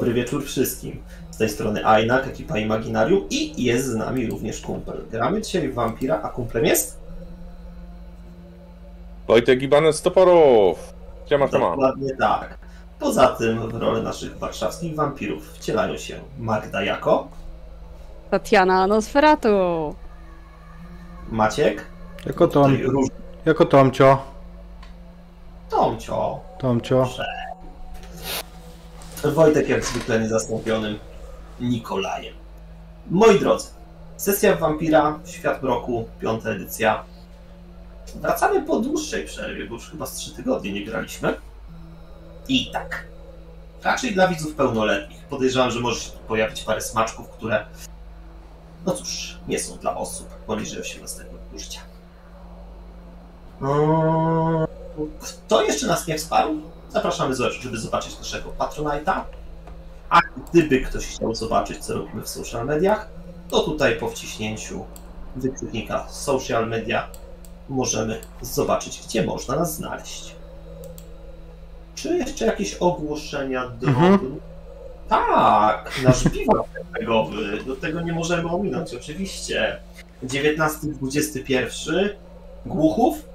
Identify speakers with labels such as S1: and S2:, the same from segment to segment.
S1: Dobry wieczór wszystkim. Z tej strony Ainak, ekipa Imaginarium i jest z nami również kumpel. Gramy dzisiaj w Vampira, a kumplem jest?
S2: Wojtek Ibanez Toporów. Siema, siema.
S1: Dokładnie tak. Poza tym w rolę naszych warszawskich wampirów wcielają się Magda jako,
S3: Tatiana Nosferatu.
S1: Maciek,
S4: Jako Tom,
S1: Róż...
S4: jako Tomcio.
S1: Tomcio,
S4: Tomcio.
S1: Wojtek jak zwykle niezastąpionym Nikolajem. Moi drodzy, sesja Wampira, Świat Mroku, piąta edycja. Wracamy po dłuższej przerwie, bo już chyba z trzy tygodnie nie graliśmy. I tak, raczej dla widzów pełnoletnich. Podejrzewam, że może się pojawić parę smaczków, które, no cóż, nie są dla osób poniżej 18 roku życia. Kto jeszcze nas nie wsparł? Zapraszamy, żeby zobaczyć naszego Patronite'a. A gdyby ktoś chciał zobaczyć, co robimy w social mediach, to tutaj po wciśnięciu wykrzyknika social media możemy zobaczyć, gdzie można nas znaleźć. Czy jeszcze jakieś ogłoszenia drobne?
S4: Mhm.
S1: Tak, nasz biwak RPGowy. Do tego nie możemy ominąć, oczywiście. 19-21 Głuchów.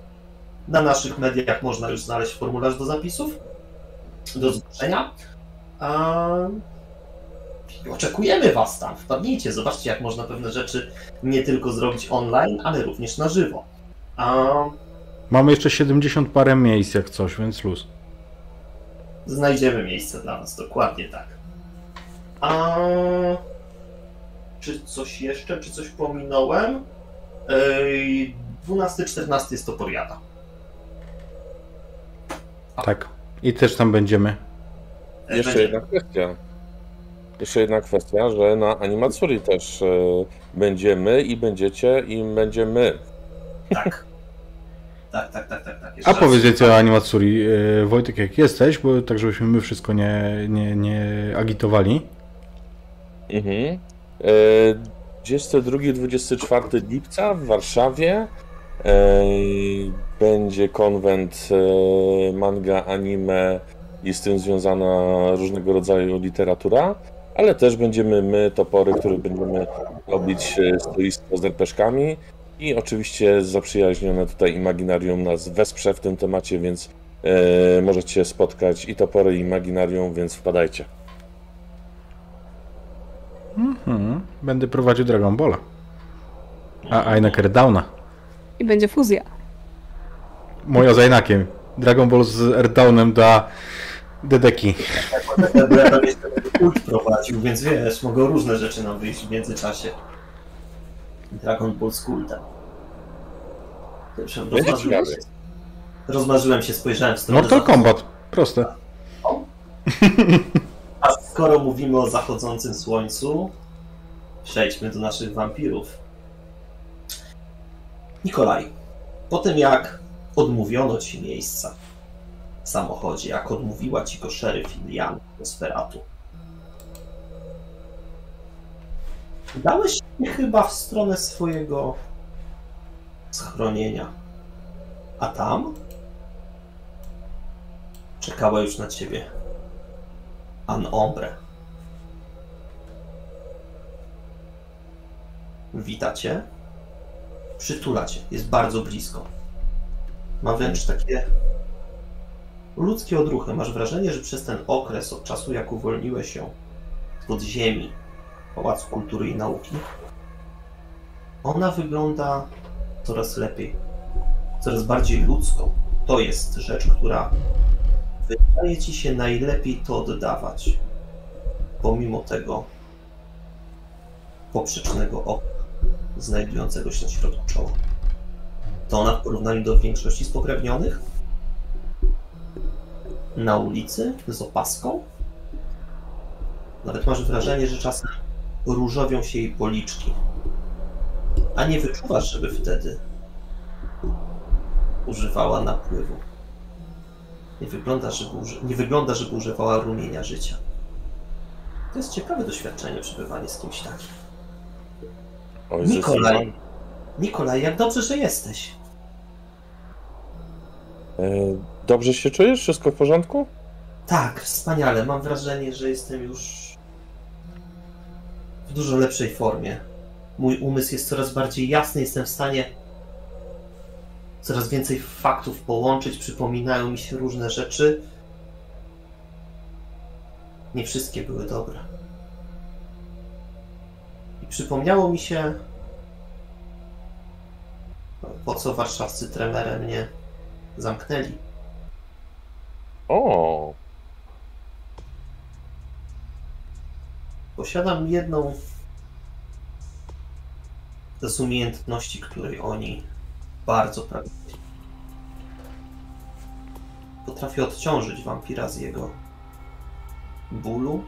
S1: Na naszych mediach można już znaleźć formularz do zapisów, do zgłoszenia. A... Oczekujemy Was tam. Wpadnijcie, zobaczcie, jak można pewne rzeczy nie tylko zrobić online, ale również na żywo. A...
S4: Mamy jeszcze 70 parę miejsc jak coś, więc luz.
S1: Znajdziemy miejsce dla Was, dokładnie tak. A... Czy coś jeszcze? Czy coś pominąłem? Ej, 12-14 jest to poriada.
S4: Tak. I też tam będziemy.
S2: Jeszcze jedna kwestia. Jeszcze jedna kwestia, że na Animatsuri też e, będziemy i będziecie i będziemy.
S1: Tak. Tak, tak, tak, tak. tak.
S4: A
S1: Jeszcze raz.
S4: powiedz więcej o Animatsuri, e, Wojtek, jak jesteś, bo tak żebyśmy my wszystko nie, nie, nie agitowali.
S2: Mhm. E, 22-24 lipca w Warszawie będzie konwent e, manga, anime i z tym związana różnego rodzaju literatura, ale też będziemy my, topory, które będziemy robić e, stoisko z rpg i oczywiście zaprzyjaźnione tutaj Imaginarium nas wesprze w tym temacie, więc e, możecie spotkać i topory i Imaginarium, więc wpadajcie.
S4: Mhm. Będę prowadził Dragon Balla. A Ainak Erdowna.
S3: I będzie fuzja.
S4: Moja z Ainakiem. Dragon Ball z Erdownem da Dedeki.
S1: Bo ja tam jeszcze kult prowadził, więc wiesz, mogą różne rzeczy nam wyjść w międzyczasie. Dragon Ball z kultem.
S2: Będzie
S1: Rozmarzyłem się, rozmarzyłem się, spojrzałem w stronę
S4: Mortal
S1: zachodzącej-
S4: Kombat. Proste.
S1: A skoro mówimy o zachodzącym słońcu, przejdźmy do naszych wampirów. Nikolaj, po tym jak odmówiono ci miejsca w samochodzie, jak odmówiła ci go szeryf Ilian Nosferatu, dałeś się chyba w stronę swojego schronienia. A tam czekała już na ciebie An Ombre. Witacie. Przytulacie. Jest bardzo blisko. Ma wręcz takie ludzkie odruchy. Masz wrażenie, że przez ten okres od czasu, jak uwolniłeś się od ziemi Pałacu Kultury i Nauki, ona wygląda coraz lepiej, coraz bardziej ludzką. To jest rzecz, która wydaje ci się najlepiej to oddawać, pomimo tego poprzecznego oka znajdującego się na środku czoła. To ona w porównaniu do większości spokrewnionych na ulicy z opaską nawet masz wrażenie, że czasem różowią się jej policzki, a nie wyczuwasz, żeby wtedy używała napływu. Nie wygląda, żeby, uży... nie wygląda, żeby używała rumienia życia. To jest ciekawe doświadczenie, przebywanie z kimś takim.
S2: Oj,
S1: Nikolaj. Nikolaj, jak dobrze, że jesteś.
S2: E, Dobrze się czujesz? Wszystko w porządku?
S1: Tak, wspaniale. Mam wrażenie, że jestem już w dużo lepszej formie. Mój umysł jest coraz bardziej jasny, jestem w stanie coraz więcej faktów połączyć, przypominają mi się różne rzeczy. Nie wszystkie były dobre. Przypomniało mi się, po co warszawscy tremerem mnie zamknęli.
S2: O,
S1: Posiadam jedną z umiejętności, której oni bardzo pragną. Potrafię odciążyć wampira z jego bólu,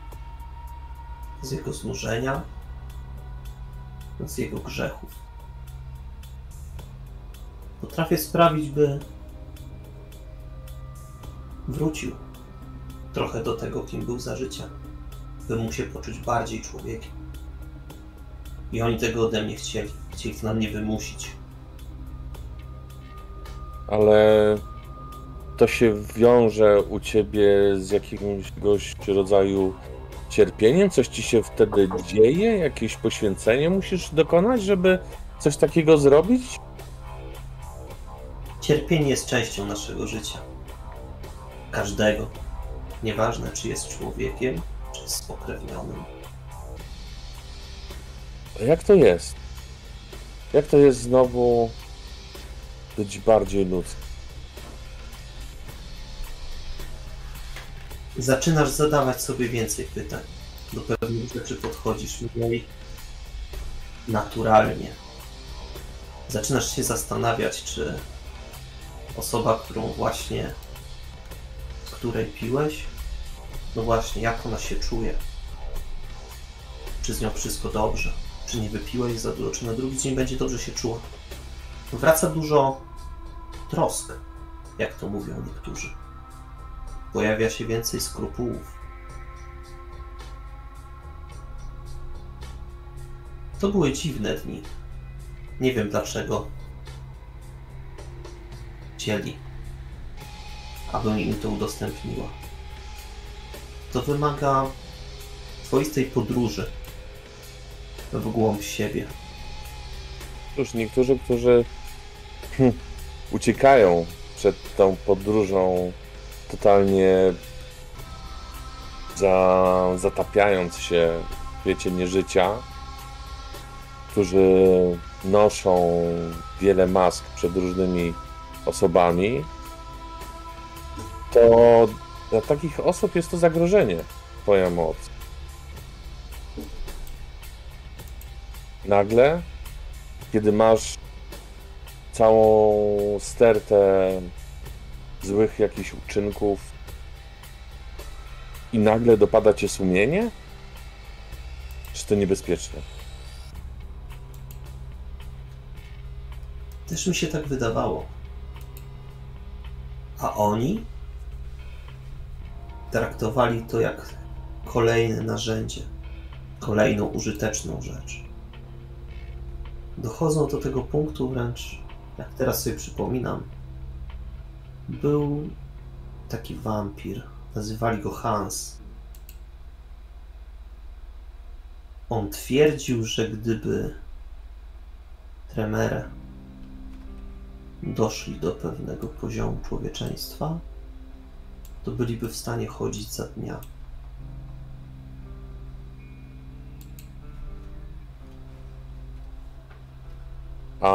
S1: z jego znużenia, z jego grzechów. Potrafię sprawić, by wrócił trochę do tego, kim był za życia by mu się poczuć bardziej człowiekiem. I oni tego ode mnie chcieli. Chcieli to na mnie wymusić.
S2: ale to się wiąże u ciebie z jakiegoś rodzaju cierpieniem? Coś ci się wtedy dzieje? Jakieś poświęcenie musisz dokonać, żeby coś takiego zrobić?
S1: Cierpienie jest częścią naszego życia. Każdego. Nieważne, czy jest człowiekiem, czy jest spokrewnionym.
S2: A jak to jest? Jak to jest znowu być bardziej ludzkim?
S1: Zaczynasz zadawać sobie więcej pytań. Do pewnych rzeczy podchodzisz mniej naturalnie. Zaczynasz się zastanawiać, czy osoba, którą właśnie, z której piłeś, no właśnie, jak ona się czuje? Czy z nią wszystko dobrze? Czy nie wypiłeś za dużo? Czy na drugi dzień będzie dobrze się czuła? Wraca dużo trosk, jak to mówią niektórzy. Pojawia się więcej skrupułów. To były dziwne dni. Nie wiem dlaczego chcieli, abym im to udostępniła. To wymaga swoistej podróży w głąb siebie.
S2: Cóż, niektórzy, którzy hm, uciekają przed tą podróżą, totalnie za, zatapiając się w świecie nieżycia, którzy noszą wiele mask przed różnymi osobami, to dla takich osób jest to zagrożenie, twoja moc. Nagle, kiedy masz całą stertę złych jakichś uczynków i nagle dopada cię sumienie? Czy to niebezpieczne?
S1: Też mi się tak wydawało. A oni traktowali to jak kolejne narzędzie, kolejną użyteczną rzecz. Dochodzą do tego punktu wręcz, jak teraz sobie przypominam, był taki wampir, nazywali go Hans. On twierdził, że gdyby Tremere doszli do pewnego poziomu człowieczeństwa, to byliby w stanie chodzić za dnia.
S2: A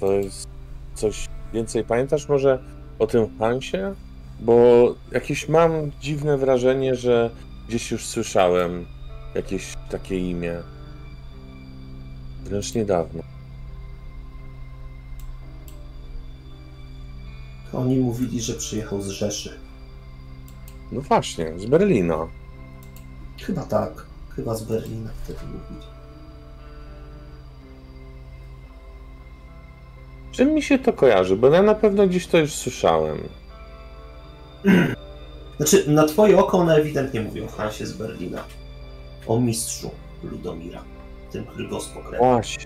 S2: to jest coś więcej pamiętasz może o tym Hansie? Bo jakieś mam dziwne wrażenie, że gdzieś już słyszałem jakieś takie imię. Wręcz niedawno.
S1: Oni mówili, że przyjechał z Rzeszy.
S2: No właśnie, z Berlina.
S1: Chyba tak. Chyba z Berlina wtedy mówili.
S2: Czym mi się to kojarzy? Bo ja na pewno gdzieś to już słyszałem.
S1: Znaczy, na twoje oko one ewidentnie mówią o Hansie z Berlina. O mistrzu Ludomira. Tym, który go spokrewia.
S2: Właśnie.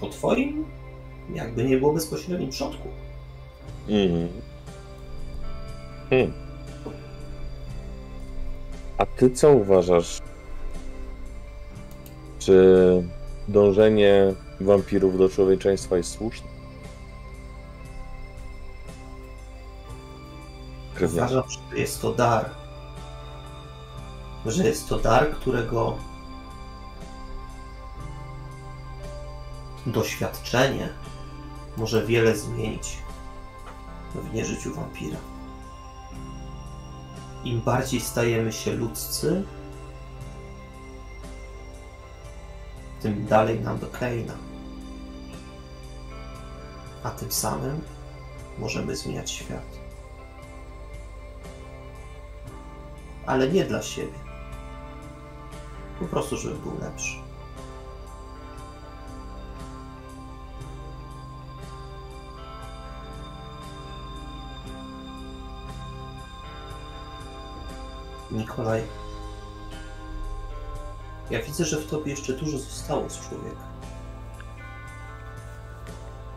S1: O twoim jakby nie było bezpośrednim przodku.
S2: Mhm. Hmm. A ty co uważasz? Czy dążenie wampirów do człowieczeństwa jest słuszne? Krewniarz.
S1: Uważam, że jest to dar. Że jest to dar, którego doświadczenie może wiele zmienić w nieżyciu wampira. Im bardziej stajemy się ludzcy, tym dalej nam do Keina. A tym samym możemy zmieniać świat. Ale nie dla siebie. Po prostu, żeby był lepszy. Nikolaj, ja widzę, że w tobie jeszcze dużo zostało z człowieka.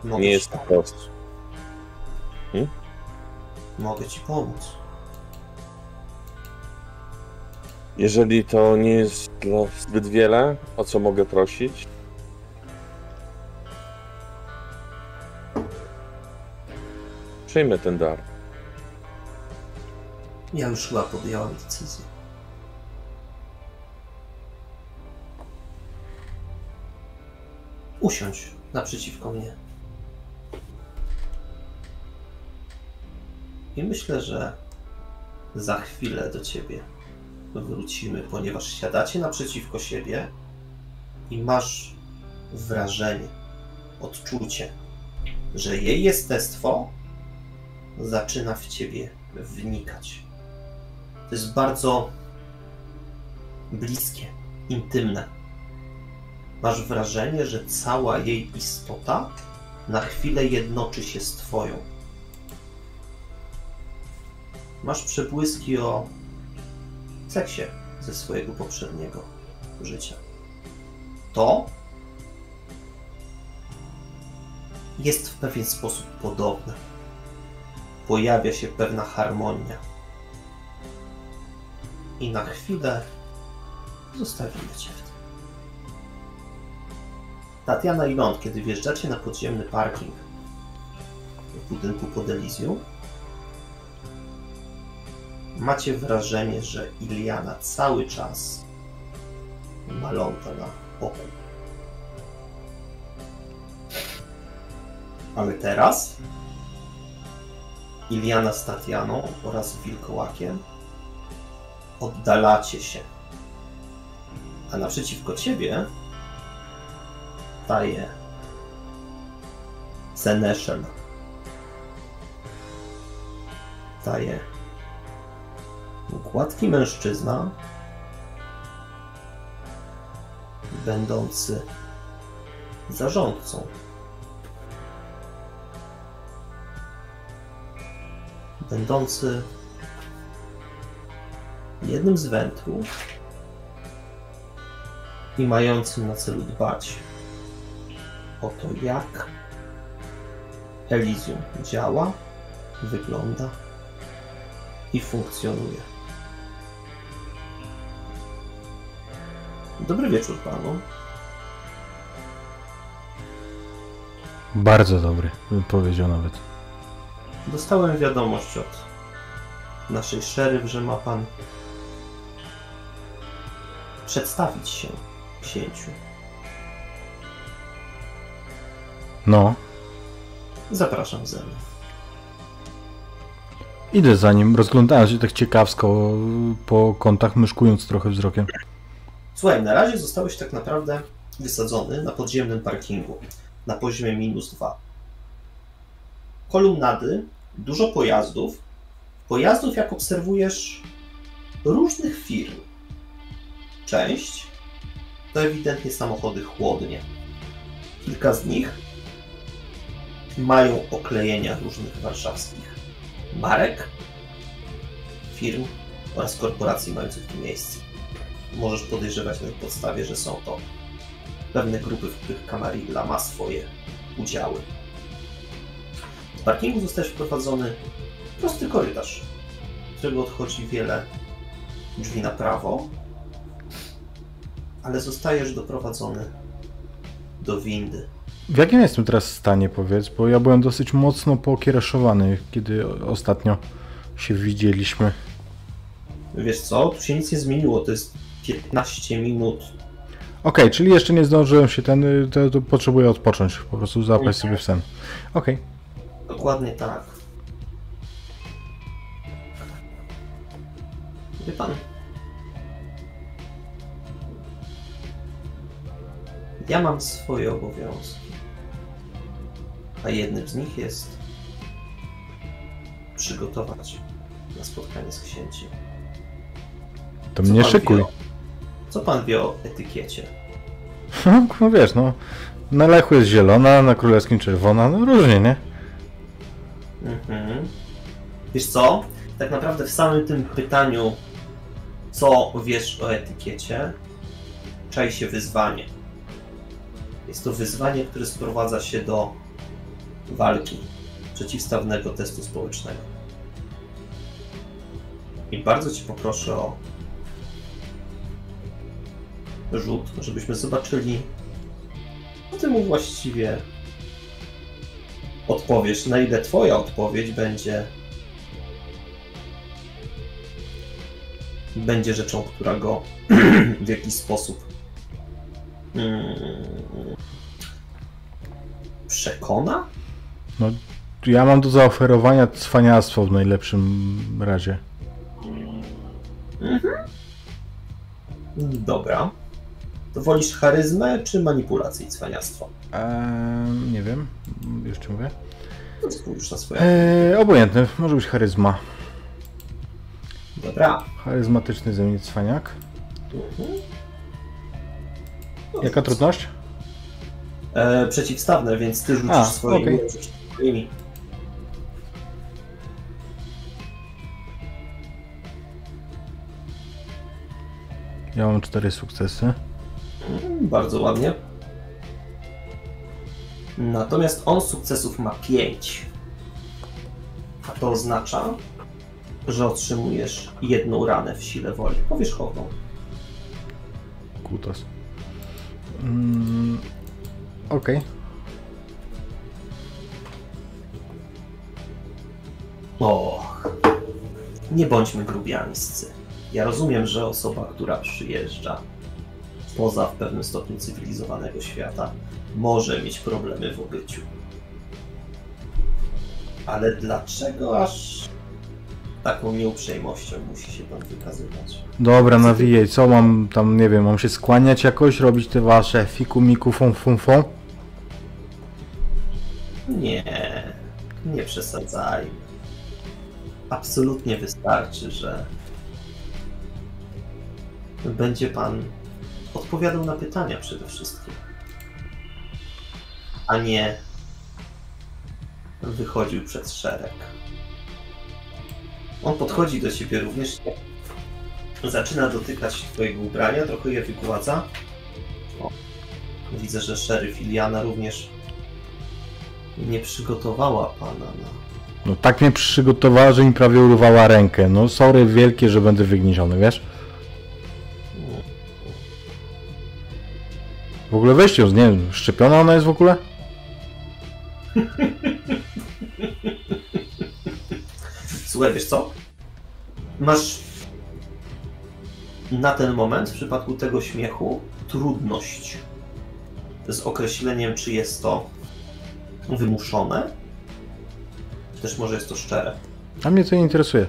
S1: Mogę
S2: Nie jest proste.
S1: Mogę ci pomóc.
S2: Jeżeli to nie jest dla zbyt wiele, o co mogę prosić? Przyjmę ten dar.
S1: Ja już chyba podjęłam decyzję. Usiądź naprzeciwko mnie. I myślę, że za chwilę do ciebie wrócimy, ponieważ siadacie naprzeciwko siebie i masz wrażenie, odczucie, że jej jestestwo zaczyna w ciebie wnikać. To jest bardzo bliskie, intymne. Masz wrażenie, że cała jej istota na chwilę jednoczy się z Twoją. Masz przebłyski o seksie ze swojego poprzedniego życia. To jest w pewien sposób podobne. Pojawia się pewna harmonia i na chwilę zostawimy Cię w tym. Tatiana i Ląd, kiedy wjeżdżacie na podziemny parking w budynku pod Elysium, macie wrażenie, że Iliana cały czas ma Ląda na oku. Ale teraz Iliana z Tatianą oraz Wilkołakiem oddalacie się. A naprzeciwko ciebie staje Seneszel. Staje gładki mężczyzna, będący zarządcą. Będący jednym z wędrów i mającym na celu dbać o to, jak Elysium działa, wygląda i funkcjonuje. Dobry wieczór panu.
S4: Bardzo dobry, bym powiedział nawet.
S1: Dostałem wiadomość od naszej szeryf, że ma pan przedstawić się księciu.
S4: No,
S1: Zapraszam ze mną.
S4: idę za nim, rozglądając się tak ciekawsko po kątach, myszkując trochę wzrokiem.
S1: Słuchaj, na razie zostałeś tak naprawdę wysadzony na podziemnym parkingu na poziomie minus dwa. Kolumnady, dużo pojazdów. Pojazdów, jak obserwujesz, różnych firm. Część to ewidentnie samochody chłodnie. Kilka z nich mają oklejenia różnych warszawskich marek, firm oraz korporacji mających tu miejsce możesz podejrzewać na ich podstawie, że są to pewne grupy, w których Camarilla ma swoje udziały. Z parkingu zostajesz wprowadzony prosty korytarz. którego odchodzi wiele drzwi na prawo, ale zostajesz doprowadzony do windy.
S4: W jakim jestem teraz stanie, powiedz? Bo ja byłem dosyć mocno pokiereszowany, kiedy ostatnio się widzieliśmy.
S1: Wiesz co, tu się nic nie zmieniło, to jest 15 minut.
S4: Okej, czyli jeszcze nie zdążyłem się ten, to, to potrzebuję odpocząć, po prostu zapaść sobie w sen. Okej,
S1: Dokładnie tak. Wie pan. Ja mam swoje obowiązki. A jednym z nich jest przygotować na spotkanie z księciem.
S4: to
S1: Co
S4: mnie szykuj.
S1: wie Co pan wie o etykiecie?
S4: No wiesz, no, na lechu jest zielona, na królewskim czerwona, no różnie, nie?
S1: Mhm. Wiesz co? Tak naprawdę w samym tym pytaniu, co wiesz o etykiecie, czai się wyzwanie. Jest to wyzwanie, które sprowadza się do walki, przeciwstawnego testu społecznego. I bardzo Cię poproszę o rzut, żebyśmy zobaczyli, co Ty mu właściwie odpowiesz, na ile twoja odpowiedź będzie będzie rzeczą, która go w jakiś sposób mm, przekona?
S4: Ja mam do zaoferowania cwaniactwo w najlepszym razie.
S1: Dobra. To wolisz charyzmę czy manipulację i cwaniactwo?
S4: Eee, nie wiem, jeszcze mówię.
S1: To spójrz na swoje.
S4: Eee, obojętne, może być charyzma.
S1: Dobra.
S4: Charyzmatyczny ze mnie cwaniak.
S1: Mhm. No
S4: Jaka
S1: nic.
S4: trudność?
S1: E, przeciwstawne, więc ty rzucisz
S4: A,
S1: swoimi, swoimi.
S4: Ja mam cztery sukcesy.
S1: Bardzo ładnie. Natomiast on sukcesów ma 5. A to oznacza, że otrzymujesz jedną ranę w sile woli powierzchowną.
S4: Kutas. Mm, Okej.
S1: Och, nie bądźmy grubiańscy. Ja rozumiem, że osoba, która przyjeżdża poza w pewnym stopniu cywilizowanego świata, może mieć problemy w obyciu. Ale dlaczego aż taką nieuprzejmością musi się pan wykazywać?
S4: Dobra, nawijaj. Co mam tam, nie wiem, mam się skłaniać jakoś, robić te wasze fiku miku fum fum fum?
S1: Nie, nie przesadzajmy. Absolutnie wystarczy, że będzie pan odpowiadał na pytania przede wszystkim, a nie wychodził przed szereg. On podchodzi do ciebie również, zaczyna dotykać twojego ubrania, trochę je wygładza. O, widzę, że szeryf Iliana również nie przygotowała pana na.
S4: No tak mnie przygotowała, że mi prawie urwała rękę. No sorry wielkie, że będę wygniesiony, wiesz? W ogóle weź ją, nie wiem, szczepiona ona jest w ogóle?
S1: Słuchaj, wiesz co? Masz na ten moment w przypadku tego śmiechu trudność z określeniem, czy jest to wymuszone, czy też może jest to szczere.
S4: A mnie to nie interesuje.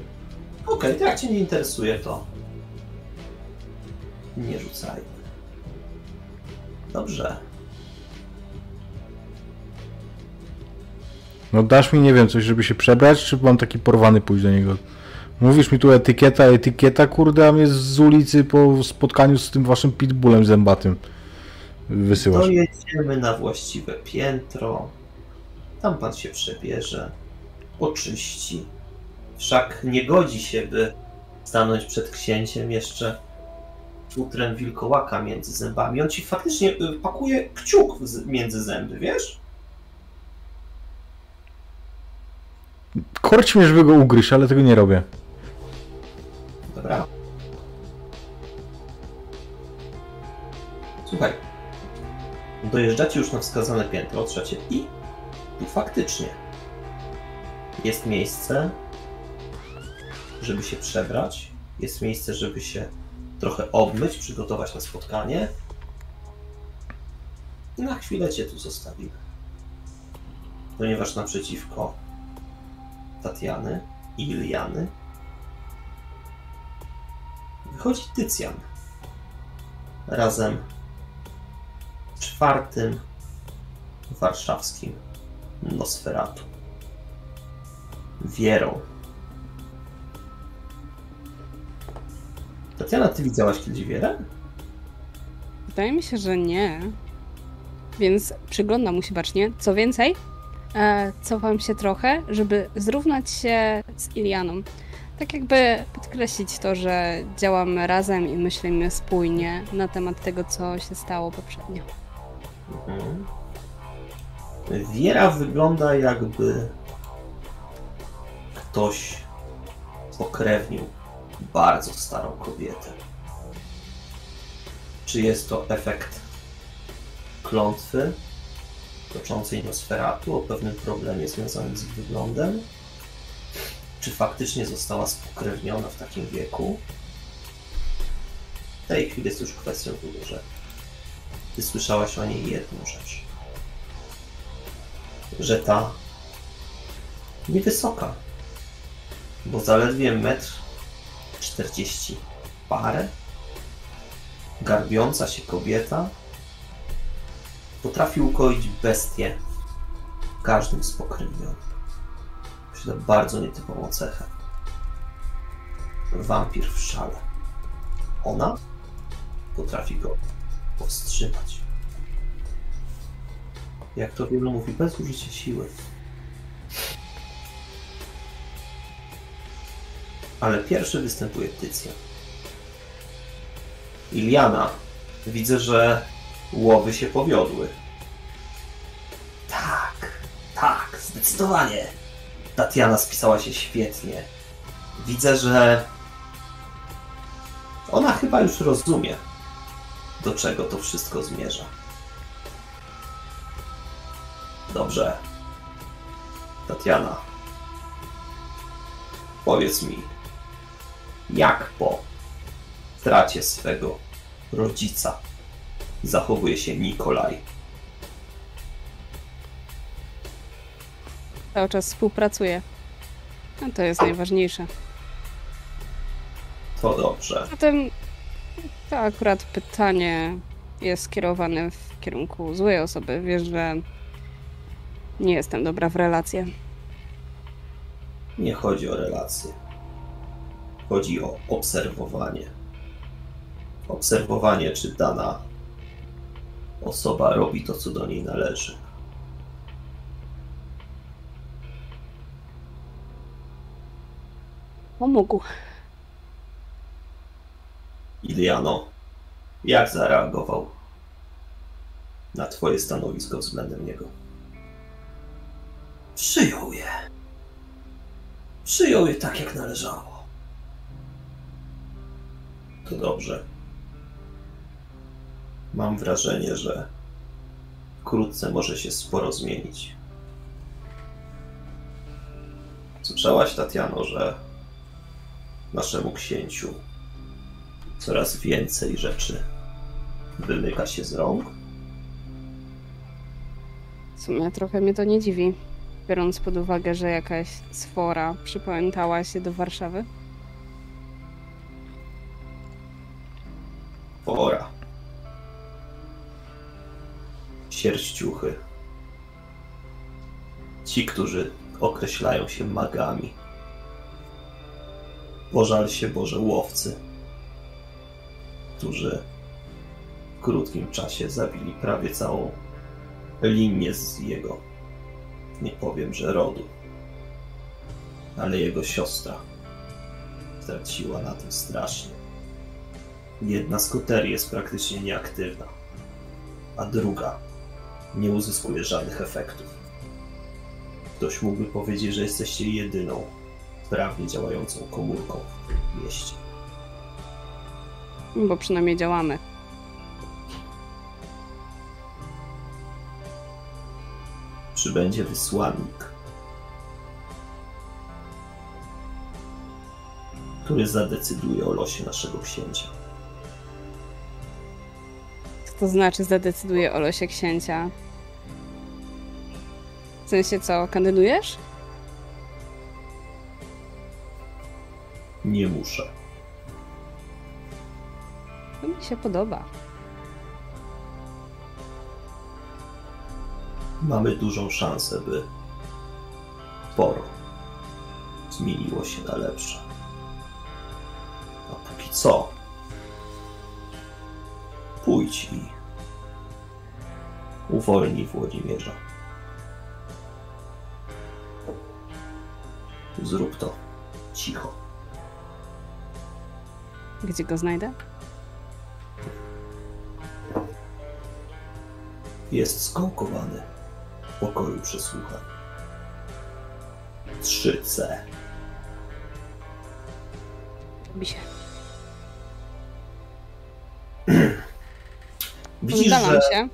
S1: Okej, to jak cię nie interesuje, to nie rzucaj. Dobrze.
S4: No dasz mi, nie wiem, coś, żeby się przebrać, czy mam taki porwany pójść do niego? Mówisz mi tu etykieta, etykieta, kurde, a mnie z ulicy po spotkaniu z tym waszym pitbullem zębatym wysyłasz.
S1: Dojedziemy na właściwe piętro. Tam pan się przebierze, oczyści. Wszak nie godzi się, by stanąć przed księciem jeszcze futrem wilkołaka między zębami. On ci faktycznie y, pakuje kciuk między zęby, wiesz?
S4: Korć mnie, żeby go ugryźć, ale tego nie robię. Dobra.
S1: Słuchaj. Dojeżdżacie już na wskazane piętro, trzecie i... I faktycznie. Jest miejsce, żeby się przebrać. Jest miejsce, żeby się trochę obmyć, przygotować na spotkanie. I na chwilę cię tu zostawimy. Ponieważ naprzeciwko Tatiany i Iliany wychodzi Tycjan razem czwartym warszawskim Nosferatu. Wierą. Tatiana, ty widziałaś kiedyś Wierę?
S3: Wydaje mi się, że nie. Więc przyglądam mu się bacznie. Co więcej, e, cofam się trochę, żeby zrównać się z Ilianą. Tak jakby podkreślić to, że działamy razem i myślimy spójnie na temat tego, co się stało poprzednio.
S1: Mhm. Wiera wygląda jakby ktoś pokrewnił bardzo starą kobietę. Czy jest to efekt klątwy toczącej Nosferatu o pewnym problemie związanym z wyglądem? Czy faktycznie została spokrewniona w takim wieku? W tej chwili jest już kwestią tego, że ty słyszałaś o niej jedną rzecz. Że ta niewysoka, bo zaledwie metr 40 parę, garbiąca się kobieta potrafi ukoić bestię każdym spokrewnionym. Posiada bardzo nietypową cechę. Wampir w szale. Ona potrafi go powstrzymać. Jak to wielu mówi, bez użycia siły. Ale pierwszy występuje Tycjan. Iliana. Widzę, że łowy się powiodły. Tak, tak, zdecydowanie. Tatiana spisała się świetnie. Widzę, że ona chyba już rozumie, do czego to wszystko zmierza. Dobrze. Tatiana, powiedz mi, jak po tracie swego rodzica zachowuje się Nikolaj?
S3: Cały czas współpracuję. A to jest najważniejsze.
S1: To dobrze.
S3: Zatem to akurat pytanie jest skierowane w kierunku złej osoby. Wiesz, że nie jestem dobra w relacje.
S1: Nie chodzi o relacje. Chodzi o obserwowanie. Obserwowanie, czy dana osoba robi to, co do niej należy.
S3: Pomógł.
S1: Iliano, jak zareagował na twoje stanowisko względem niego? Przyjął je. Przyjął je tak, jak należało. To dobrze. Mam wrażenie, że wkrótce może się sporo zmienić. Słyszałaś, Tatiano, że naszemu księciu coraz więcej rzeczy wymyka się z rąk?
S3: W sumie trochę mnie to nie dziwi, biorąc pod uwagę, że jakaś sfora przypamiętała się do Warszawy.
S1: Pora. Sierściuchy. Ci, którzy określają się magami. Pożal się Boże łowcy, którzy w krótkim czasie zabili prawie całą linię z jego, nie powiem, że rodu, ale jego siostra straciła na tym strasznie. Jedna z koterii jest praktycznie nieaktywna, a druga nie uzyskuje żadnych efektów. Ktoś mógłby powiedzieć, że jesteście jedyną sprawnie działającą komórką w mieście.
S3: Bo przynajmniej działamy.
S1: Przybędzie wysłannik, który zadecyduje o losie naszego księcia.
S3: To znaczy zadecyduje o losie księcia? W sensie co, kandydujesz?
S1: Nie muszę.
S3: To mi się podoba.
S1: Mamy dużą szansę, by sporo zmieniło się na lepsze. A póki co, pójdź i uwolnij Włodzimierza. Zrób to cicho.
S3: Gdzie go znajdę?
S1: Jest skołkowany w pokoju przesłuchań. 3C.
S3: Robi się.
S1: Widzisz,
S3: Zdalam
S1: że
S3: się.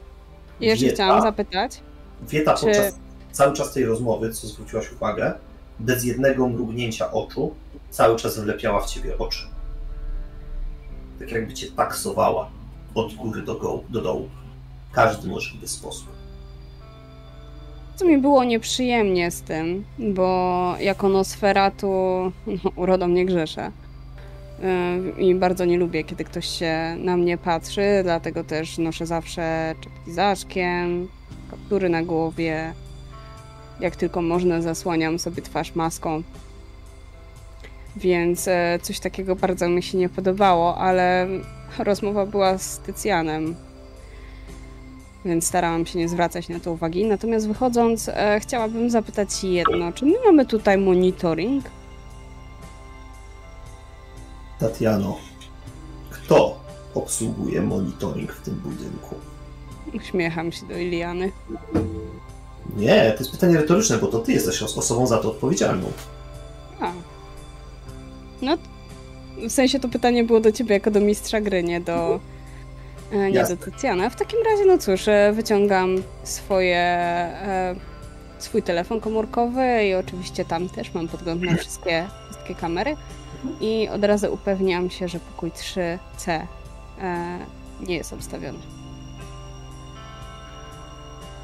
S3: I jeszcze
S1: Wieta-
S3: chciałam zapytać,
S1: Wieta
S3: Czy-
S1: podczas cały czas tej rozmowy, co zwróciłaś uwagę, bez jednego mrugnięcia oczu, cały czas wlepiała w ciebie oczy. Tak jakby cię taksowała od góry do, go, do dołu. W każdy możliwy sposób.
S3: co mi było nieprzyjemnie z tym, bo jako Nosferatu no, urodą nie grzeszę. Yy, I bardzo nie lubię, kiedy ktoś się na mnie patrzy, dlatego też noszę zawsze czapki z aszkiem, kaptury na głowie. Jak tylko można, zasłaniam sobie twarz maską. Więc e, coś takiego bardzo mi się nie podobało, ale rozmowa była z Tycjanem, więc starałam się nie zwracać na to uwagi. Natomiast wychodząc, e, chciałabym zapytać jedno. Czy my mamy tutaj monitoring?
S1: Tatiano, kto obsługuje monitoring w tym budynku?
S3: Uśmiecham się do Iliany.
S1: Nie, to jest pytanie retoryczne, bo to ty jesteś os- osobą za to odpowiedzialną.
S3: A. No, w sensie to pytanie było do ciebie jako do mistrza gry, nie do, e, nie
S1: Jasne.
S3: do Tycjana. W takim razie, no cóż, e, wyciągam swoje, e, swój telefon komórkowy i oczywiście tam też mam podgląd na wszystkie, wszystkie kamery i od razu upewniam się, że pokój 3C e, nie jest obstawiony.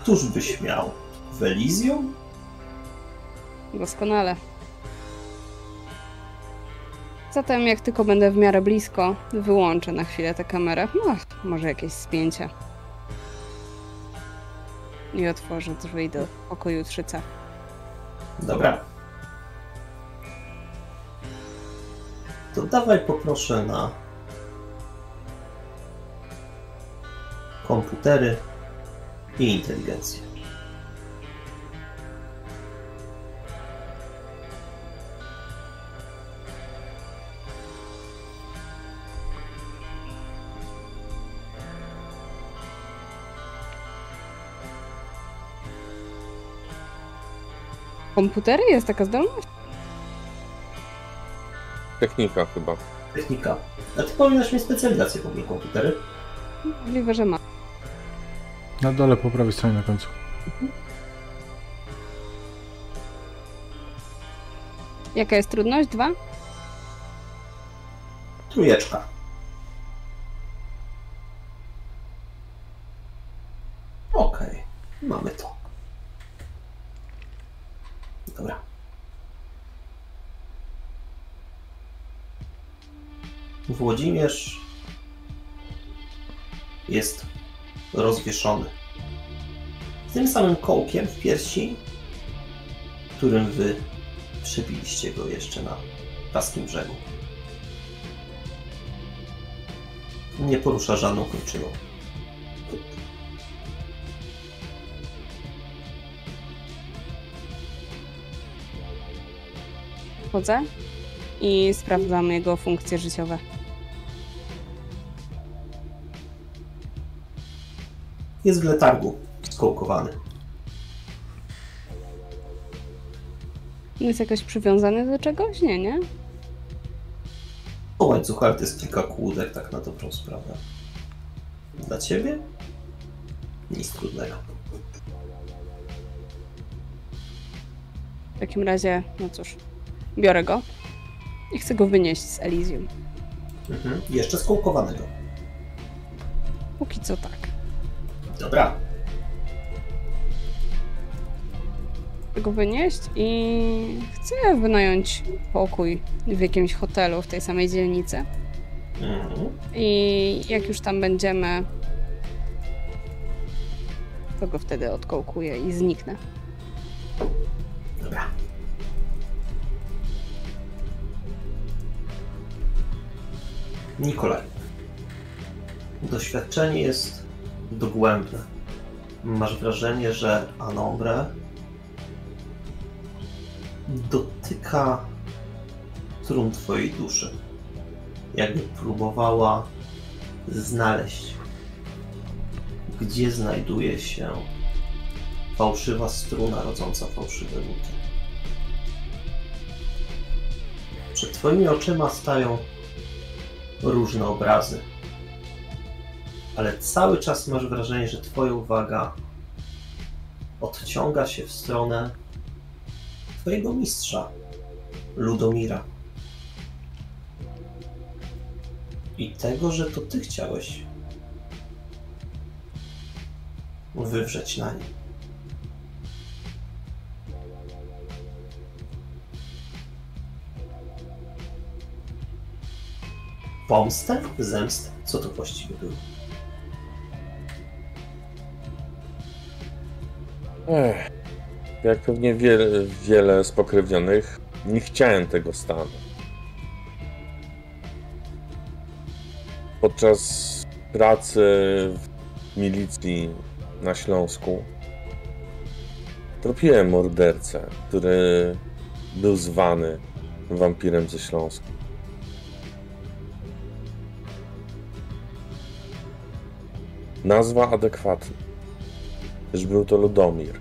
S1: Któż by śmiał? Welizją?
S3: Doskonale. Zatem jak tylko będę w miarę blisko, wyłączę na chwilę tę kamerę. No, może jakieś spięcie. I otworzę drzwi do pokoju 3C.
S1: Dobra. To dawaj poproszę na komputery i inteligencję.
S3: Komputery? Jest taka zdolność?
S2: Technika chyba.
S1: Technika. A ty powinnaś mieć specjalizację w ogóle komputery.
S3: Możliwe, że ma.
S4: Na dole po prawej stronie na końcu.
S3: Jaka jest trudność? Dwa?
S1: Trójeczka. Okej, mamy to. Dobra. Włodzimierz jest rozwieszony. Z tym samym kołkiem w piersi, którym wy przebiliście go jeszcze na paskim brzegu. Nie porusza żadną kończyną.
S3: Wchodzę i sprawdzam jego funkcje życiowe.
S1: Jest w letargu, skołkowany.
S3: Jest jakoś przywiązany do czegoś? Nie, nie?
S1: O łańcuchu, ale to jest kilka kłódek, tak na dobrą sprawę. Dla ciebie? Nic trudnego.
S3: takim razie, no cóż, biorę go i chcę go wynieść z Elysium.
S1: Mhm. Jeszcze skołkowanego.
S3: Póki co tak.
S1: Dobra.
S3: Chcę go wynieść i chcę wynająć pokój w jakimś hotelu w tej samej dzielnicy.
S1: Mhm.
S3: I jak już tam będziemy, to go wtedy odkołkuję i zniknę.
S1: Dobra. Nikolaj. Doświadczenie jest dogłębne. Masz wrażenie, że Anombre dotyka trun twojej duszy. Jakby próbowała znaleźć, gdzie znajduje się fałszywa struna rodząca fałszywe nuty. Przed twoimi oczyma stają różne obrazy. Ale cały czas masz wrażenie, że twoja uwaga odciąga się w stronę twojego mistrza, Ludomira. I tego, że to ty chciałeś wywrzeć na nim. Pomstę? Zemstę? Co to właściwie było?
S2: Ech, jak pewnie wiele, wiele spokrewnionych, nie chciałem tego stanu. Podczas pracy w milicji na Śląsku tropiłem mordercę, który był zwany wampirem ze Śląsku. Nazwa adekwatna, gdyż był to Ludomir.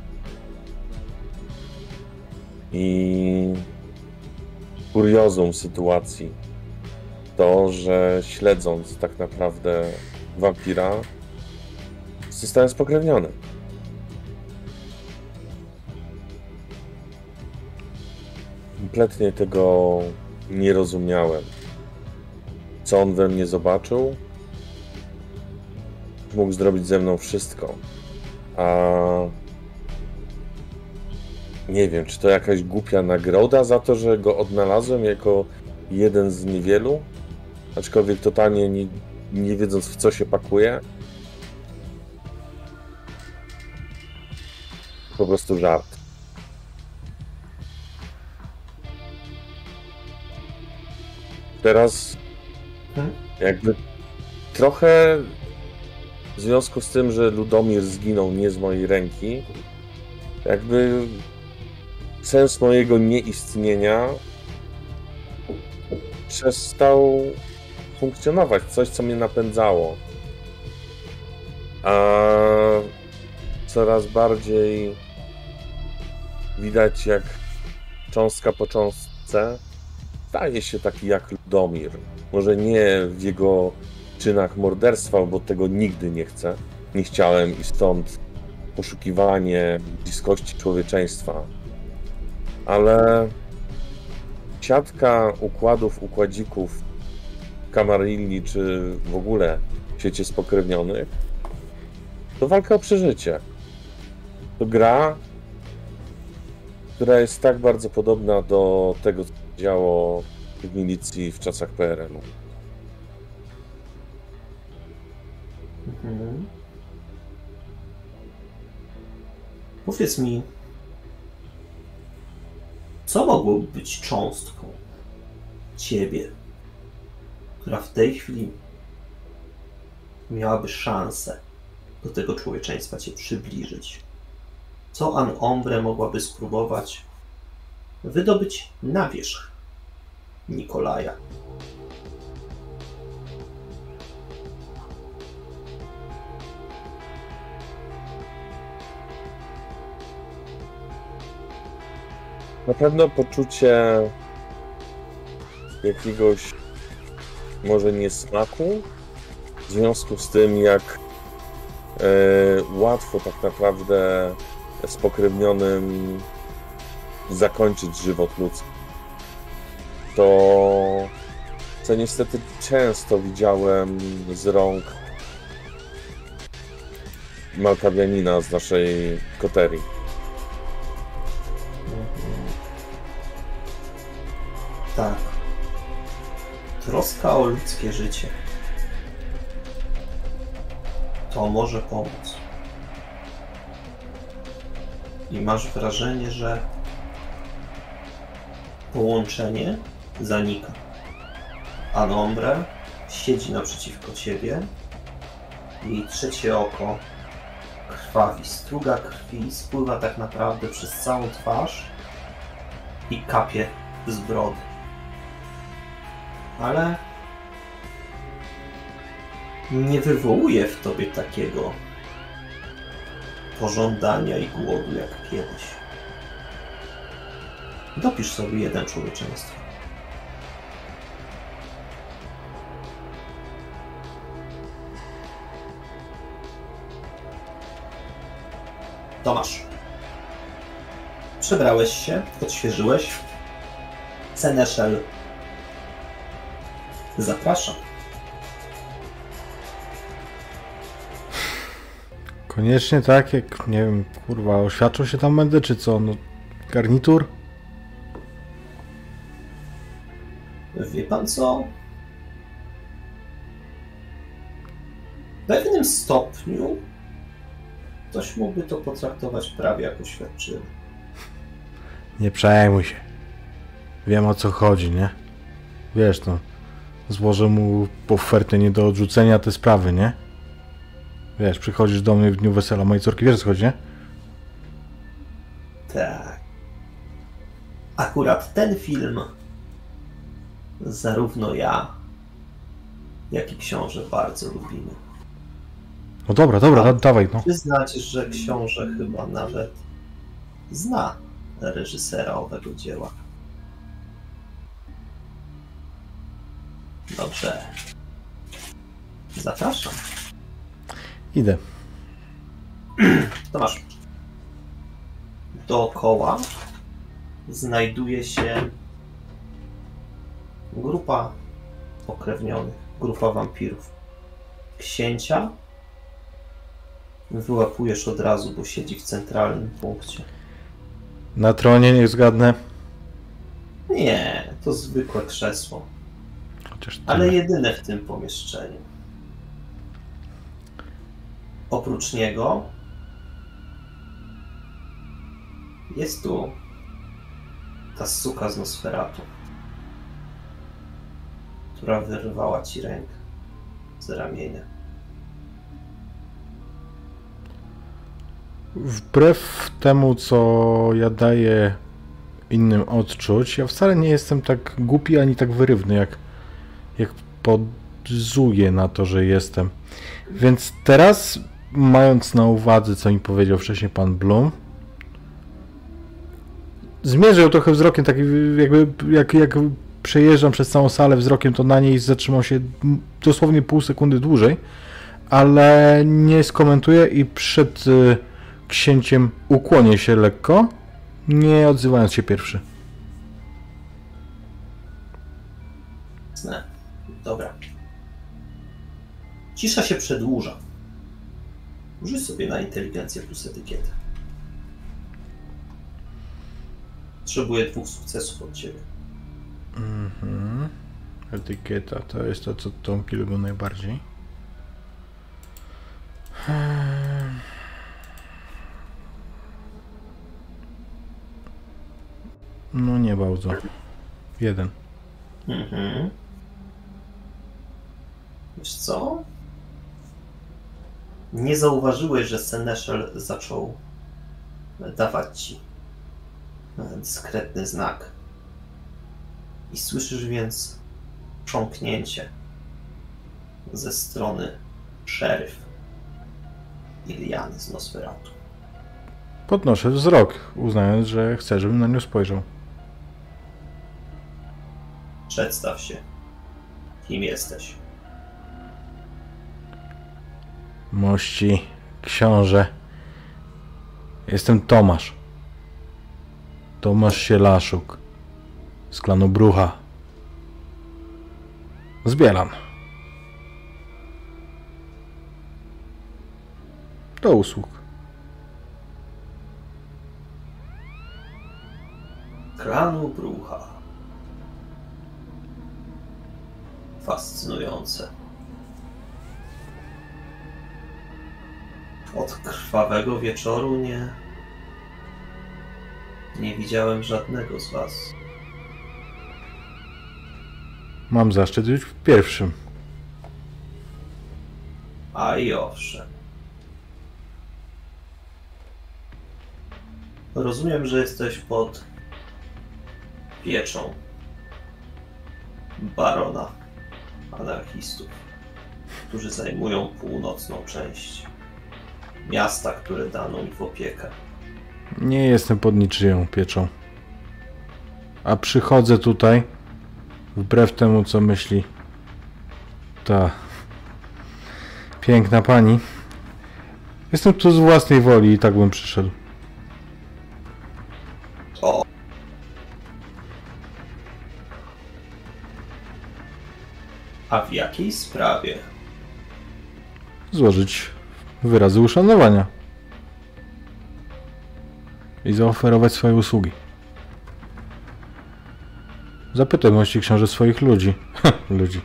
S2: I kuriozum sytuacji to, że śledząc tak naprawdę wampira, zostałem spokrewniony. Kompletnie tego nie rozumiałem. Co on we mnie zobaczył, mógł zrobić ze mną wszystko. A nie wiem, czy to jakaś głupia nagroda za to, że go odnalazłem jako jeden z niewielu? Aczkolwiek totalnie nie, nie wiedząc w co się pakuje. Po prostu żart. Teraz
S1: Hmm?
S2: jakby trochę w związku z tym, że Ludomir zginął nie z mojej ręki, jakby sens mojego nieistnienia przestał funkcjonować. Coś, co mnie napędzało. A coraz bardziej widać, jak cząstka po cząstce staje się taki jak Ludomir. Może nie w jego czynach morderstwa, bo tego nigdy nie chcę. Nie chciałem i stąd poszukiwanie bliskości człowieczeństwa. Ale siatka układów, układzików Kamarilli, czy w ogóle w świecie spokrewnionych, to walka o przeżycie. To gra, która jest tak bardzo podobna do tego, co działo w milicji w czasach PRL-u.
S1: Mhm. Powiedz mi, co mogłoby być cząstką ciebie, która w tej chwili miałaby szansę do tego człowieczeństwa cię przybliżyć? Co An Ombre mogłaby spróbować wydobyć na wierzch Nikolaja?
S2: Na pewno poczucie jakiegoś może niesmaku w związku z tym, jak e, łatwo tak naprawdę spokrewnionym zakończyć żywot ludzki. To, co niestety często widziałem z rąk Malkawianina z naszej koterii.
S1: Tak. Troska o ludzkie życie. To może pomóc. I masz wrażenie, że połączenie zanika. A Nombre siedzi naprzeciwko ciebie. Jej trzecie oko krwawi. Struga krwi spływa tak naprawdę przez całą twarz i kapie z brody. Ale nie wywołuje w tobie takiego pożądania i głodu jak kiedyś. Dopisz sobie jeden człowieczeństwo. Tomasz. Przebrałeś się, odświeżyłeś. Seneszel. Zapraszam.
S4: Koniecznie tak, jak nie wiem, kurwa, oświadczą się tam będę, czy co? No, garnitur?
S1: Wie pan co? W pewnym stopniu ktoś mógłby to potraktować prawie jako oświadczenie.
S4: Nie przejmuj się. Wiem o co chodzi, nie? Wiesz, no. Złożę mu ofertę nie do odrzucenia te sprawy, nie? Wiesz, przychodzisz do mnie w dniu wesela mojej córki, wiesz co chodzi, nie?
S1: Tak. Akurat ten film zarówno ja, jak i książę bardzo lubimy.
S4: No dobra, dobra, da, dawaj, no.
S1: Przyznać, że książę chyba nawet zna reżysera owego dzieła. Dobrze. Zapraszam.
S4: Idę.
S1: Tomasz. Dookoła znajduje się grupa pokrewnionych, grupa wampirów. Księcia wyłapujesz od razu, bo siedzi w centralnym punkcie.
S4: Na tronie niech zgadnę.
S1: Nie, to zwykłe krzesło,
S4: Chociaż tyle.
S1: ale jedyne w tym pomieszczeniu. Oprócz niego jest tu ta suka z Nosferatu, która wyrwała ci rękę z ramienia.
S4: Wbrew temu, co ja daję innym odczuć, ja wcale nie jestem tak głupi ani tak wyrywny, jak, jak podzuję na to, że jestem. Więc teraz, mając na uwadze, co mi powiedział wcześniej pan Blum, zmierzę ją trochę wzrokiem, tak jakby jak, jak przejeżdżam przez całą salę wzrokiem, to na niej zatrzymał się dosłownie pół sekundy dłużej, ale nie skomentuję i przed y, księciem ukłonię się lekko, nie odzywając się pierwszy.
S1: Dobra. Cisza się przedłuża. Rzuć sobie na inteligencję plus etykietę. Potrzebuję dwóch sukcesów od ciebie.
S4: Mhm. Etykieta to jest to, co Tomki lubią najbardziej. Hmm. No nie bardzo. Jeden.
S1: Mhm. Wiesz co? Nie zauważyłeś, że Seneszel zaczął dawać ci e, dyskretny znak. I słyszysz więc chrząknięcie ze strony szeryf Iliany z Nosferatu.
S4: Podnoszę wzrok, uznając, że chcę, żebym na nią spojrzał.
S1: Przedstaw się. Kim jesteś?
S4: Mości, książę. Jestem Tomasz. Tomasz Sielaszuk z klanu Brucha. Zbieran. Do usług.
S1: Klanu Brucha. Fascynujące. Od krwawego wieczoru nie. Nie widziałem żadnego z was.
S4: Mam zaszczyt być w pierwszym.
S1: A i owszem. Rozumiem, że jesteś pod pieczą barona anarchistów, którzy zajmują północną część miasta, które dano mi w opiekę.
S4: Nie jestem pod niczyją pieczą. A przychodzę tutaj wbrew temu, co myśli ta piękna pani. Jestem tu z własnej woli i tak bym przyszedł.
S1: O! A w jakiej sprawie?
S4: Złożyć wyrazy uszanowania. I zaoferować swoje usługi. Zapytaj mości książę swoich ludzi. ludzi.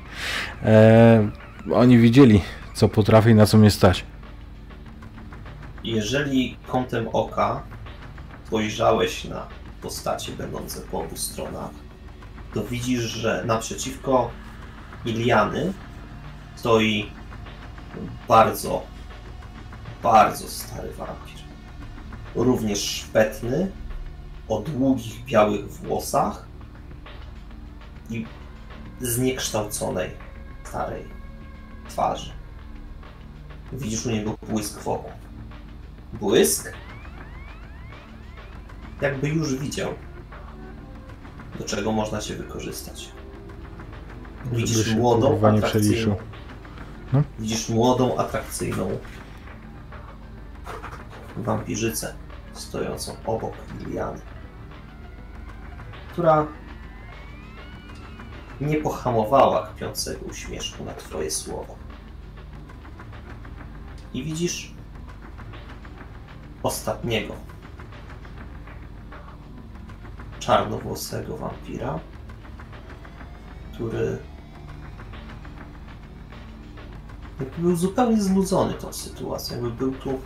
S4: Eee, oni widzieli, co potrafię i na co mnie stać.
S1: Jeżeli kątem oka spojrzałeś na postacie będące po obu stronach, to widzisz, że naprzeciwko Iliany stoi bardzo, bardzo stary wampir. Również szpetny, o długich białych włosach i zniekształconej, starej twarzy. Widzisz u niego błysk wokół. Błysk? Jakby już widział, do czego można cię wykorzystać. Widzisz
S4: się,
S1: młodą, atrakcyjną,
S4: przeliczył.
S1: widzisz młodą, atrakcyjną wampirzycę stojącą obok Liliany, która nie pohamowała kpiącego uśmieszku na twoje słowa. I widzisz ostatniego czarnowłosego wampira, który jakby był zupełnie znudzony tą sytuacją, jakby był tu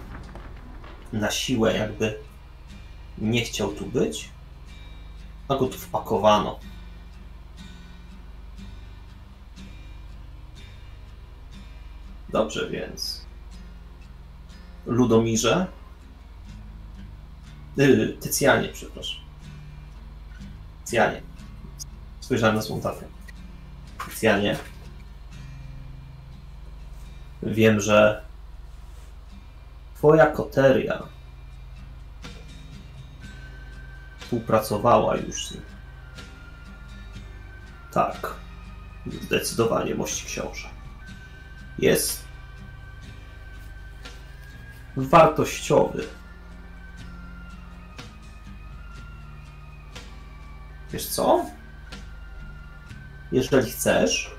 S1: na siłę, jakby nie chciał tu być, a go tu wpakowano. Dobrze więc. Ludomirze. Yy, Tycjanie, przepraszam. Tycjanie. Spojrzałem na swą tatę. Tycjanie. Wiem, że twoja koteria współpracowała już z nim. Tak. Zdecydowanie, mości książę. Jest wartościowy. Wiesz co? Jeżeli chcesz,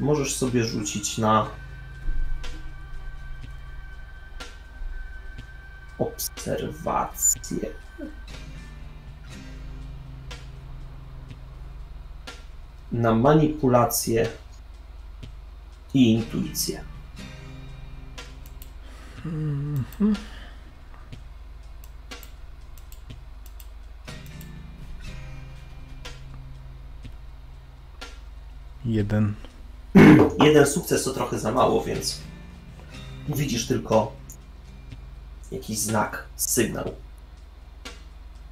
S1: możesz sobie rzucić na obserwację. Na manipulację i intuicję.
S4: Jeden.
S1: Jeden sukces to trochę za mało, więc widzisz tylko jakiś znak, sygnał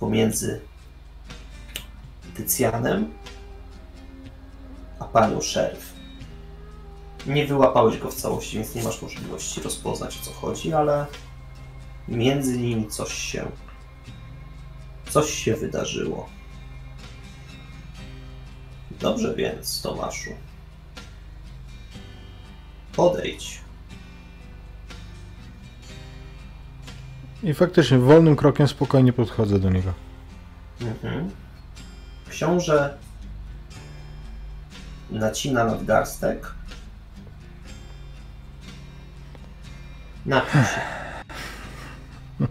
S1: pomiędzy Tycjanem a panią szeryf. Nie wyłapałeś go w całości, więc nie masz możliwości rozpoznać o co chodzi, ale między nimi coś się coś się wydarzyło. Dobrze więc, Tomaszu. Podejdź.
S4: I faktycznie wolnym krokiem spokojnie podchodzę do niego.
S1: Mhm. Książę nacina nadgarstek. Napisz.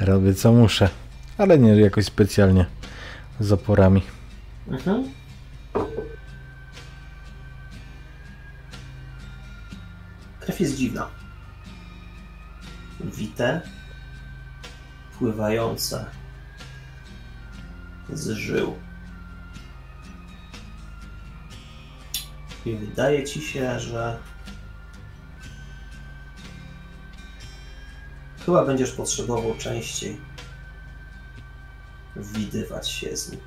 S4: Robię co muszę, ale nie jakoś specjalnie z oporami.
S1: Mhm. Krew jest dziwna. Wite, pływające z żył. I wydaje ci się, że chyba będziesz potrzebował częściej widywać się z nim.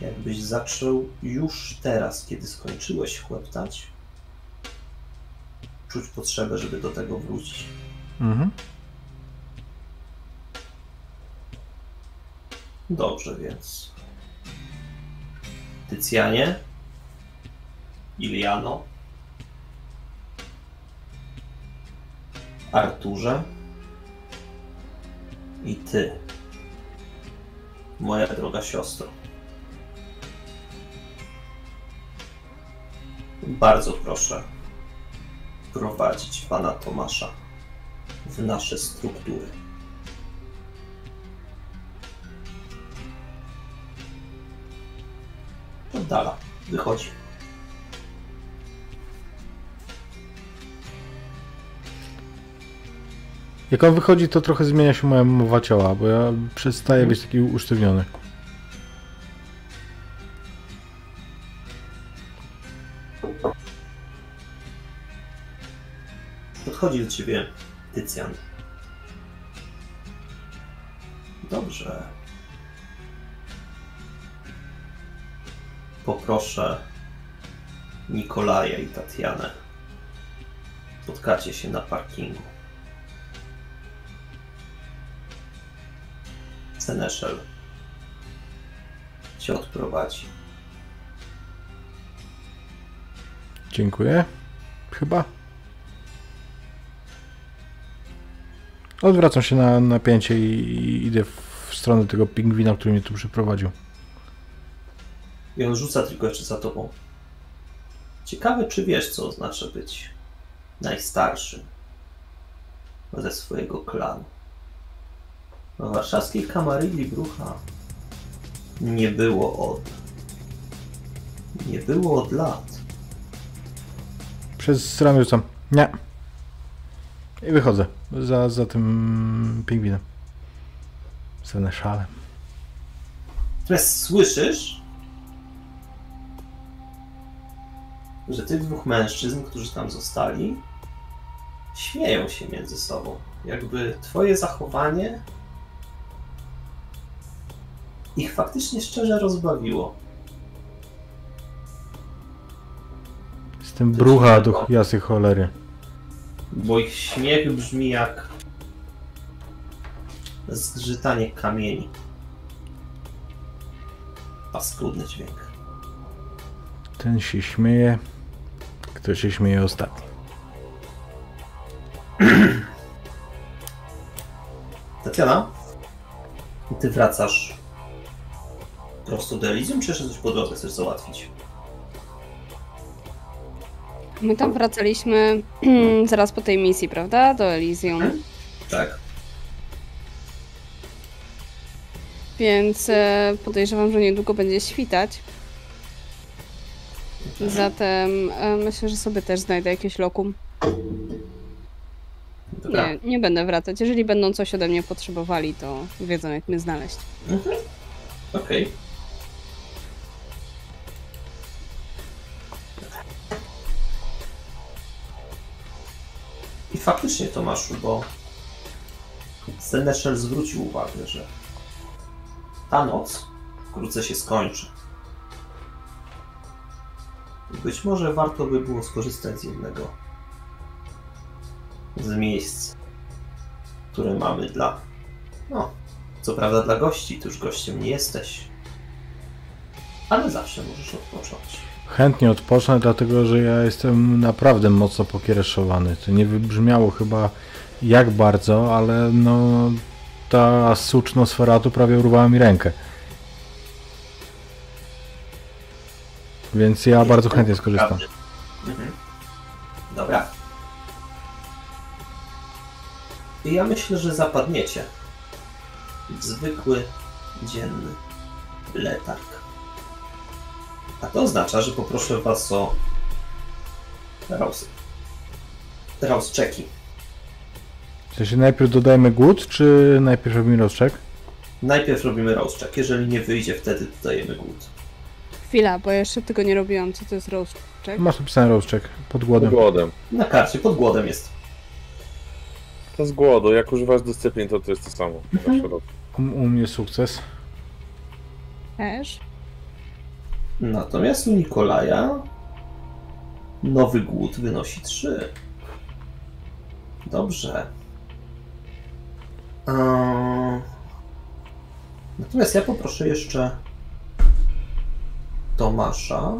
S1: Jakbyś zaczął już teraz, kiedy skończyłeś chłeptać, czuć potrzebę, żeby do tego wrócić.
S4: Mhm.
S1: Dobrze, więc. Tycjanie, Iliano, Arturze i ty, moja droga siostro. Bardzo proszę prowadzić pana Tomasza w nasze struktury. Oddala, wychodzi.
S4: Jak on wychodzi, to trochę zmienia się moja mowa ciała, bo ja przestaję być taki usztywniony.
S1: Podchodzi do ciebie Tycjan. Dobrze. Poproszę Nikolaja i Tatianę. Spotkacie się na parkingu. Seneszel cię odprowadzi.
S4: Dziękuję. Chyba. Odwracam się na napięcie i, i idę w stronę tego pingwina, który mnie tu przyprowadził.
S1: I on rzuca tylko jeszcze za tobą. Ciekawe, czy wiesz, co oznacza być najstarszym ze swojego klanu. Warszawskiej kamarylii Brucha nie było od... Nie było od lat.
S4: Przez ramię rzucam. Nie. I wychodzę za, za tym pingwinem. Seneszalem.
S1: Natomiast słyszysz, że tych dwóch mężczyzn, którzy tam zostali, śmieją się między sobą. Jakby twoje zachowanie ich faktycznie szczerze rozbawiło.
S4: Jestem brucha do jasy cholery.
S1: Bo ich śmiech brzmi jak zgrzytanie kamieni. Paskudny dźwięk.
S4: Ten się śmieje. Kto się śmieje ostatni.
S1: Tatiana, ty wracasz prosto do Elysium, czy jeszcze coś po drodze chcesz załatwić?
S3: My tam wracaliśmy zaraz po tej misji, prawda? Do Elysium.
S1: Tak.
S3: Więc e, podejrzewam, że niedługo będzie świtać. Zatem e, myślę, że sobie też znajdę jakieś lokum.
S1: Dobra.
S3: Nie, nie będę wracać. Jeżeli będą coś ode mnie potrzebowali, to wiedzą jak mnie znaleźć.
S1: Okej. I faktycznie, Tomaszu, bo Seneszel zwrócił uwagę, że ta noc wkrótce się skończy. Być może warto by było skorzystać z jednego z miejsc, które mamy dla, no, co prawda dla gości, ty już gościem nie jesteś, ale zawsze możesz odpocząć.
S4: Chętnie odpocznę, dlatego że ja jestem naprawdę mocno pokiereszowany. To nie wybrzmiało chyba jak bardzo, ale no ta sucznosfera tu prawie urwała mi rękę. Więc ja bardzo chętnie skorzystam.
S1: Mhm. Dobra. I ja myślę, że zapadniecie. Zwykły, dzienny letarg. A to oznacza, że poproszę was o Raus. Raus czeki.
S4: Sensie najpierw dodajemy głód, czy najpierw robimy rozczek?
S1: Najpierw robimy Raus check. Jeżeli nie wyjdzie, wtedy dodajemy głód.
S3: Chwila, bo ja jeszcze tego nie robiłam. Co to jest roast check?
S4: Masz napisany rozczek pod głodem.
S2: Głodem.
S1: Na karcie, pod głodem jest.
S2: To z głodu. Jak używasz dyscyplin, to to jest to samo.
S1: Mhm.
S4: U, u mnie sukces.
S3: Też.
S1: Natomiast u Nikolaja nowy głód wynosi 3. Dobrze. Natomiast ja poproszę jeszcze Tomasza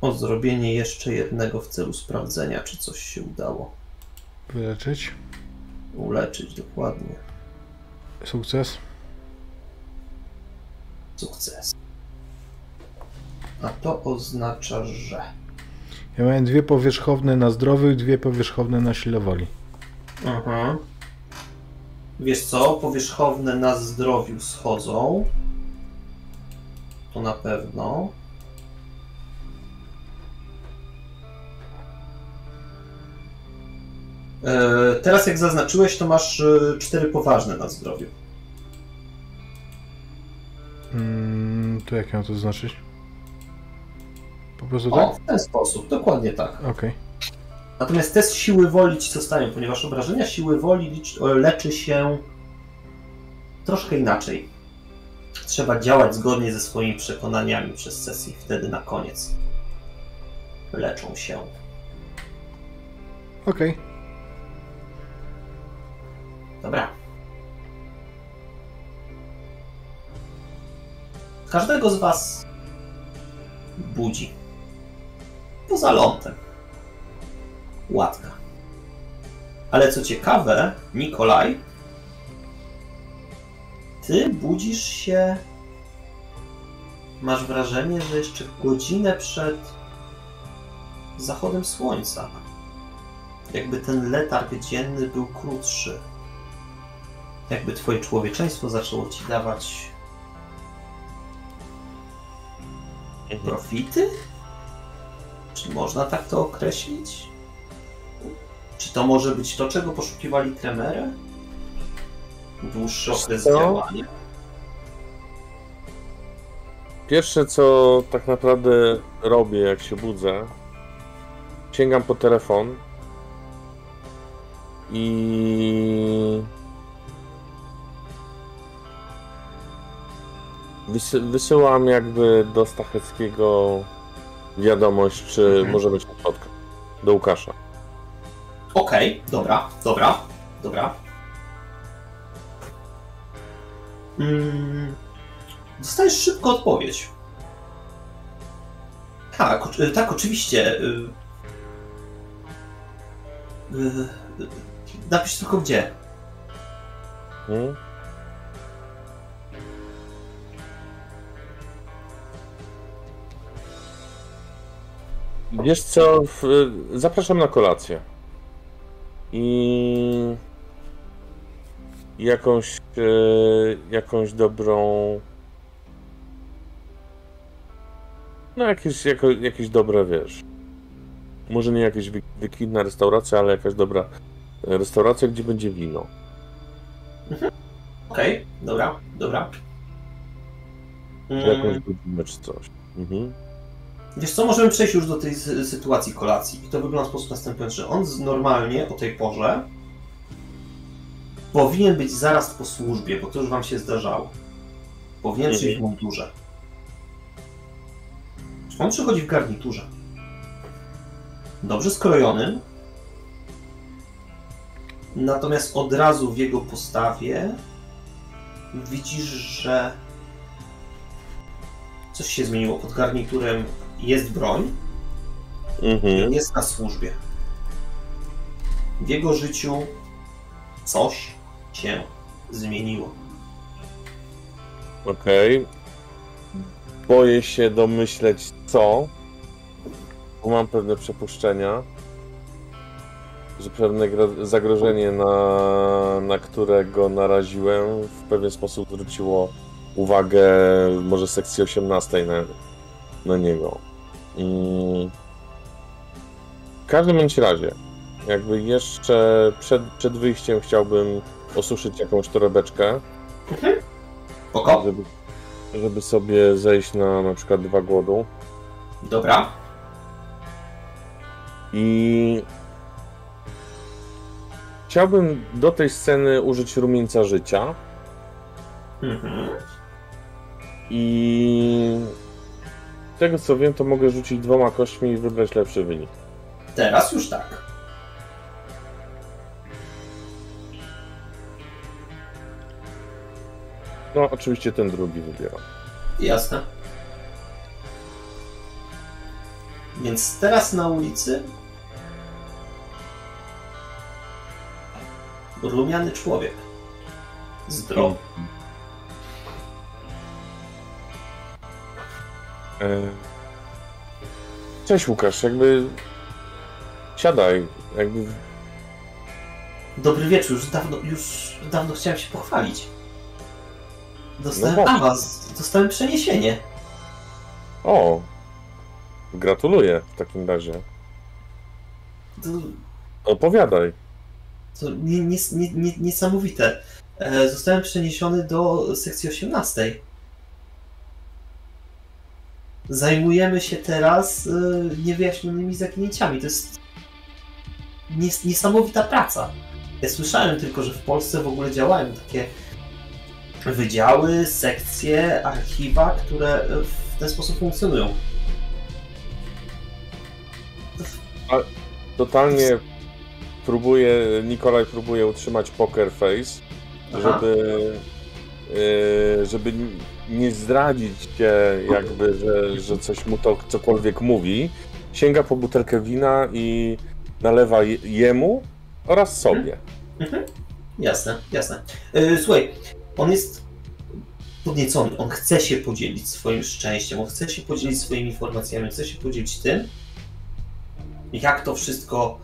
S1: o zrobienie jeszcze jednego w celu sprawdzenia, czy coś się udało
S4: Wyleczyć.
S1: uleczyć dokładnie.
S4: Sukces.
S1: Sukces. A to oznacza, że.
S4: Ja miałem dwie powierzchowne na zdrowiu i dwie powierzchowne na sile woli.
S1: Mhm. Wiesz co? Powierzchowne na zdrowiu schodzą. To na pewno. E, Teraz jak zaznaczyłeś, to masz e, cztery poważne na zdrowiu.
S4: Mm, to jak mam to znaczyć? Po prostu
S1: O,
S4: tak?
S1: w ten sposób, dokładnie tak.
S4: Okej.
S1: Natomiast test siły woli ci zostają, ponieważ obrażenia siły woli o, leczy się troszkę inaczej. Trzeba działać zgodnie ze swoimi przekonaniami przez sesję. Wtedy na koniec leczą się.
S4: Okej.
S1: Dobra. Każdego z was budzi. Poza lądem. Łatka. Ale co ciekawe, Nikolaj, ty budzisz się. Masz wrażenie, że jeszcze godzinę przed zachodem słońca. Jakby ten letarg dzienny był krótszy. Jakby twoje człowieczeństwo zaczęło ci dawać profity? Czy można tak to określić? Czy to może być to, czego poszukiwali Tremere? Dłuższy okres działania?
S2: Pierwsze, co tak naprawdę robię, jak się budzę, sięgam po telefon i wysy wysyłam jakby do Stacheckiego wiadomość, czy
S1: Mhm.
S2: może być spotkać. Do Łukasza.
S1: Okej, dobra, dobra, dobra. Mm, dostajesz szybko odpowiedź. Tak, tak, oczywiście. y, y, y, Napisz tylko gdzie.
S2: Hmm? Wiesz co, zapraszam na kolację. I jakąś, e, jakąś dobrą. No, jakieś, jako, jakieś dobre, wiesz. Może nie jakieś wy- wykwintna restauracja, ale jakaś dobra restauracja, gdzie będzie wino.
S1: Okej, dobra, dobra.
S2: Jakąś godzinę czy coś. Mhm.
S1: Wiesz co, możemy przejść już do tej sy- sytuacji kolacji. I to wygląda w sposób następujący. On normalnie o tej porze powinien być zaraz po służbie, bo to już wam się zdarzało. Powinien
S2: Mhm.
S1: przyjść w mundurze. On przychodzi w garniturze. Dobrze skrojonym. Natomiast od razu w jego postawie widzisz, że coś się zmieniło. Pod garniturem jest broń.
S2: Mhm.
S1: jest na służbie. W jego życiu coś się zmieniło.
S2: Okej. Boję się domyśleć co, bo mam pewne przypuszczenia, że pewne zagrożenie, na, na którego naraziłem, w pewien sposób zwróciło uwagę może sekcji 18 na, na niego. Mm. W każdym bądź razie, jakby jeszcze przed, przed wyjściem chciałbym osuszyć jakąś torebeczkę,
S1: Spoko?
S2: żeby, żeby sobie zejść na na przykład dwa głodu.
S1: Dobra.
S2: I chciałbym do tej sceny użyć rumieńca życia
S1: Mhm.
S2: i z tego co wiem, to mogę rzucić dwoma kośćmi i wybrać lepszy wynik.
S1: Teraz już tak.
S2: No, oczywiście ten drugi wybieram.
S1: Jasne. Więc teraz na ulicy rumiany człowiek. Zdrowy.
S2: Cześć Łukasz, jakby siadaj, jakby
S1: Dobry wieczór, już dawno, już dawno chciałem się pochwalić. Dostałem
S2: No
S1: awans, dostałem przeniesienie.
S2: o, gratuluję w takim razie.
S1: To,
S2: Opowiadaj.
S1: to nie, nie, nie, nie, niesamowite. E, zostałem przeniesiony do sekcji 18. Zajmujemy się teraz e, niewyjaśnionymi zaginięciami. To jest nies, niesamowita praca. Ja słyszałem tylko, że w Polsce w ogóle działają takie wydziały, sekcje, archiwa, które e, w ten sposób funkcjonują.
S2: Totalnie próbuje, Nikolaj próbuje utrzymać poker face,
S1: Aha.
S2: żeby, żeby nie zdradzić się jakby, że, że coś mu to cokolwiek mówi. Sięga po butelkę wina i nalewa je- jemu oraz sobie.
S1: Jasne, jasne. Yy, słuchaj, on jest podniecony, on chce się podzielić swoim szczęściem, on chce się podzielić swoimi informacjami, chce się podzielić tym, jak to wszystko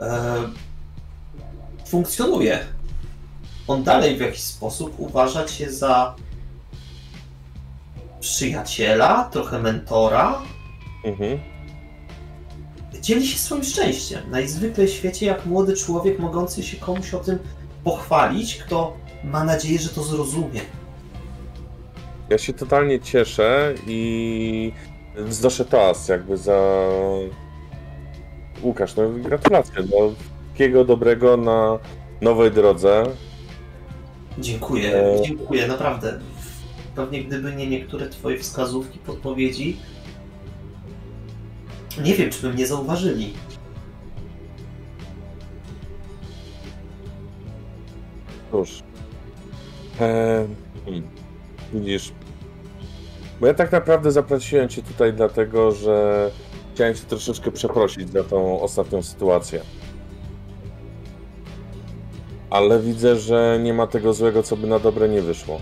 S1: e, funkcjonuje. On dalej w jakiś sposób uważa cię za przyjaciela, trochę mentora,
S2: Mhm.
S1: dzieli się swoim szczęściem. Najzwyklej w świecie, jak młody człowiek mogący się komuś o tym pochwalić, kto ma nadzieję, że to zrozumie.
S2: Ja się totalnie cieszę i wznoszę toast jakby za... Łukasz, no gratulacje. No, wszystkiego dobrego na nowej drodze.
S1: Dziękuję,
S2: E.
S1: dziękuję, naprawdę. Pewnie gdyby nie niektóre twoje wskazówki, podpowiedzi, nie wiem, czy by mnie zauważyli.
S2: Cóż. E, hmm, widzisz. Bo ja tak naprawdę zaprosiłem cię tutaj dlatego, że chciałem cię troszeczkę przeprosić za tą ostatnią sytuację. Ale widzę, że nie ma tego złego, co by na dobre nie wyszło.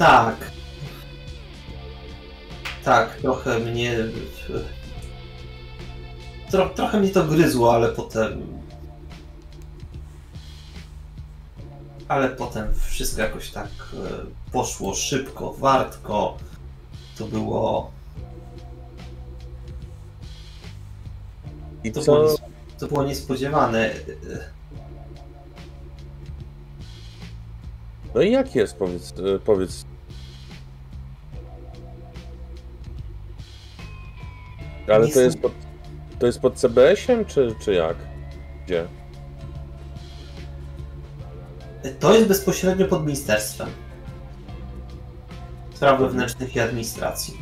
S1: Tak. Tak, trochę mnie. Tro, trochę mnie to gryzło, ale potem. Ale potem wszystko jakoś tak e, poszło szybko, wartko. To było.
S2: I
S1: To, było, to było niespodziewane.
S2: No i jak jest, powiedz, e, powiedz. Ale to jest pod, to jest pod CBS-iem, czy, czy jak? Gdzie?
S1: To jest bezpośrednio pod ministerstwem. Spraw wewnętrznych i administracji.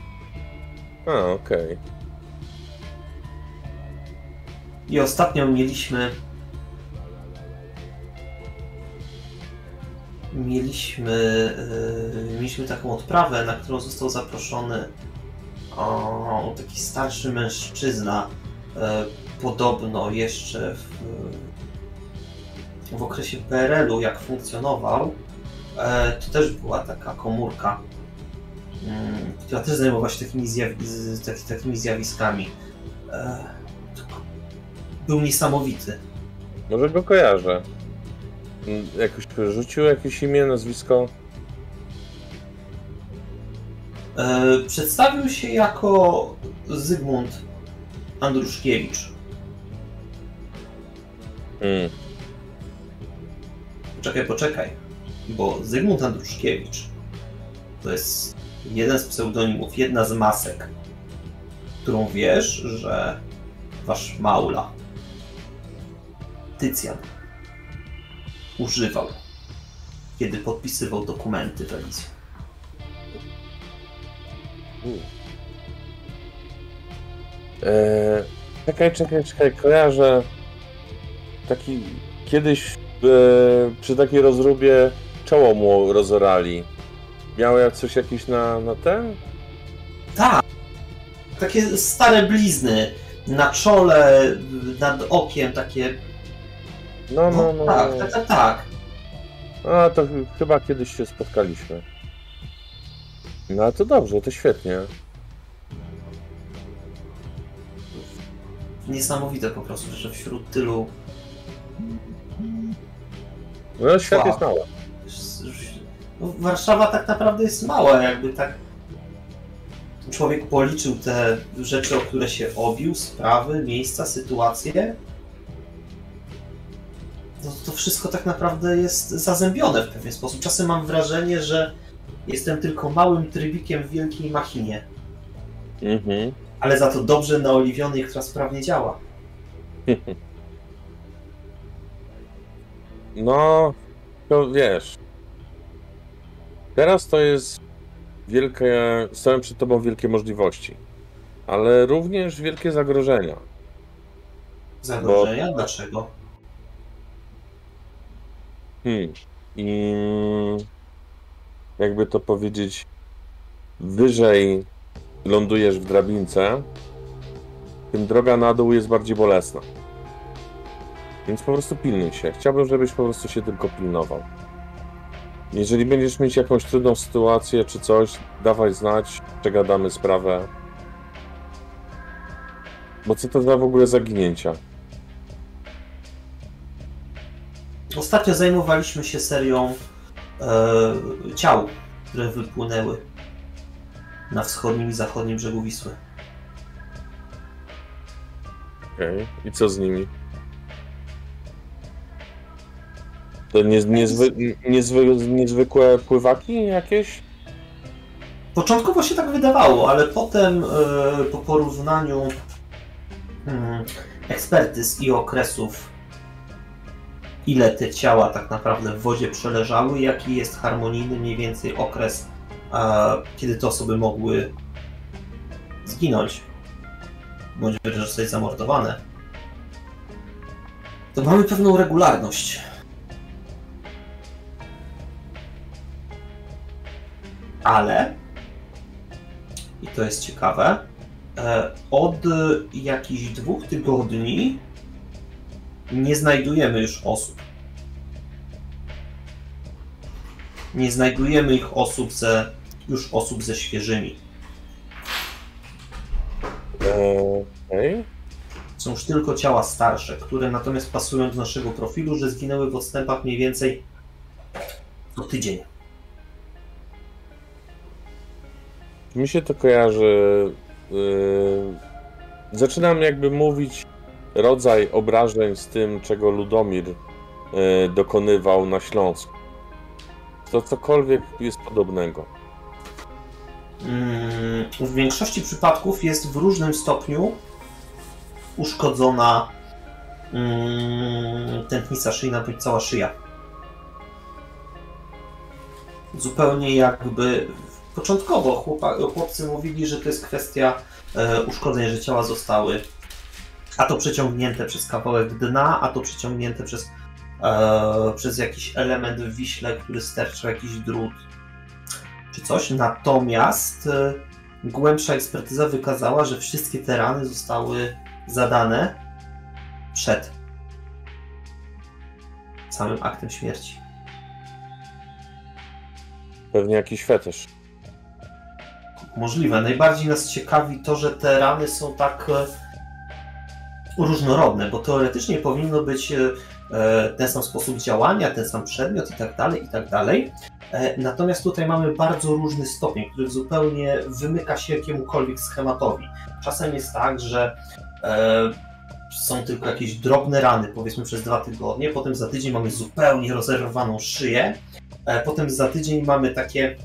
S2: A, okej.
S1: I ostatnio mieliśmy. Mieliśmy, yy, mieliśmy taką odprawę, na którą został zaproszony o, taki starszy mężczyzna, e, podobno jeszcze w, w okresie PRL-u, jak funkcjonował, e, to też była taka komórka, mm, która też zajmowała się takimi, zjawi- z, tak, takimi zjawiskami. E, był niesamowity.
S2: Może go kojarzę. Mm, Jakoś rzucił jakieś imię, nazwisko?
S1: E, przedstawił się jako Zygmunt Andruszkiewicz.
S2: Mm.
S1: Poczekaj, poczekaj, bo Zygmunt Andruszkiewicz to jest jeden z pseudonimów, jedna z masek, którą wiesz, że wasz Maula, Tycjan, używał, kiedy podpisywał dokumenty w Elizji.
S2: Eee, czekaj, czekaj, czekaj, kojarzę. Taki kiedyś e, przy takiej rozróbie czoło mu rozorali. Miał jak coś jakiś na, na ten?
S1: Tak! Takie stare blizny na czole, nad okiem, takie.
S2: No, no, no.
S1: tak, tak, tak, tak.
S2: A to ch- chyba kiedyś się spotkaliśmy. No to dobrze, to świetnie.
S1: Niesamowite po prostu, że wśród tylu
S2: No świat
S1: Wow.
S2: jest mały.
S1: No, Warszawa tak naprawdę jest mała, jakby tak człowiek policzył te rzeczy, o które się obił, sprawy, miejsca, sytuacje. No, to wszystko tak naprawdę jest zazębione w pewien sposób. Czasem mam wrażenie, że jestem tylko małym trybikiem w wielkiej machinie,
S2: Mhm.
S1: ale za to dobrze naoliwionej, która sprawnie działa.
S2: No, to wiesz. Teraz to jest wielkie. Stoją przed tobą wielkie możliwości, ale również wielkie zagrożenia.
S1: Zagrożenia? Dlaczego?
S2: Hmm. I jakby to powiedzieć, wyżej lądujesz w drabince, tym droga na dół jest bardziej bolesna. Więc po prostu pilnuj się. Chciałbym, żebyś po prostu się tylko pilnował. Jeżeli będziesz mieć jakąś trudną sytuację czy coś, dawaj znać, przegadamy sprawę. Bo co to za w ogóle zaginięcia?
S1: Ostatnio zajmowaliśmy się serią e, ciał, które wypłynęły na wschodnim i zachodnim brzegu Wisły.
S2: Okej, i co z nimi? To nie, niezwy, niezwy, niezwykłe pływaki jakieś?
S1: Początkowo się tak wydawało, ale potem e, po porównaniu mm, ekspertyz i okresów, ile te ciała tak naprawdę w wodzie przeleżały, jaki jest harmonijny mniej więcej okres, kiedy te osoby mogły zginąć, bądź wręcz zostać zamordowane, to mamy pewną regularność. Ale i to jest ciekawe, e, od jakichś dwóch tygodni nie znajdujemy już osób. Nie znajdujemy ich osób ze, już osób ze świeżymi.
S2: Okej.
S1: Są już tylko ciała starsze, które natomiast pasują do naszego profilu, że zginęły w odstępach mniej więcej co tydzień.
S2: Mi się to kojarzy. Yy, zaczynam jakby mówić rodzaj obrażeń z tym, czego Ludomir yy, dokonywał na Śląsku. To cokolwiek jest podobnego.
S1: Mm, W większości przypadków jest w różnym stopniu uszkodzona mm, tętnica szyjna bądź cała szyja. Zupełnie jakby początkowo chłopcy mówili, że to jest kwestia e, uszkodzeń, że ciała zostały a to przeciągnięte przez kawałek dna, a to przeciągnięte przez, e, przez jakiś element w wiśle, który sterczał jakiś drut czy coś. Natomiast e, głębsza ekspertyza wykazała, że wszystkie te rany zostały zadane przed samym aktem śmierci.
S2: Pewnie jakiś fetysz.
S1: Możliwe. Najbardziej nas ciekawi to, że te rany są tak e, różnorodne, bo teoretycznie powinno być e, e, ten sam sposób działania, ten sam przedmiot i tak dalej, i tak dalej. E, Natomiast tutaj mamy bardzo różny stopień, który zupełnie wymyka się jakiemukolwiek schematowi. Czasem jest tak, że są tylko jakieś drobne rany, powiedzmy przez dwa tygodnie, potem za tydzień mamy zupełnie rozerwaną szyję, potem za tydzień mamy takie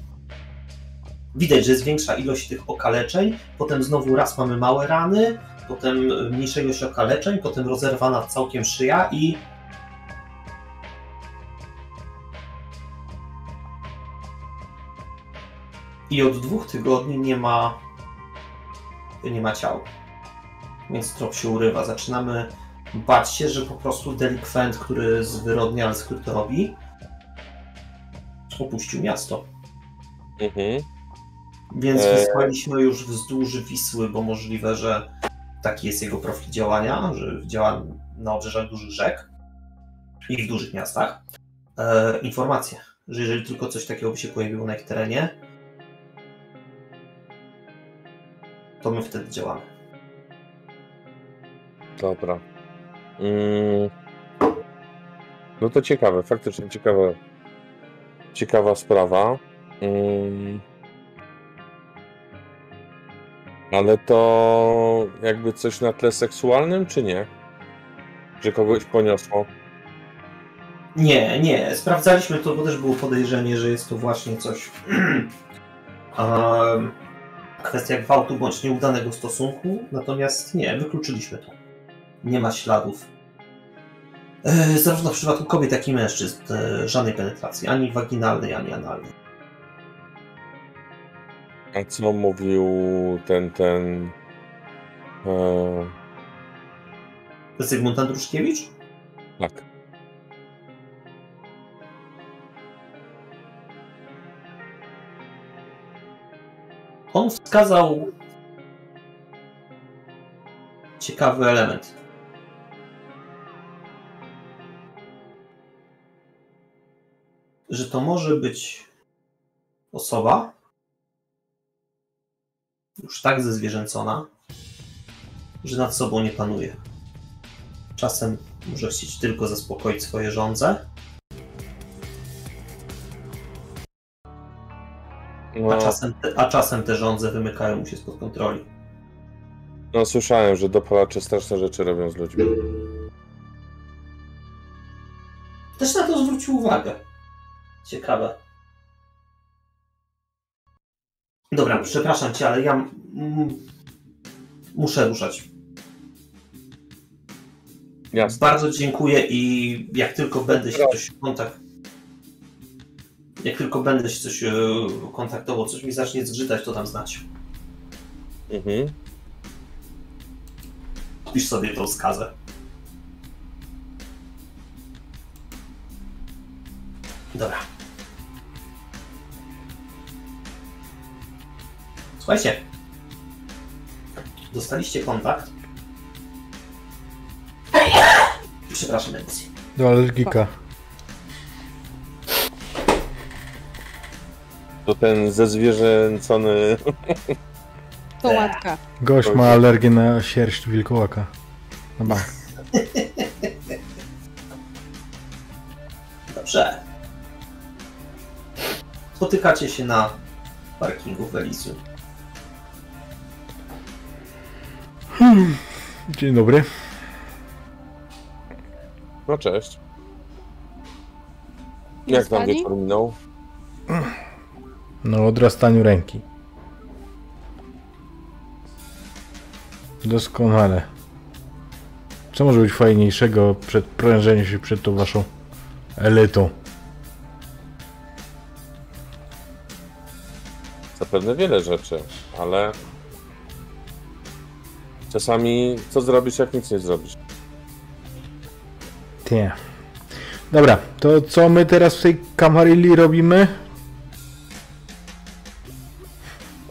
S1: widać, że jest większa ilość tych okaleczeń, potem znowu raz mamy małe rany, potem mniejsza ilość okaleczeń, potem rozerwana całkiem szyja i i od dwóch tygodni nie ma nie ma ciał. Więc trop się urywa. Zaczynamy bać się, że po prostu delikwent, który zwyrodnialski to robi, opuścił miasto.
S2: Mhm.
S1: Więc
S2: Eee.
S1: wysłaliśmy już wzdłuż Wisły, bo możliwe, że taki jest jego profil działania, że działa na obrzeżach dużych rzek i w dużych miastach. E, informacje, że jeżeli tylko coś takiego by się pojawiło na ich terenie, to my wtedy działamy.
S2: Dobra. Mm. No to ciekawe, faktycznie ciekawa, ciekawa sprawa. Mm. Ale to jakby coś na tle seksualnym, czy nie? Że kogoś poniosło?
S1: Nie, nie. Sprawdzaliśmy to, bo też było podejrzenie, że jest to właśnie coś. kwestia gwałtu bądź nieudanego stosunku. Natomiast nie, wykluczyliśmy to. Nie ma śladów. E, zarówno w przypadku kobiet, jak i mężczyzn e, żadnej penetracji, ani waginalnej, ani analnej.
S2: A co mówił ten, ten... E,
S1: Zygmunt Andruszkiewicz?
S2: tak.
S1: On wskazał ciekawy element. Że to może być osoba już tak zezwierzęcona, że nad sobą nie panuje. Czasem może chcieć tylko zaspokoić swoje żądze,
S2: No,
S1: a czasem, te, a czasem te żądze wymykają mu się spod kontroli.
S2: no słyszałem, że dopalacze straszne rzeczy robią z ludźmi.
S1: Też na to zwrócił uwagę. Ciekawe. Dobra, przepraszam cię, ale ja muszę ruszać.
S2: Jasne.
S1: Bardzo dziękuję i jak tylko będę się coś kontakt... Jak tylko będę się coś e, kontaktował, coś mi zacznie zgrzytać, to dam znać.
S2: Mhm.
S1: Pisz sobie tą skazę. Dobra. Słuchajcie. Dostaliście kontakt. Przepraszam, emocje.
S4: Do alergika.
S2: To ten zezwierzęcony...
S3: To łatka.
S4: Gość ma alergię na sierść wilkołaka. No ba.
S1: Dobrze. Spotykacie się na parkingu w Elysium.
S4: Dzień dobry.
S2: No cześć. Jak tam
S3: Spali?
S2: wieczór minął?
S4: No, odrastaniu ręki. Doskonale. Co może być fajniejszego przed prężeniem się przed tą waszą elitą?
S2: Zapewne wiele rzeczy, ale... Czasami co zrobisz, jak nic nie zrobisz?
S4: Nie. Dobra, to co my teraz w tej Kamarilli robimy?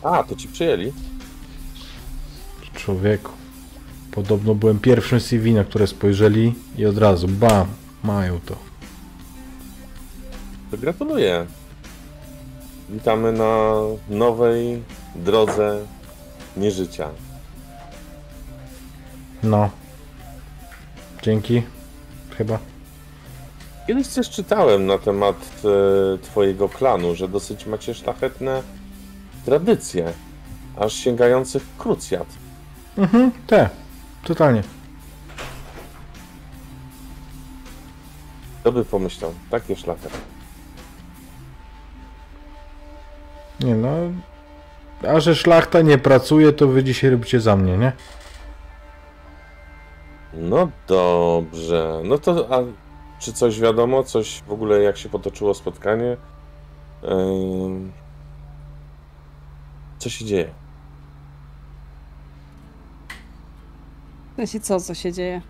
S2: A, to ci przyjęli?
S4: Człowieku. Podobno byłem pierwszym CV, na które spojrzeli i od razu bam, mają to.
S2: To gratuluję. Witamy na nowej drodze nieżycia.
S4: No. Dzięki. Chyba.
S2: Kiedyś coś czytałem na temat e, twojego klanu, że dosyć macie szlachetne tradycje, aż sięgających krucjat.
S4: Mhm, te. Totalnie.
S2: Kto by pomyślał? Takie szlachetne.
S4: Nie no. A że szlachta nie pracuje, to wy dzisiaj robicie za mnie, nie?
S2: No dobrze. No to a czy coś wiadomo? Coś w ogóle jak się potoczyło spotkanie? Ym, Co się dzieje?
S3: W sensie co, co się dzieje?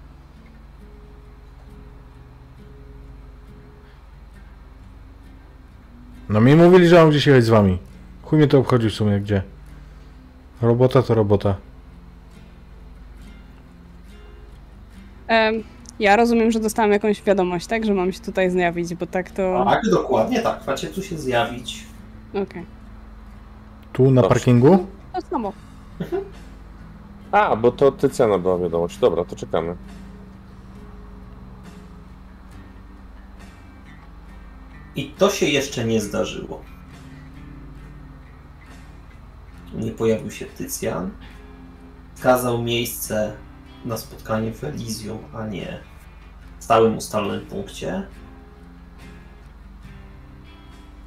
S4: No mi mówili, że mam gdzieś jechać z wami. Chuj mnie to obchodzi w sumie gdzie. Robota to robota.
S3: Ja rozumiem, że dostałam jakąś wiadomość, tak? Że mam się tutaj zjawić, bo tak to...
S1: Tak, dokładnie tak. Macie tu się zjawić.
S3: Okej.
S4: Tu na
S2: Dobrze.
S4: parkingu?
S3: To samo.
S2: A, bo to Tycjana była wiadomość. Dobra, to czekamy.
S1: I to się jeszcze nie zdarzyło. Nie pojawił się Tycjan. Wskazał miejsce na spotkanie w Elysium, a nie w stałym ustalonym punkcie.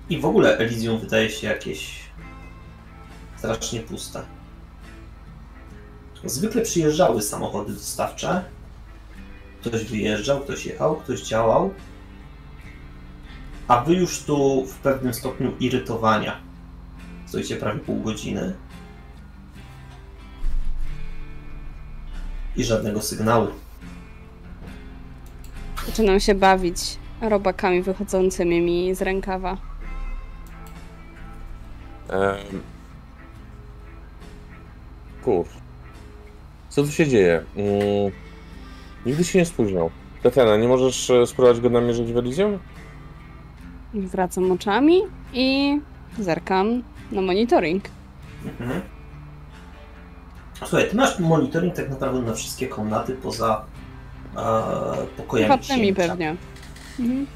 S1: I w ogóle Elysium wydaje się jakieś strasznie puste. Zwykle przyjeżdżały samochody dostawcze. Ktoś wyjeżdżał, ktoś jechał, ktoś działał. A wy już tu w pewnym stopniu irytowania. Stoicie prawie pół godziny. I żadnego sygnału.
S3: Zaczynam się bawić robakami wychodzącymi mi z rękawa.
S2: Ehm... Kur. Co tu się dzieje? Mm... Nigdy się nie spóźniał. Tatiana, nie możesz e, spróbować go namierzyć w Elysium?
S3: Wracam oczami i zerkam na monitoring.
S1: Mhm. Słuchaj, ty masz monitoring tak naprawdę na wszystkie komnaty poza e, pokojami
S3: Prywatnymi pewnie. Mhm.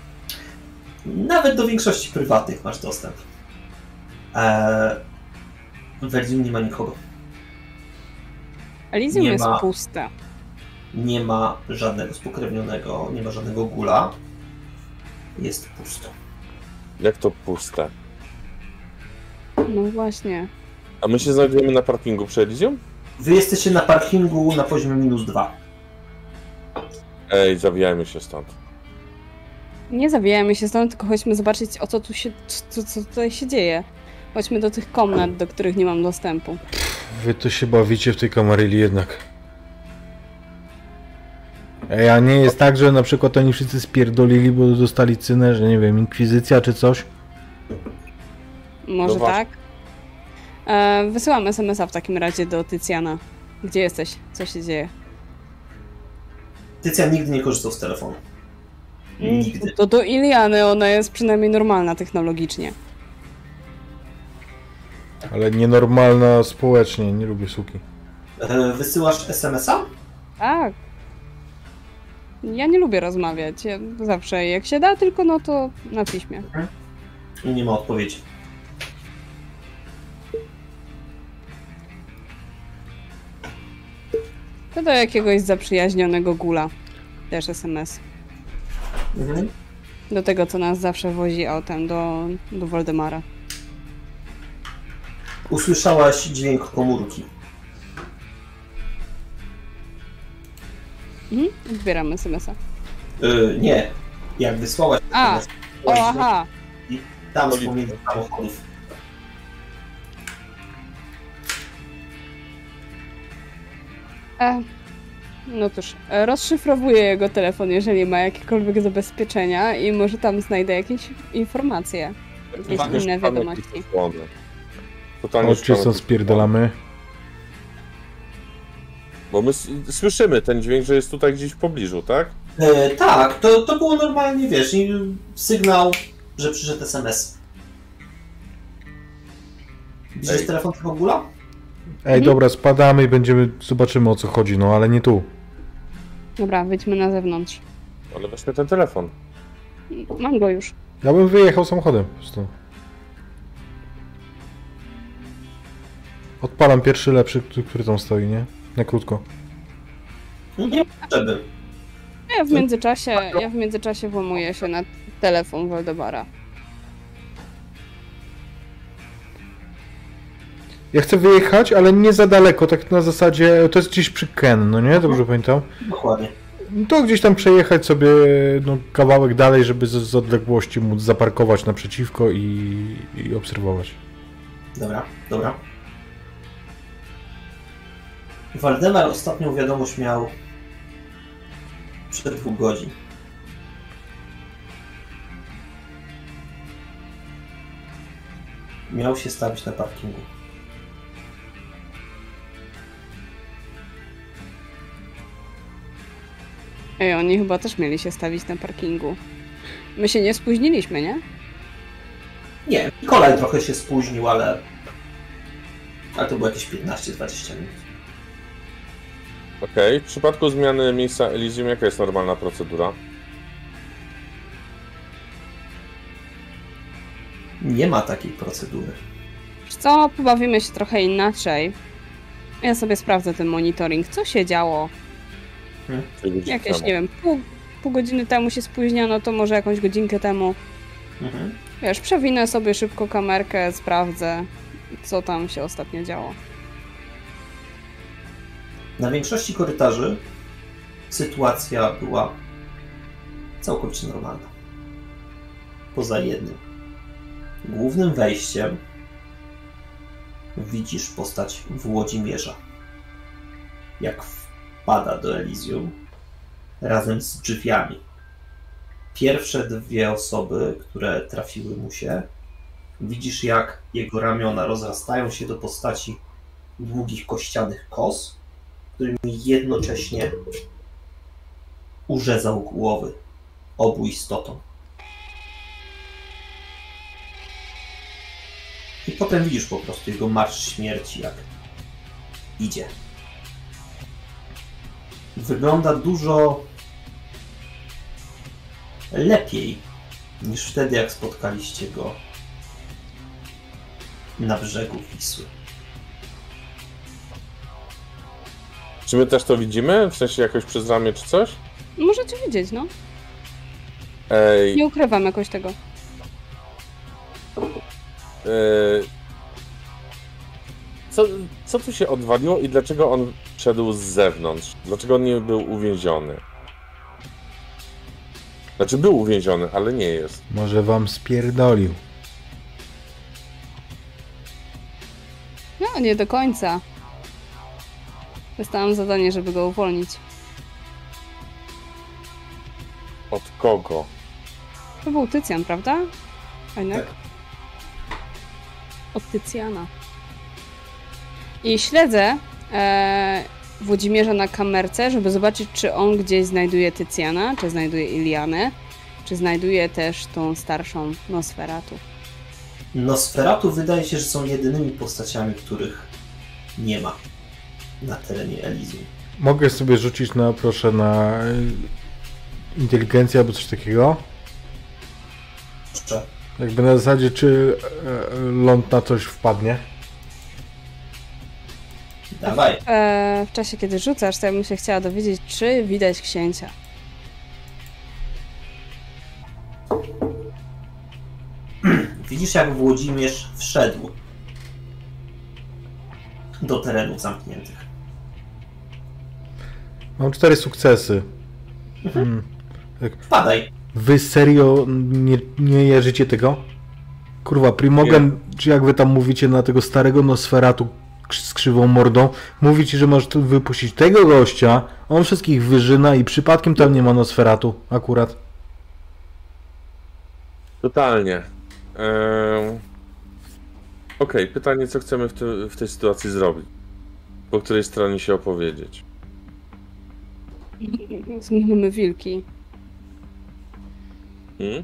S1: Nawet do większości prywatnych masz dostęp. E, w Elysium nie ma nikogo.
S3: Elysium
S1: Nie
S3: jest
S1: ma.
S3: puste.
S1: Nie ma żadnego spokrewnionego, nie ma żadnego gula. Jest pusto.
S2: Jak to puste?
S3: No właśnie.
S2: A my się znajdujemy na parkingu przy Elysium?
S1: Wy jesteście na parkingu na poziomie minus dwa.
S2: Ej, zawijajmy się stąd.
S3: Nie zawijajmy się stąd, tylko chodźmy zobaczyć, o co tu się, co, co tutaj się dzieje. Chodźmy do tych komnat, do których nie mam dostępu.
S4: Wy to się bawicie w tej kameryli jednak. Ej, a nie jest tak, że na przykład oni wszyscy spierdolili, bo dostali cynę, że nie wiem, inkwizycja czy coś?
S3: Może
S2: No
S3: tak? E, wysyłam SMS-a w takim razie do Tycjana. Gdzie jesteś? Co się dzieje?
S1: Tycjan nigdy nie korzystał z telefonu. Nigdy.
S3: To do Iliany, ona jest przynajmniej normalna technologicznie.
S4: Ale nienormalna społecznie, nie lubię suki.
S1: E, Wysyłasz SMS-a?
S3: Tak. Ja nie lubię rozmawiać. Ja zawsze jak się da, tylko no to na piśmie.
S1: I nie ma odpowiedzi.
S3: To do jakiegoś zaprzyjaźnionego gula. Też SMS.
S1: Mhm.
S3: Do tego, co nas zawsze wozi autem do, do Woldemara.
S1: Usłyszałaś dźwięk komórki.
S3: Mhm. Odbieram SMS-a.
S1: E, nie. Jak wysłałaś
S3: A,
S1: SMS,
S3: O, aha!
S1: tam z pomiędzy samochodów.
S3: E, no cóż, e, rozszyfrowuję jego telefon, jeżeli ma jakiekolwiek zabezpieczenia i może tam znajdę jakieś informacje. Jakieś
S2: Uwaga,
S3: inne
S2: pan
S3: wiadomości.
S2: Totalnie tych-
S4: spierdalamy.
S2: Bo my słyszymy ten dźwięk, że jest tutaj gdzieś w pobliżu, tak?
S1: E, tak, to, to było normalnie, wiesz, i sygnał, że przyszedł SMS.
S2: Ej.
S1: telefon tego gula?
S4: Ej, dobra, spadamy i będziemy, zobaczymy o co chodzi, no ale nie tu.
S3: Dobra, wyjdźmy na zewnątrz.
S2: Ale weźmy ten telefon.
S3: Mam go już.
S4: Ja bym wyjechał samochodem po prostu. Odpalam pierwszy lepszy, który- tam stoi, nie? Na krótko.
S1: Nie ma potrzeby.
S3: Ja w międzyczasie, ja w międzyczasie włamuję się na telefon Waldemara.
S4: Ja chcę wyjechać, ale nie za daleko, tak na zasadzie, to jest gdzieś przy Ken, no nie? Dobrze pamiętam?
S1: Dokładnie.
S4: To gdzieś tam przejechać sobie no, kawałek dalej, żeby z, z odległości móc zaparkować naprzeciwko i, i obserwować.
S1: Dobra, dobra. Waldemar ostatnią wiadomość miał przed dwóch godzin. Miał się stawić na parkingu.
S3: Ej, oni chyba też mieli się stawić na parkingu. My się nie spóźniliśmy, nie?
S1: Nie, kolej trochę się spóźnił, ale... Ale to było jakieś 15-20 minut.
S2: Okej. W przypadku zmiany miejsca Elysium, jaka jest normalna procedura?
S1: Nie ma takiej procedury.
S3: Wiesz co, pobawimy się trochę inaczej. Ja sobie sprawdzę ten monitoring, co się działo.
S2: Godzin
S3: Jakieś,
S2: temu.
S3: nie wiem, pół, pół godziny temu się spóźniono, to może jakąś godzinkę temu.
S1: Mhm.
S3: Wiesz, przewinę sobie szybko kamerkę, sprawdzę, co tam się ostatnio działo.
S1: Na większości korytarzy sytuacja była całkowicie normalna. Poza jednym. Głównym wejściem widzisz postać Włodzimierza. Jak wpada do Elysium razem z drzwiami. Pierwsze dwie osoby, które trafiły mu się, widzisz jak jego ramiona rozrastają się do postaci długich kościanych kos, którymi jednocześnie urzezał głowy obu istotom. I potem widzisz po prostu jego marsz śmierci, jak idzie. Wygląda dużo lepiej niż wtedy, jak spotkaliście go na brzegu Wisły.
S2: Czy my też to widzimy? W sensie jakoś przez ramię czy coś?
S3: Możecie wiedzieć, no.
S2: Ej,
S3: Nie ukrywam jakoś tego.
S2: e, co, co tu się odwaliło i dlaczego on szedł z zewnątrz? Dlaczego on nie był uwięziony? Znaczy był uwięziony, ale nie jest.
S4: Może wam spierdolił.
S3: No, nie do końca. Dostałam zadanie, żeby go uwolnić.
S2: Od kogo?
S3: To był Tycjan, prawda? Fajnek?
S1: Tak.
S3: Od Tycjana. I śledzę e, Włodzimierza na kamerce, żeby zobaczyć, czy on gdzieś znajduje Tycjana, czy znajduje Ilianę, czy znajduje też tą starszą Nosferatu.
S1: Nosferatu wydaje się, że są jedynymi postaciami, których nie ma na terenie Elysium.
S4: Mogę sobie rzucić na, proszę, na y, inteligencję albo coś takiego?
S1: Jeszcze
S4: Jakby na zasadzie, czy e, e, ląd na coś wpadnie?
S1: Dawaj.
S3: E, w czasie, kiedy rzucasz, to ja bym się chciała dowiedzieć, czy widać księcia.
S1: Widzisz, jak Włodzimierz wszedł do terenów zamkniętych.
S4: Mam cztery sukcesy. Hmm.
S1: Wpadaj.
S4: Wy serio nie, nie jarzycie tego? Kurwa, Primogen, czy jak wy tam mówicie na tego starego Nosferatu z krzywą mordą, mówicie, że możesz tu wypuścić tego gościa, on wszystkich wyżyna i przypadkiem tam nie ma Nosferatu, akurat.
S2: Totalnie. Ehm, Okej, pytanie, co chcemy w, te, w tej sytuacji zrobić? Po której stronie się opowiedzieć?
S3: Zmówmy wilki.
S2: Hmm?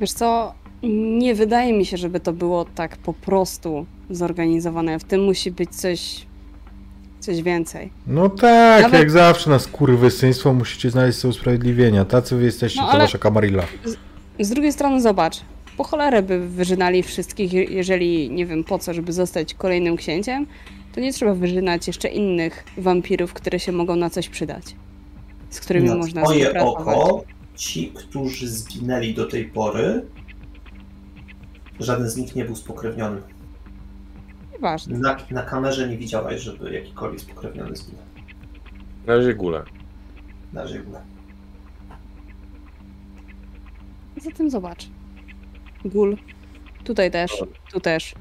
S3: Wiesz co, nie wydaje mi się, żeby to było tak po prostu zorganizowane. W tym musi być coś, coś więcej.
S4: No tak,
S3: Nawet-
S4: jak zawsze na skurwysyństwo musicie znaleźć sobie usprawiedliwienia. Tacy wy jesteście,
S3: No,
S4: to
S3: ale-
S4: wasza kamarilla.
S3: Z drugiej strony zobacz, po cholerę by wyżynali wszystkich, je- jeżeli nie wiem po co, żeby zostać kolejnym księciem, to nie trzeba wyżynać jeszcze innych wampirów, które się mogą na coś przydać. Z którymi
S1: Na
S3: można
S1: twoje
S3: współpracować.
S1: oko, ci, którzy zginęli do tej pory, żaden z nich nie był spokrewnionym.
S3: Nieważne.
S1: Na, na kamerze nie widziałaś, żeby jakikolwiek spokrewniony zginął.
S2: Na razie gule.
S1: Na żywne.
S3: Zatem zobacz. Gul. Tutaj też. Tu też.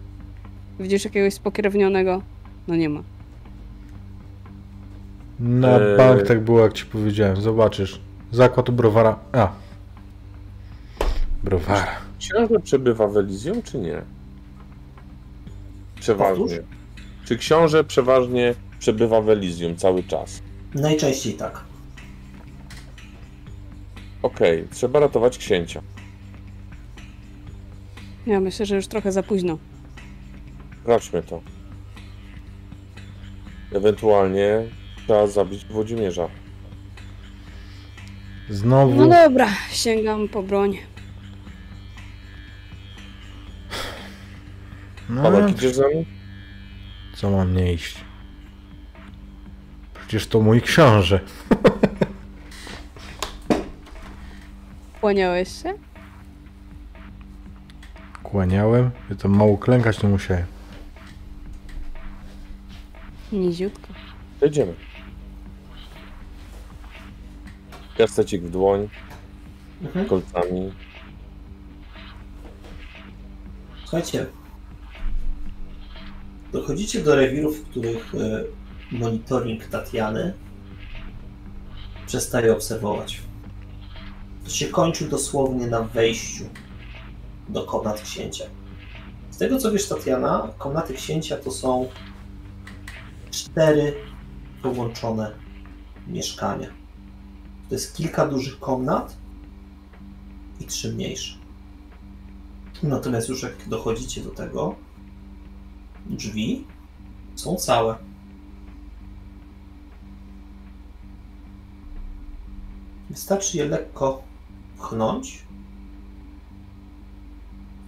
S3: Widzisz jakiegoś spokrewnionego? No nie ma.
S4: Na
S2: Eee.
S4: bank tak było, jak ci powiedziałem. Zobaczysz. Zakład browara. A. Browara.
S2: Książę przebywa w Elysium, czy nie? Przeważnie.
S1: Powtórz?
S2: Czy książę przeważnie przebywa w Elysium cały czas?
S1: Najczęściej tak.
S2: Okej, trzeba ratować księcia.
S3: Ja myślę, że już trochę za późno.
S2: Sprawdźmy to. Ewentualnie trzeba zabić Włodzimierza.
S4: Znowu.
S3: No dobra, sięgam po broń.
S4: No,
S2: Paweł, idziesz za mną?
S4: co mam nie iść? Przecież to mój książę.
S3: Kłaniałeś się?
S4: Kłaniałem. Ja tam mało klękać nie musiałem.
S3: Niziutko.
S2: To idziemy. Kastecik w dłoń,
S1: Mhm.
S2: kolcami.
S1: Słuchajcie. Dochodzicie do rewirów, w których e, monitoring Tatiany przestaje obserwować. To się kończy dosłownie na wejściu do komnat księcia. Z tego co wiesz, Tatiana, komnaty księcia to są cztery połączone mieszkania. To jest kilka dużych komnat i trzy mniejsze. Natomiast już jak dochodzicie do tego, drzwi są całe. Wystarczy je lekko pchnąć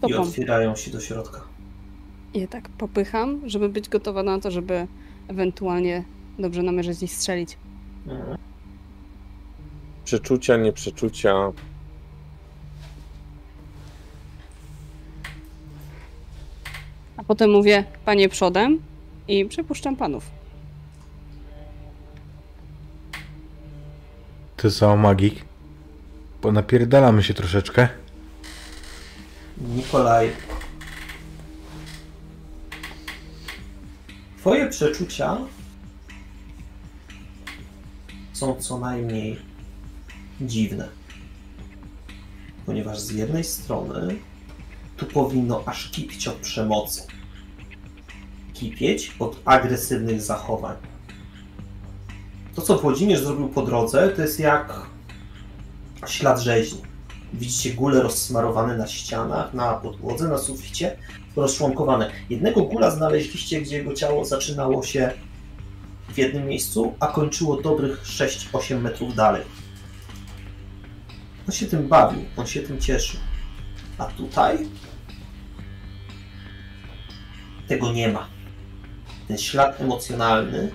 S1: i
S3: Stopą.
S1: otwierają się do środka.
S3: Je tak popycham, żeby być gotowa na to, żeby ewentualnie dobrze namierzyć i strzelić.
S1: Mhm.
S2: Przeczucia, nieprzeczucia.
S3: A potem mówię, panie przodem i przepuszczam panów.
S4: Ty co, magik? Bo napierdalamy się troszeczkę.
S1: Nikolaj. Twoje przeczucia są co najmniej dziwne. Ponieważ z jednej strony tu powinno aż kipić od przemocy. Kipieć od agresywnych zachowań. To, co Włodzimierz zrobił po drodze, to jest jak ślad rzeźni. Widzicie gule rozsmarowane na ścianach, na podłodze, na suficie, rozczłonkowane. Jednego gula znaleźliście, gdzie jego ciało zaczynało się w jednym miejscu, a kończyło dobrych 6-8 metrów dalej. On się tym bawił, on się tym cieszył. A tutaj tego nie ma. Ten ślad emocjonalny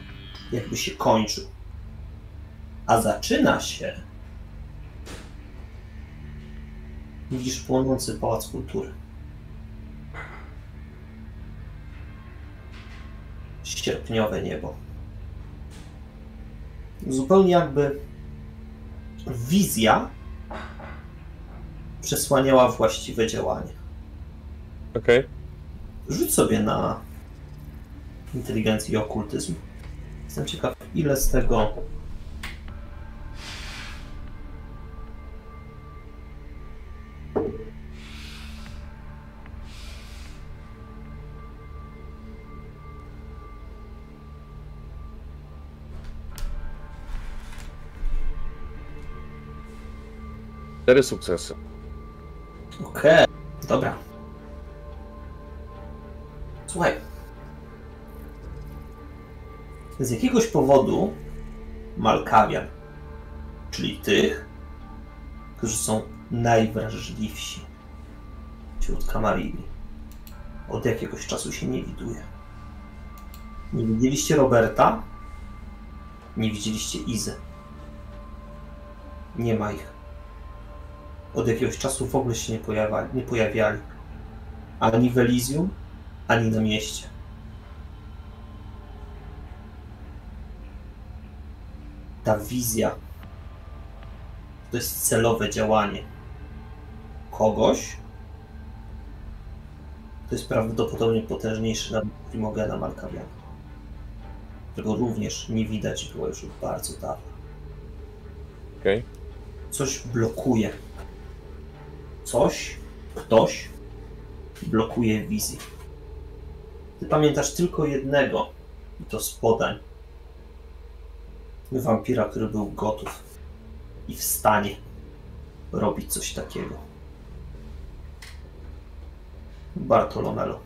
S1: jakby się kończył. A zaczyna się Widzisz płonący pałac kultury. Sierpniowe niebo. Zupełnie jakby wizja przesłaniała właściwe działanie.
S2: Okej.
S1: Rzuć sobie na inteligencję i okultyzm. Jestem ciekaw, ile z tego
S2: Cztery sukcesy.
S1: Okej, okay. dobra. Słuchaj. Z jakiegoś powodu Malkawian, czyli tych, którzy są najwrażliwsi wśród Kamarini, od jakiegoś czasu się nie widuje. Nie widzieliście Roberta, nie widzieliście Izy. Nie ma ich. Od jakiegoś czasu w ogóle się nie, pojawiali, nie pojawiali. Ani w Elysium, ani na mieście. Ta wizja to jest celowe działanie kogoś, to jest prawdopodobnie potężniejszy nad Primogena Markawiana. Którego również nie widać było już od bardzo dawno.
S2: Okej.
S1: Coś blokuje. Coś, ktoś blokuje wizję. Ty pamiętasz tylko jednego, i to z podań. Wampira, który był gotów i w stanie robić coś takiego. Bartolomelo.
S2: To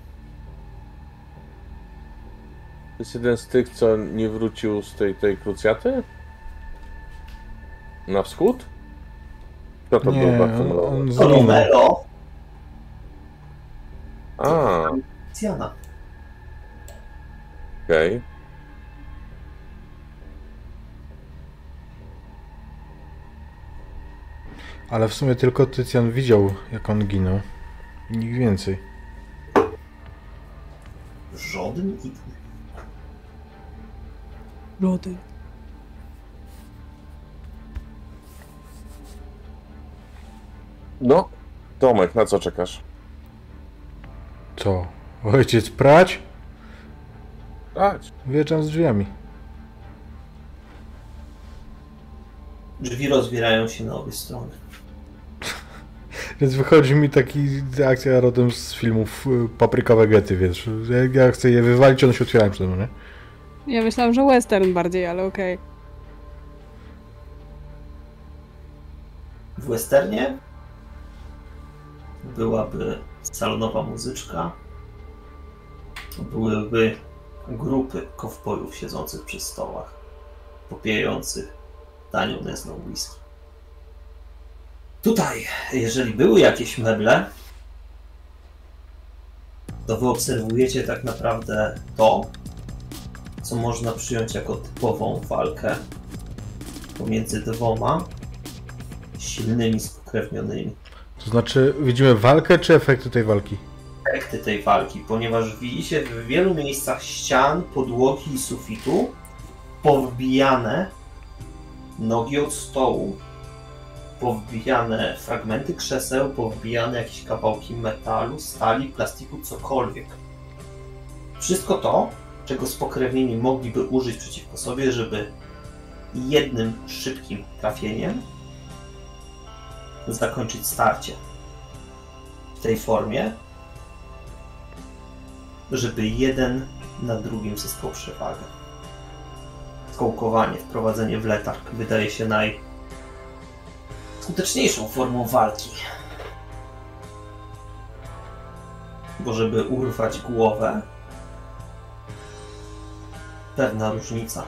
S2: jest jeden z tych, co nie wrócił z tej, tej krucjaty? Na wschód? Kto to
S4: Nie,
S2: był
S4: on,
S2: Bartolomeo?
S4: on zginął.
S1: Bartolomelo
S2: A,
S1: Cjana.
S2: Okej.
S4: Ale w sumie tylko Tycjan widział, jak on ginął. I Nikt więcej.
S1: Żaden inny.
S3: Lody.
S2: No, Tomek, na co czekasz?
S4: Co? Ojciec prać?
S2: Dać.
S4: Wjeżdżam z drzwiami.
S1: Drzwi rozwierają się na obie strony.
S4: Więc wychodzi mi taki akcja rodem z filmów y, Papryka Vegety, wiesz. Jak ja chcę je wywalić, one się otwierają przede mną, nie?
S3: Ja myślałam, że western bardziej, ale okej.
S1: W westernie byłaby salonowa muzyczka, byłyby grupy kowbojów siedzących przy stołach, popijających tanią nędzną whisky. Tutaj, jeżeli były jakieś meble, to wy obserwujecie tak naprawdę to, co można przyjąć jako typową walkę pomiędzy dwoma silnymi, spokrewnionymi.
S4: To znaczy, widzimy walkę, czy efekty tej walki?
S1: Efekty tej walki, ponieważ widzicie w wielu miejscach ścian, podłogi i sufitu powbijane nogi od stołu, powbijane fragmenty krzeseł, powbijane jakieś kawałki metalu, stali, plastiku, cokolwiek. Wszystko to, czego spokrewnieni mogliby użyć przeciwko sobie, żeby jednym szybkim trafieniem zakończyć starcie. W tej formie żeby jeden na drugim zyskał przewagę. Skołkowanie, wprowadzenie w letarg wydaje się najskuteczniejszą formą walki. Bo żeby urwać głowę, pewna różnica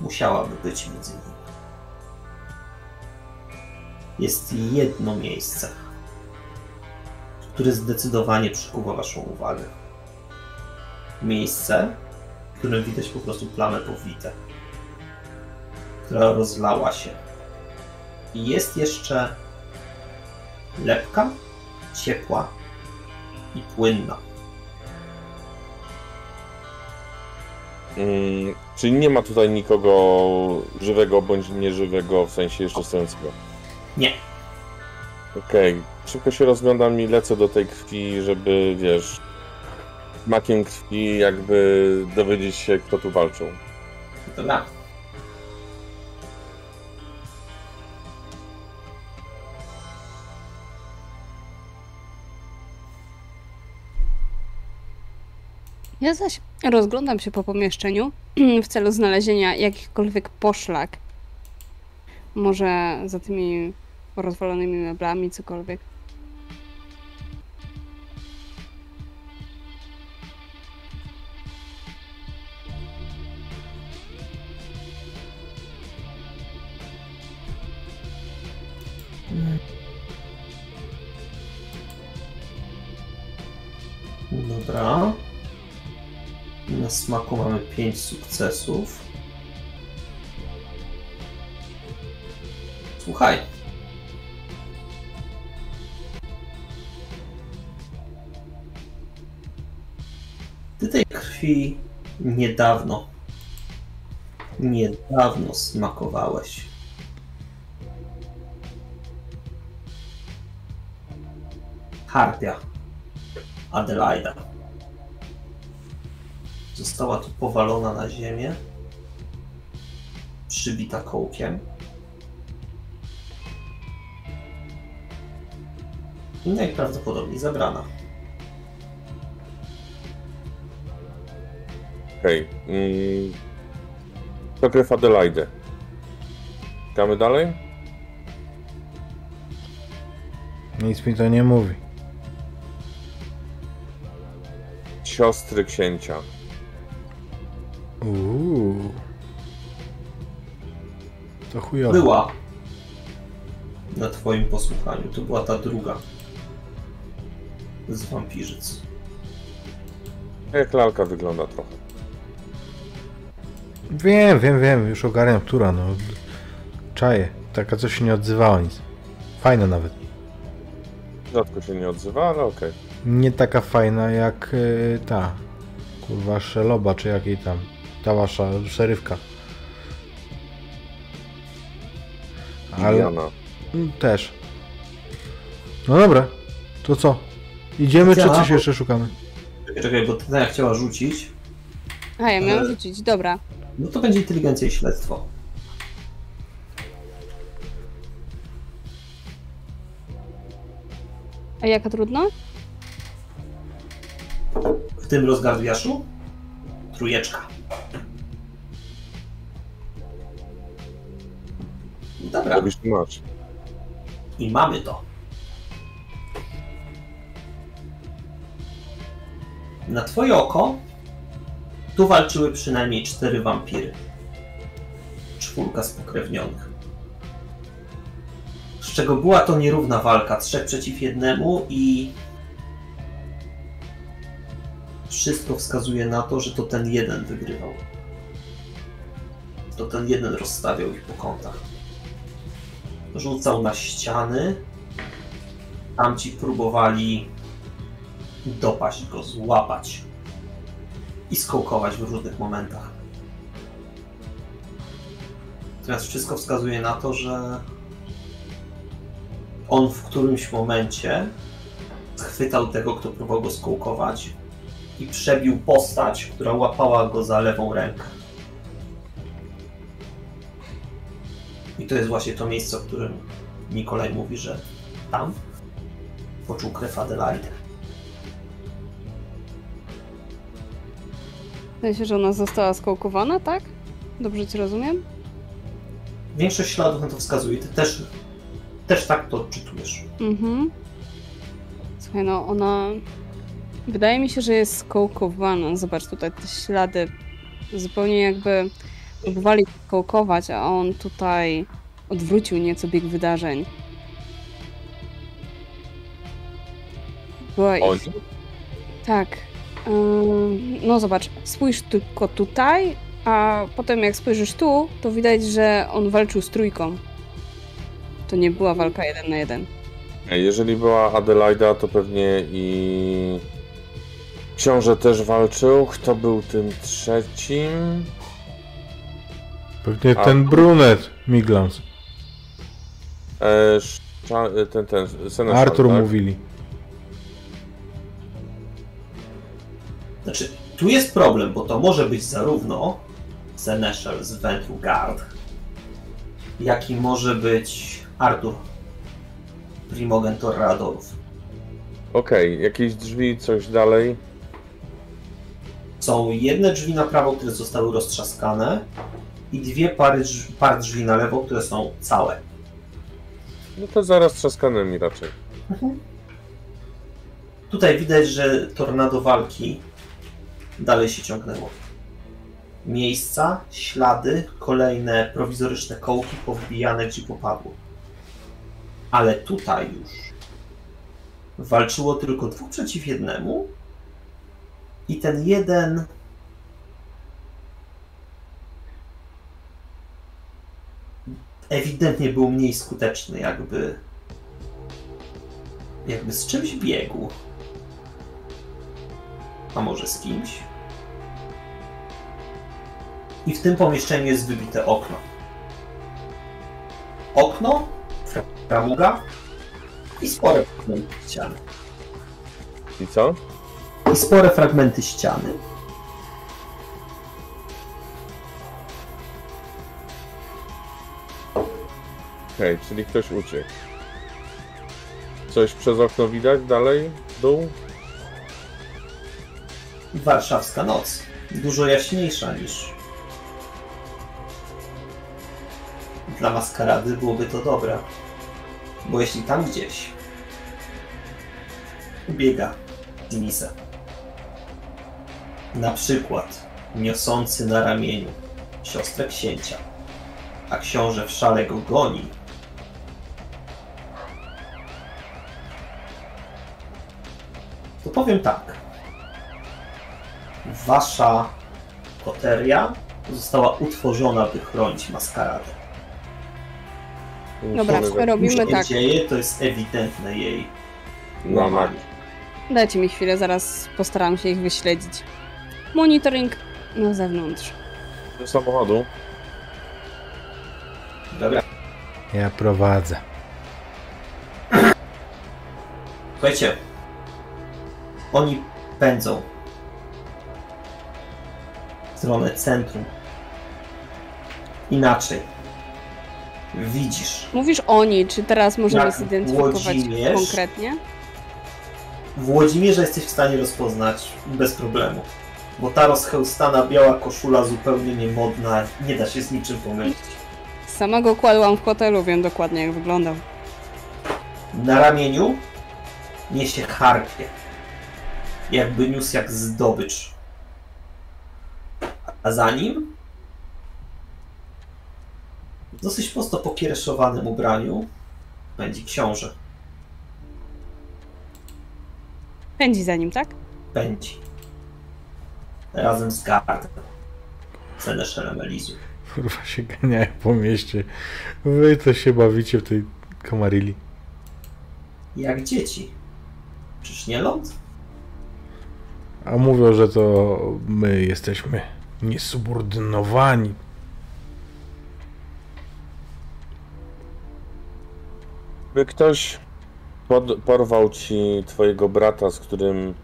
S1: musiałaby być między nimi. Jest jedno miejsce, które zdecydowanie przykuwa Waszą uwagę miejsce, w którym widać po prostu plamę powite, która rozlała się. I jest jeszcze lepka, ciepła i płynna.
S2: Mm, czyli nie ma tutaj nikogo żywego bądź nieżywego, w sensie jeszcze stojącego.
S1: Nie.
S2: Okej, szybko się rozglądam i lecę do tej krwi, żeby, wiesz, makiem krwi jakby dowiedzieć się, kto tu walczył.
S1: Dobra.
S3: Ja zaś rozglądam się po pomieszczeniu w celu znalezienia jakichkolwiek poszlak. Może za tymi rozwalonymi meblami, cokolwiek.
S1: Dobra. Na smaku mamy 5 sukcesów. Słuchaj. Ty tej krwi niedawno, niedawno smakowałeś. Harpia. Adelaida. Została tu powalona na ziemię, przybita kołkiem. I najprawdopodobniej zabrana.
S2: Okej. Mm. To krew Adelaide. Czekamy dalej?
S4: Nic mi to nie mówi.
S2: Siostry księcia.
S4: Uuu. To chujowo.
S1: Była na twoim posłuchaniu. To była ta druga z wampirzyc.
S2: Jak lalka wygląda trochę.
S4: Wiem, wiem, wiem, już ogarniam, która, no. Czaję. Taka coś się nie odzywała nic. Fajna nawet.
S2: Rzadko się nie odzywa, ale okej.
S4: Nie taka fajna jak y, ta. Kurwa, szeloba, czy jakiej tam. Ta wasza szerywka. Ale mm, też. No dobra, to co? Idziemy, czy
S1: Działa,
S4: coś
S1: bo-
S4: jeszcze szukamy?
S1: Czekaj, czekaj, bo Tyna chciała rzucić.
S3: A, ja miałam
S1: Ale-
S3: rzucić, dobra.
S1: No to będzie inteligencja i śledztwo.
S3: A jaka trudno?
S1: W tym rozgardiaszu trójeczka. Dobra,
S2: Robisz masz.
S1: i mamy to. Na twoje oko tu walczyły przynajmniej cztery wampiry. Czwórka spokrewnionych. Z czego była to nierówna walka, trzech przeciw jednemu i wszystko wskazuje na to, że to ten jeden wygrywał. To ten jeden rozstawiał ich po kątach. Rzucał na ściany. Tamci próbowali dopaść go, złapać i skołkować w różnych momentach. Teraz wszystko wskazuje na to, że on w którymś momencie schwytał tego, kto próbował go skołkować i przebił postać, która łapała go za lewą rękę. I to jest właśnie to miejsce, o którym Nikolaj mówi, że tam poczuł krew Adelaide.
S3: W sensie, że ona została skołkowana, tak? Dobrze ci rozumiem?
S1: Większość śladów na to wskazuje. Ty też, też tak to odczytujesz.
S3: Mhm. Słuchaj, no ona... Wydaje mi się, że jest skołkowana. Zobacz tutaj te ślady. Zupełnie jakby próbowali skołkować, a on tutaj odwrócił nieco bieg wydarzeń. Była ich... Tak. No zobacz, spójrz tylko tutaj, a potem jak spojrzysz tu, to widać, że on walczył z trójką. To nie była walka jeden na jeden.
S2: Jeżeli była Adelaida, to pewnie i książę też walczył. Kto był tym trzecim?
S4: Pewnie
S2: A-
S4: ten brunet, Miglans.
S2: E, Sza- e, ten, ten, Seneschal,
S4: Artur
S2: tak?
S4: mówili.
S1: Znaczy, tu jest problem, bo to może być zarówno Seneschal z Ventrugard, jak i może być Artur, Primogentor Radolf.
S2: Okej, jakieś drzwi, coś dalej.
S1: Są jedne drzwi na prawo, które zostały roztrzaskane i dwie pary drzwi, par drzwi na lewo, które są całe.
S2: No to zaraz trzaskanymi raczej.
S1: Tutaj widać, że tornado walki dalej się ciągnęło. Miejsca, ślady, kolejne prowizoryczne kołki powbijane gdzie popadło. Ale tutaj już walczyło tylko dwóch przeciw jednemu i ten jeden ewidentnie był mniej skuteczny, jakby jakby z czymś biegł. A może z kimś? I w tym pomieszczeniu jest wybite okno. Okno, framuga i spore ściany.
S2: I co?
S1: I spore fragmenty ściany.
S2: Okej, czyli ktoś uciekł. Coś przez okno widać dalej? w Dół?
S1: Warszawska noc. Dużo jaśniejsza niż. Dla maskarady byłoby to dobre. Bo jeśli tam gdzieś biega Dinisa, na przykład niosący na ramieniu siostrę księcia, a książę w szale go goni, to powiem tak. Wasza koteria została utworzona, by chronić maskaradę.
S3: Dobra, robimy
S1: Co się
S3: tak.
S1: dzieje, to jest ewidentne jej
S2: No,
S1: łamanie.
S3: Dajcie mi chwilę, zaraz postaram się ich wyśledzić. Monitoring na zewnątrz.
S2: Do samochodu.
S1: Dobra.
S4: Ja prowadzę.
S1: Słuchajcie, oni pędzą w stronę centrum. Inaczej. Widzisz,
S3: Mówisz oni, czy teraz możemy
S1: Jak
S3: zidentyfikować
S1: Włodzimierz?
S3: konkretnie?
S1: Włodzimierza jesteś w stanie rozpoznać bez problemu. Bo ta rozchełstana biała koszula zupełnie niemodna, nie da się z niczym pomylić.
S3: Sama go kładłam w hotelu, wiem dokładnie jak wyglądał.
S1: Na ramieniu niesie harpie. Jakby niósł jak zdobycz. A za nim w dosyć prosto pokiereszowanym ubraniu będzie książę.
S3: Pędzi za nim, tak?
S1: Pędzi. Razem z gardem. Seneszelem Elizu.
S4: Kurwa się ganiają po mieście. Wy to się bawicie w tej kamarili.
S1: Jak dzieci. Czyż nie ląd?
S4: A mówią, że to my jesteśmy niesubordynowani.
S2: By ktoś pod, porwał ci twojego brata, z którym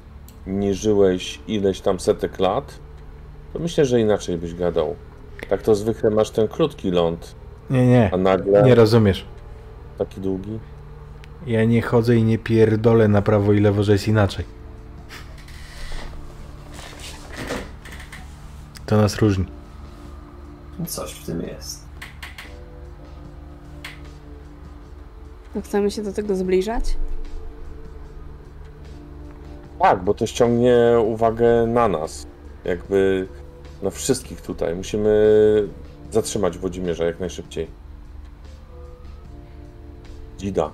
S2: nie żyłeś ileś tam setek lat, to myślę, że inaczej byś gadał. Tak to zwykle masz ten krótki ląd,
S4: Nie, nie.
S2: a nagle
S4: Nie rozumiesz.
S2: taki długi.
S4: Ja nie chodzę i nie pierdolę na prawo i lewo, że jest inaczej. To nas różni.
S1: Coś w tym jest.
S3: To chcemy się do tego zbliżać?
S2: Tak, bo to ściągnie uwagę na nas. Jakby na wszystkich tutaj. Musimy zatrzymać Włodzimierza jak najszybciej. Dzida.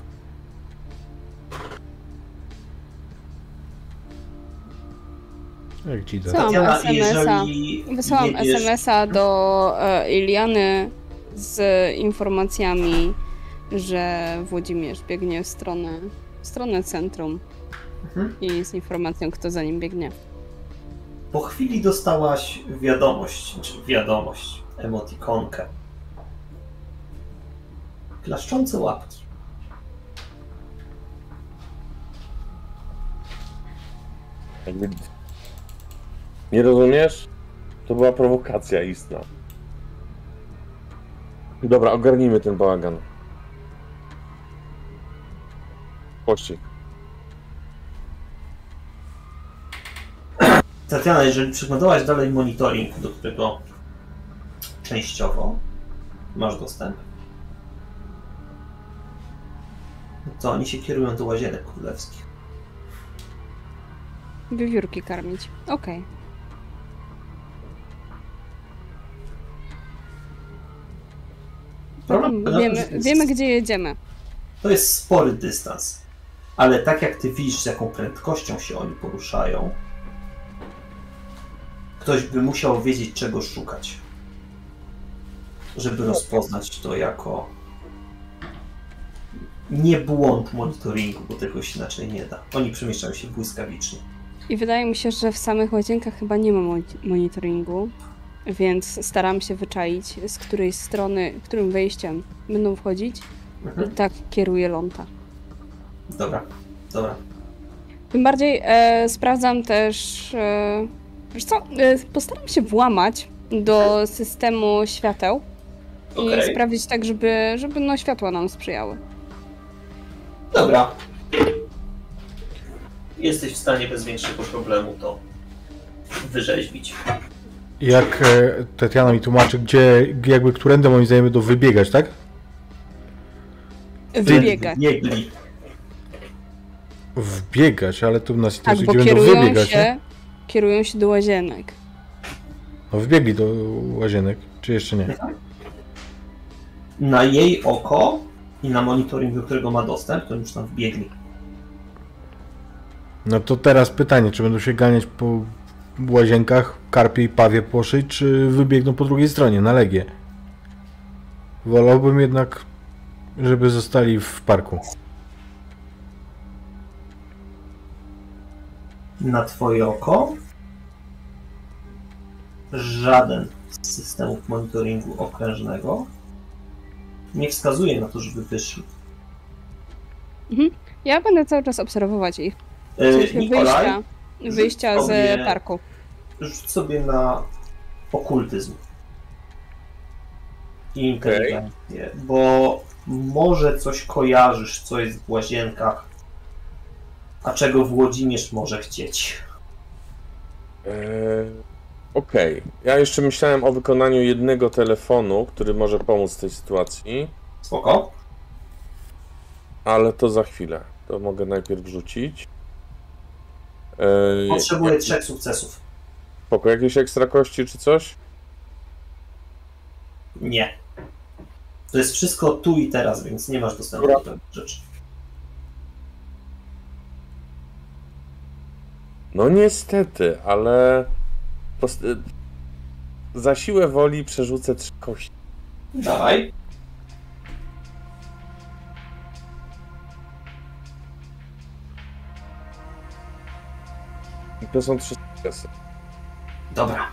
S4: Jak ci da?
S3: Co? Mam
S1: Tatiana,
S3: SMS-a.
S1: jeżeli
S3: SMS-a do e, Iliany z informacjami, że Włodzimierz biegnie w stronę, w stronę centrum
S1: Mhm.
S3: i z informacją, kto za nim biegnie.
S1: Po chwili dostałaś wiadomość, czy wiadomość, emotikonkę. Klaszczące łapki.
S2: Jakby... Nie rozumiesz? To była prowokacja istna. Dobra, ogarnijmy ten bałagan. Pościg.
S1: Tatiana, jeżeli przeglądałaś dalej monitoring, do którego częściowo masz dostęp, to oni się kierują do łazienek królewskich.
S3: Wiewiórki karmić. Okej.
S1: Problem polega na tym,
S3: Wiemy, wiemy, gdzie jedziemy.
S1: To jest spory dystans. Ale tak jak ty widzisz, z jaką prędkością się oni poruszają, ktoś by musiał wiedzieć, czego szukać. Żeby rozpoznać to jako nie błąd monitoringu, bo tego się inaczej nie da. Oni przemieszczają się błyskawicznie.
S3: I wydaje mi się, że w samych łazienkach chyba nie ma moni- monitoringu, więc staram się wyczaić, z której strony, którym wejściem będą wchodzić. I
S1: Mhm.
S3: tak kieruję ląta.
S1: Dobra, dobra.
S3: Tym bardziej e, sprawdzam też. E, wiesz co? E, postaram się włamać do systemu świateł i
S1: Okej.
S3: sprawdzić tak, żeby, żeby no, światła nam sprzyjały.
S1: Dobra. Jesteś w stanie bez większego problemu to wyrzeźbić.
S4: Jak e, Tatiana mi tłumaczy, gdzie, jakby którędy moim zdaniem będą wybiegać, tak?
S3: Wybiegać.
S4: Wbiegać, ale tu nas
S3: Tak,
S4: interesuje,
S3: bo
S4: gdzie będą
S3: kierują
S4: wybiegać, nie?
S3: Kierują się do łazienek.
S4: No wbiegli do łazienek, czy jeszcze nie?
S1: Na jej oko i na monitoring, do którego ma dostęp, to już tam wbiegli.
S4: No to teraz pytanie, czy będą się ganiać po łazienkach, karpie i pawie poszyć, czy wybiegną po drugiej stronie, na legie? Wolałbym jednak, żeby zostali w parku.
S1: Na twoje oko żaden z systemów monitoringu okrężnego nie wskazuje na to, żeby wyszli.
S3: Ja będę cały czas obserwować ich.
S1: Nikolaj,
S3: wyjścia, wyjścia z
S1: sobie-
S3: parku.
S1: rzuć sobie na okultyzm. I inteligencję, bo może coś kojarzysz, co jest w łazienkach, a czego Włodzimierz może chcieć.
S2: Eee, Okej. Ja jeszcze myślałem o wykonaniu jednego telefonu, który może pomóc w tej sytuacji,
S1: Spoko?
S2: ale to za chwilę. To mogę najpierw rzucić. Eee,
S1: Potrzebuję
S2: jak-
S1: trzech sukcesów.
S2: Spoko, jakieś ekstra kości czy coś?
S1: Nie. To jest wszystko tu i teraz, więc nie masz dostępu
S2: Dobra.
S1: do tych rzeczy.
S2: No niestety, ale za siłę woli przerzucę trzy kości.
S1: Dawaj.
S2: I to są trzy sukcesy.
S1: Dobra.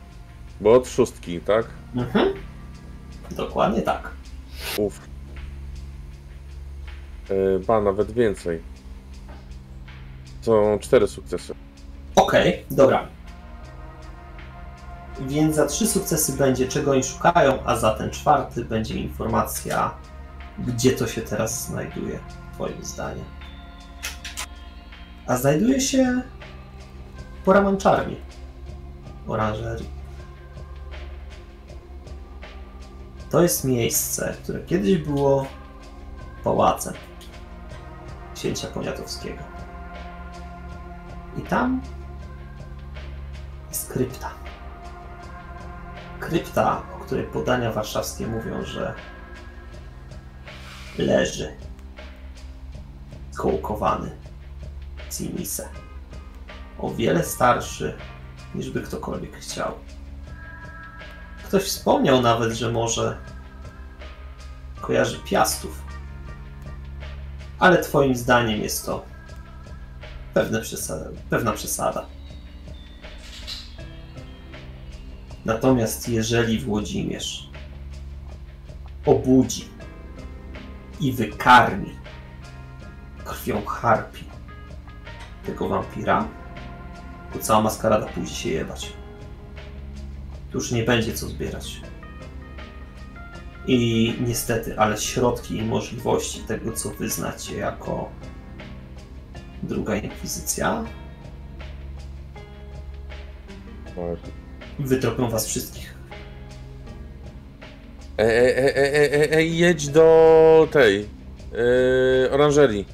S2: Bo od szóstki, tak?
S1: Mhm. Dokładnie tak.
S2: Uf. Yy, ba, nawet więcej. Są cztery sukcesy.
S1: Okej, dobra. Więc za trzy sukcesy będzie czego oni szukają, a za ten czwarty będzie informacja, gdzie to się teraz znajduje, twoim zdaniem. A znajduje się po ramanczarni, oranżerii. To jest miejsce, które kiedyś było pałacem księcia poniatowskiego. I tam jest krypta. Krypta, o której podania warszawskie mówią, że leży skołkowany Cimise. O wiele starszy, niż by ktokolwiek chciał. Ktoś wspomniał nawet, że może kojarzy piastów. Ale twoim zdaniem jest to pewne przesada, pewna przesada. Natomiast jeżeli Włodzimierz obudzi i wykarmi krwią harpi tego wampira, to cała maskarada pójdzie się jebać. Tu już nie będzie co zbierać. I niestety, ale środki i możliwości tego, co wyznacie jako druga inkwizycja, wytropią was wszystkich.
S2: Ej, ej, ej, ej, ej, ej, jedź do tej yy, oranżerii.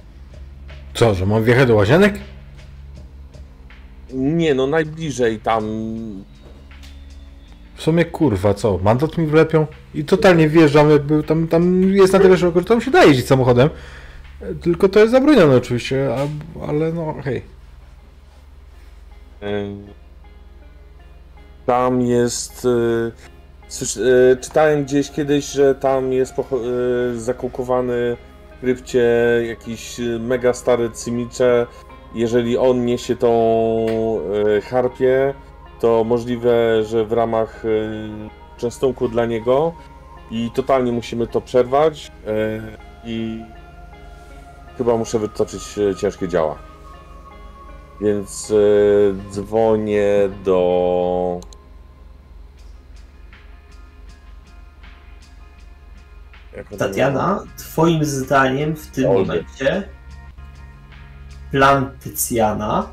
S4: Co, że mam wjechać do łazienek?
S2: Nie, no najbliżej tam.
S4: W sumie kurwa, co? Mandat mi wlepią i totalnie wjeżdżam, jakby tam, tam jest na tyle szeroko, że tam się da jeździć samochodem. E, Tylko to jest zabronione oczywiście, a, ale no hej.
S2: y, Tam jest. y, y, czytałem gdzieś kiedyś, że tam jest y, zakukowany w krypcie jakiś mega stary cymicze. Jeżeli on niesie tą harpię, to możliwe, że w ramach częstunku dla niego i totalnie musimy to przerwać i chyba muszę wytoczyć ciężkie działa. Więc dzwonię do.
S1: Tatiana, twoim zdaniem w tym momencie plan Tycjana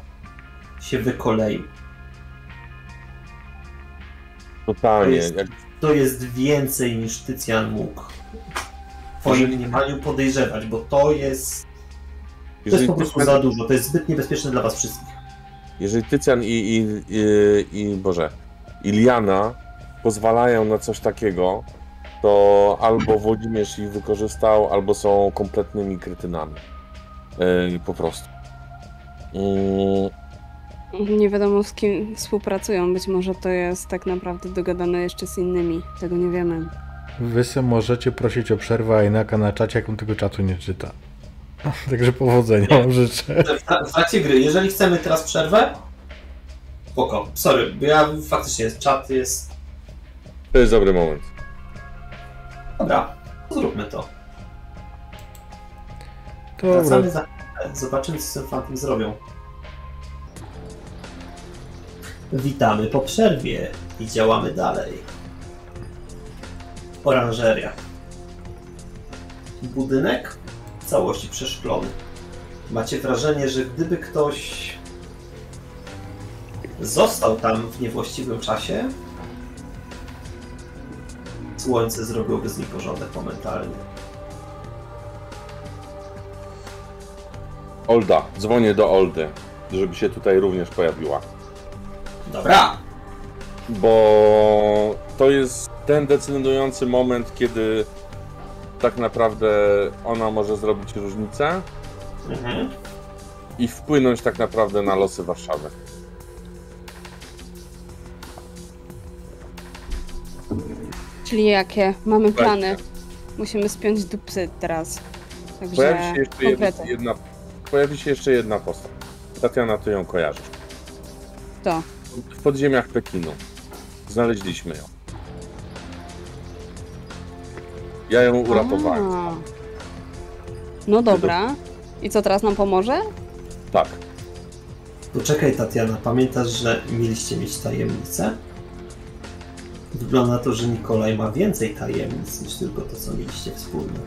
S1: się wykoleił.
S2: Totalnie.
S1: To jest-
S2: Jak,
S1: To jest więcej niż Tycjan mógł w twoim mniemaniu podejrzewać, bo to jest, to jest
S2: jeżeli,
S1: po prostu
S2: Tycjan,
S1: za dużo. To jest zbyt niebezpieczne dla was wszystkich.
S2: jeżeli Tycjan i, i, i, i Boże, Iliana pozwalają na coś takiego, to albo Włodzimierz ich wykorzystał, albo są kompletnymi kretynami. Yy, po prostu. Yy,
S3: Nie wiadomo z kim współpracują. Być może to jest tak naprawdę dogadane jeszcze z innymi. Tego nie wiemy.
S4: Wy se możecie prosić o przerwę, a Inaka na czacie, jak on tego czatu nie czyta. Także powodzenia wam życzę.
S1: Trakcie gry, jeżeli chcemy teraz przerwę, spoko. Sorry, bo ja faktycznie jest czat, jest...
S2: to jest dobry moment.
S1: Dobra, zróbmy to.
S4: Dobra,
S1: Wracamy za Zobaczymy, co z tym fantem zrobią. Witamy po przerwie i działamy dalej. Oranżeria. Budynek w całości przeszklony. Macie wrażenie, że gdyby ktoś został tam w niewłaściwym czasie, słońce zrobiłoby z nim porządek momentalnie.
S2: Olda, dzwonię do Oldy, żeby się tutaj również pojawiła.
S1: Dobra,
S2: Bo to jest ten decydujący moment, kiedy tak naprawdę ona może zrobić różnicę
S1: mhm.
S2: i wpłynąć tak naprawdę na losy Warszawy.
S3: Czyli jakie? Mamy plany. Musimy spiąć dupy teraz. Także
S2: Pojawi się jeszcze jedna,
S3: konkrety.
S2: jedna, pojawi się jeszcze jedna postać. Tatiana, ty ją kojarzysz.
S3: To.
S2: W podziemiach Pekinu. Znaleźliśmy ją. Ja ją uratowałem.
S3: A. No dobra. I co teraz nam pomoże?
S2: Tak.
S1: Poczekaj, Tatiana, pamiętasz, że mieliście mieć tajemnicę? Wygląda na to, że Nikolaj ma więcej tajemnic niż tylko to, co mieliście wspólne.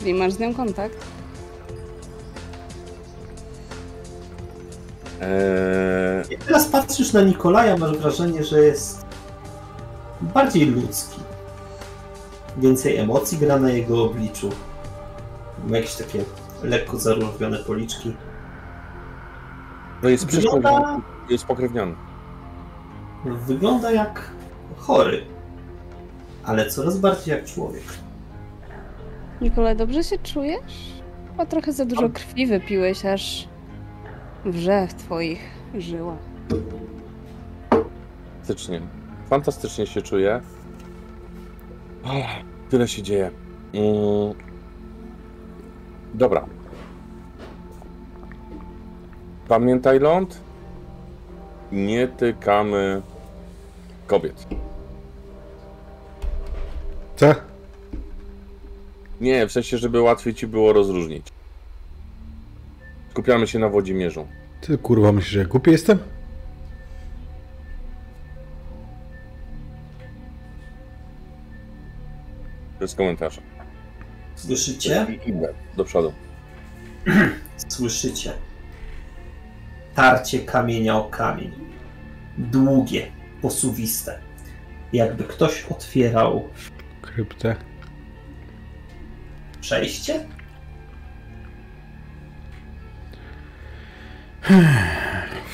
S3: Czyli masz z nią kontakt?
S2: Eee,
S1: Jak teraz patrzysz na Nikolaja, masz wrażenie, że jest bardziej ludzki. Więcej emocji gra na jego obliczu. Ma jakieś takie lekko zaróżowione policzki.
S2: No jest
S1: Wygląda,
S2: jest pokrewniony.
S1: wygląda jak chory, ale coraz bardziej jak człowiek.
S3: Nikolaj, dobrze się czujesz? Chyba trochę za dużo krwi wypiłeś, aż wrze w twoich żyłach.
S2: Fantastycznie. Fantastycznie się czuję. Ach, tyle się dzieje. Mm. Dobra. Pamiętaj, ląd. Nie tykamy kobiet.
S4: Co?
S2: Nie, w sensie, żeby łatwiej ci było rozróżnić. Skupiamy się na Włodzimierzu.
S4: Ty kurwa myślisz, że ja głupi jestem?
S2: Bez komentarza.
S1: Słyszycie?
S2: Do przodu.
S1: Słyszycie? Tarcie kamienia o kamień. Długie, posuwiste. Jakby ktoś otwierał
S4: Kryptę.
S1: Przejście?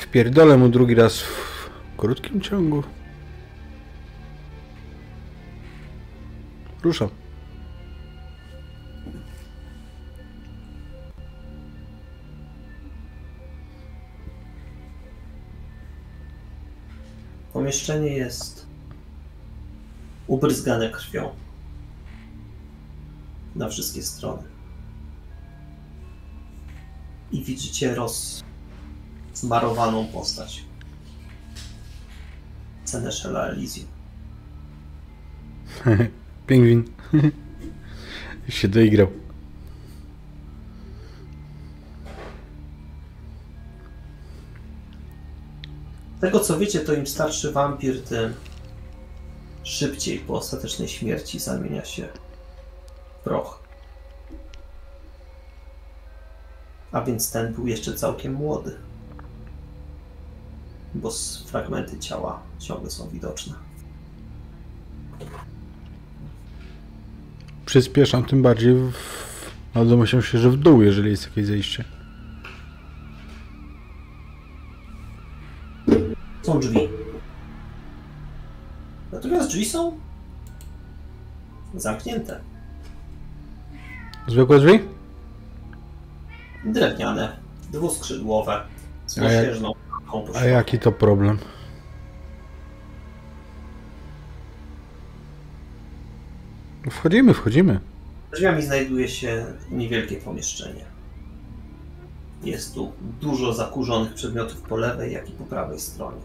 S4: Wpierdolę mu drugi raz w krótkim ciągu. Ruszam.
S1: Pomieszczenie jest ubryzgane krwią na wszystkie strony. I widzicie rozsmarowaną postać. Seneszela Elysium.
S4: Pingwin. się doigrał.
S1: Tego co wiecie, to im starszy wampir, tym szybciej po ostatecznej śmierci zamienia się w proch. A więc ten był jeszcze całkiem młody. Bo fragmenty ciała ciągle są widoczne.
S4: Przyspieszam tym bardziej w... No domyślam się, że w dół, jeżeli jest jakieś zejście.
S1: Drzwi. Natomiast drzwi są zamknięte.
S4: Zwykłe drzwi?
S1: Drewniane, dwuskrzydłowe, z
S4: jak-
S1: po
S4: A jaki to problem? Wchodzimy, wchodzimy.
S1: Za drzwiami znajduje się niewielkie pomieszczenie. Jest tu dużo zakurzonych przedmiotów po lewej, jak i po prawej stronie.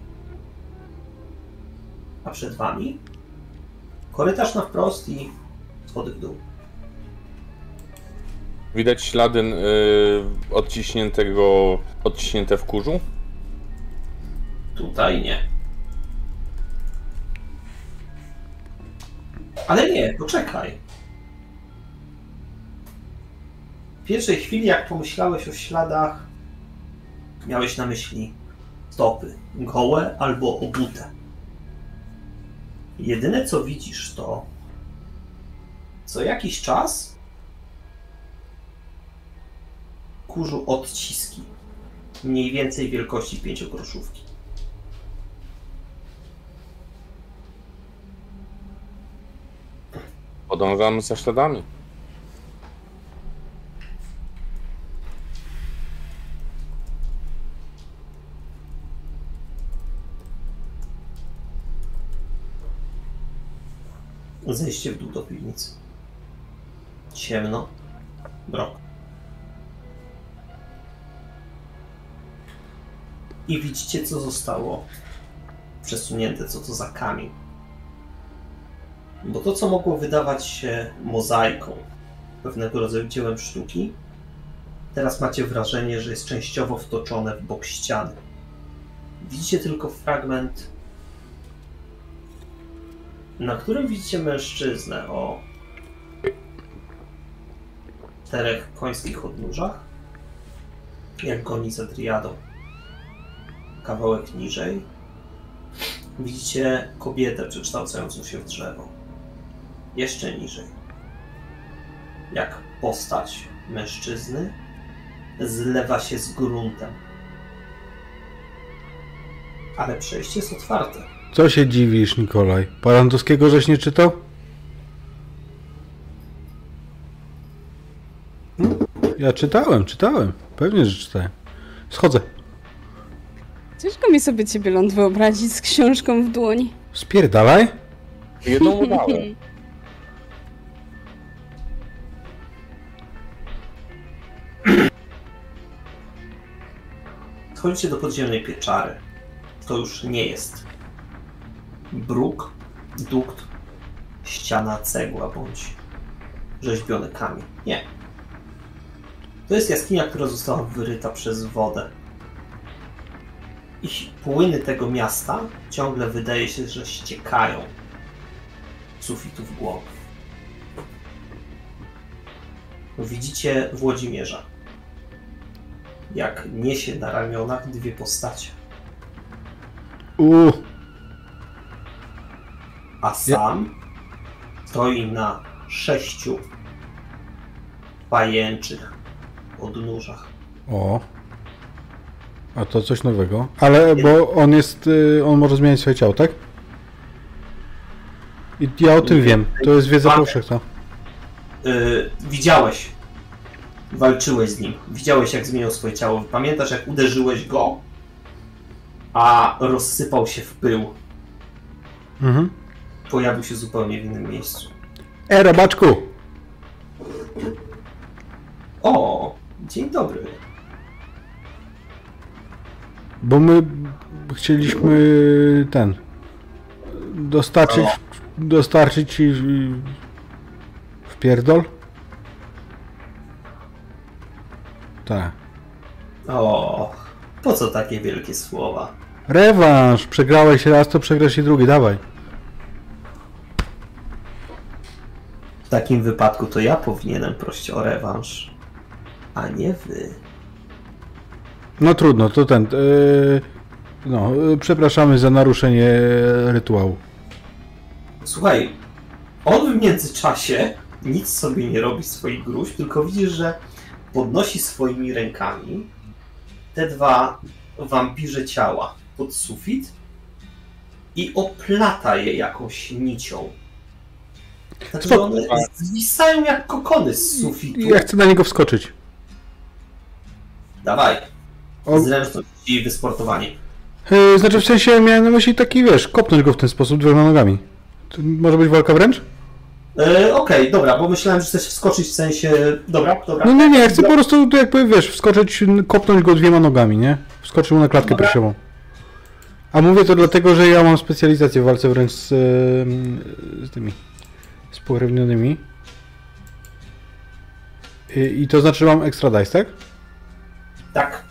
S1: A przed wami korytarz na wprost i schody w dół.
S2: Widać ślady y, odciśniętego, odciśnięte w kurzu.
S1: Tutaj nie. Ale nie, poczekaj. W pierwszej chwili, jak pomyślałeś o śladach, miałeś na myśli stopy gołe albo obute. Jedyne co widzisz to co jakiś czas kurzu odciski mniej więcej wielkości pięciogroszówki.
S2: Podążamy za śladami.
S1: Zejście w dół do piwnicy. Ciemno. Mrok. I widzicie, co zostało przesunięte, co to za kamień. Bo to, co mogło wydawać się mozaiką, pewnego rodzaju dziełem sztuki, teraz macie wrażenie, że jest częściowo wtoczone w bok ściany. Widzicie tylko fragment na którym widzicie mężczyznę o czterech końskich odnóżach, jak goni za triadą. Kawałek niżej widzicie kobietę przekształcającą się w drzewo. Jeszcze niżej, jak postać mężczyzny zlewa się z gruntem. Ale przejście jest otwarte.
S4: Co się dziwisz, Nikolaj? Parandowskiego żeś nie czytał? Ja czytałem, czytałem. Pewnie, że czytałem. Schodzę.
S3: Ciężko mi sobie ciebie ląd wyobrazić z książką w dłoni.
S4: Spierdalaj.
S2: Jedną udałem.
S1: Wchodzicie do podziemnej pieczary. To już nie jest bruk, dukt, ściana, cegła bądź rzeźbiony kamień. Nie. To jest jaskinia, która została wyryta przez wodę. I płyny tego miasta ciągle wydaje się, że ściekają sufitu w głąb. Widzicie Włodzimierza jak niesie na ramionach dwie postacie,
S4: Uuu,
S1: a sam stoi na sześciu pajęczych odnóżach.
S4: O. A to coś nowego. Ale, bo on jest, y, on może zmieniać swoje ciało, tak? I ja o tym wiem. To jest wiedza powszechna.
S1: Yy, widziałeś, walczyłeś z nim, widziałeś jak zmieniał swoje ciało. Pamiętasz jak uderzyłeś go, a rozsypał się w pył.
S4: Mhm.
S1: Pojawił się zupełnie w innym miejscu.
S4: E, robaczku!
S1: O, dzień dobry.
S4: Bo my chcieliśmy ten. Dostarczyć. Dostarczyć ci. W pierdol? Tak.
S1: O, po co takie wielkie słowa?
S4: Rewanż! Przegrałeś raz, to przegrasz i drugi, dawaj.
S1: W takim wypadku to ja powinienem prosić o rewanż, a nie wy.
S4: No trudno, to ten. Yy, no, yy, przepraszamy za naruszenie rytuału.
S1: Słuchaj, on w międzyczasie nic sobie nie robi swoich gruźb, tylko widzisz, że podnosi swoimi rękami te dwa wampirze ciała pod sufit i oplata je jakąś nicią. Znaczy,
S4: Spoko.
S1: one zwisają jak kokony z sufitu.
S4: Ja chcę na niego wskoczyć.
S1: Dawaj,
S4: O,
S1: zręczność i wysportowanie.
S4: yy, znaczy w sensie miałem na myśli taki, wiesz, kopnąć go w ten sposób dwiema nogami. To może być walka wręcz?
S1: E, Okej, dobra, bo myślałem, że chcesz wskoczyć w sensie... Dobra, dobra.
S4: No nie, nie, ja chcę po prostu, jakby, wiesz, wskoczyć, kopnąć go dwiema nogami, nie? Wskoczył na klatkę
S1: Dobra.
S4: piersiową. A mówię to dlatego, że ja mam specjalizację w walce wręcz z, yy, z tymi spokrewnionymi. I, I to znaczy, że mam extra dice, tak?
S1: Tak.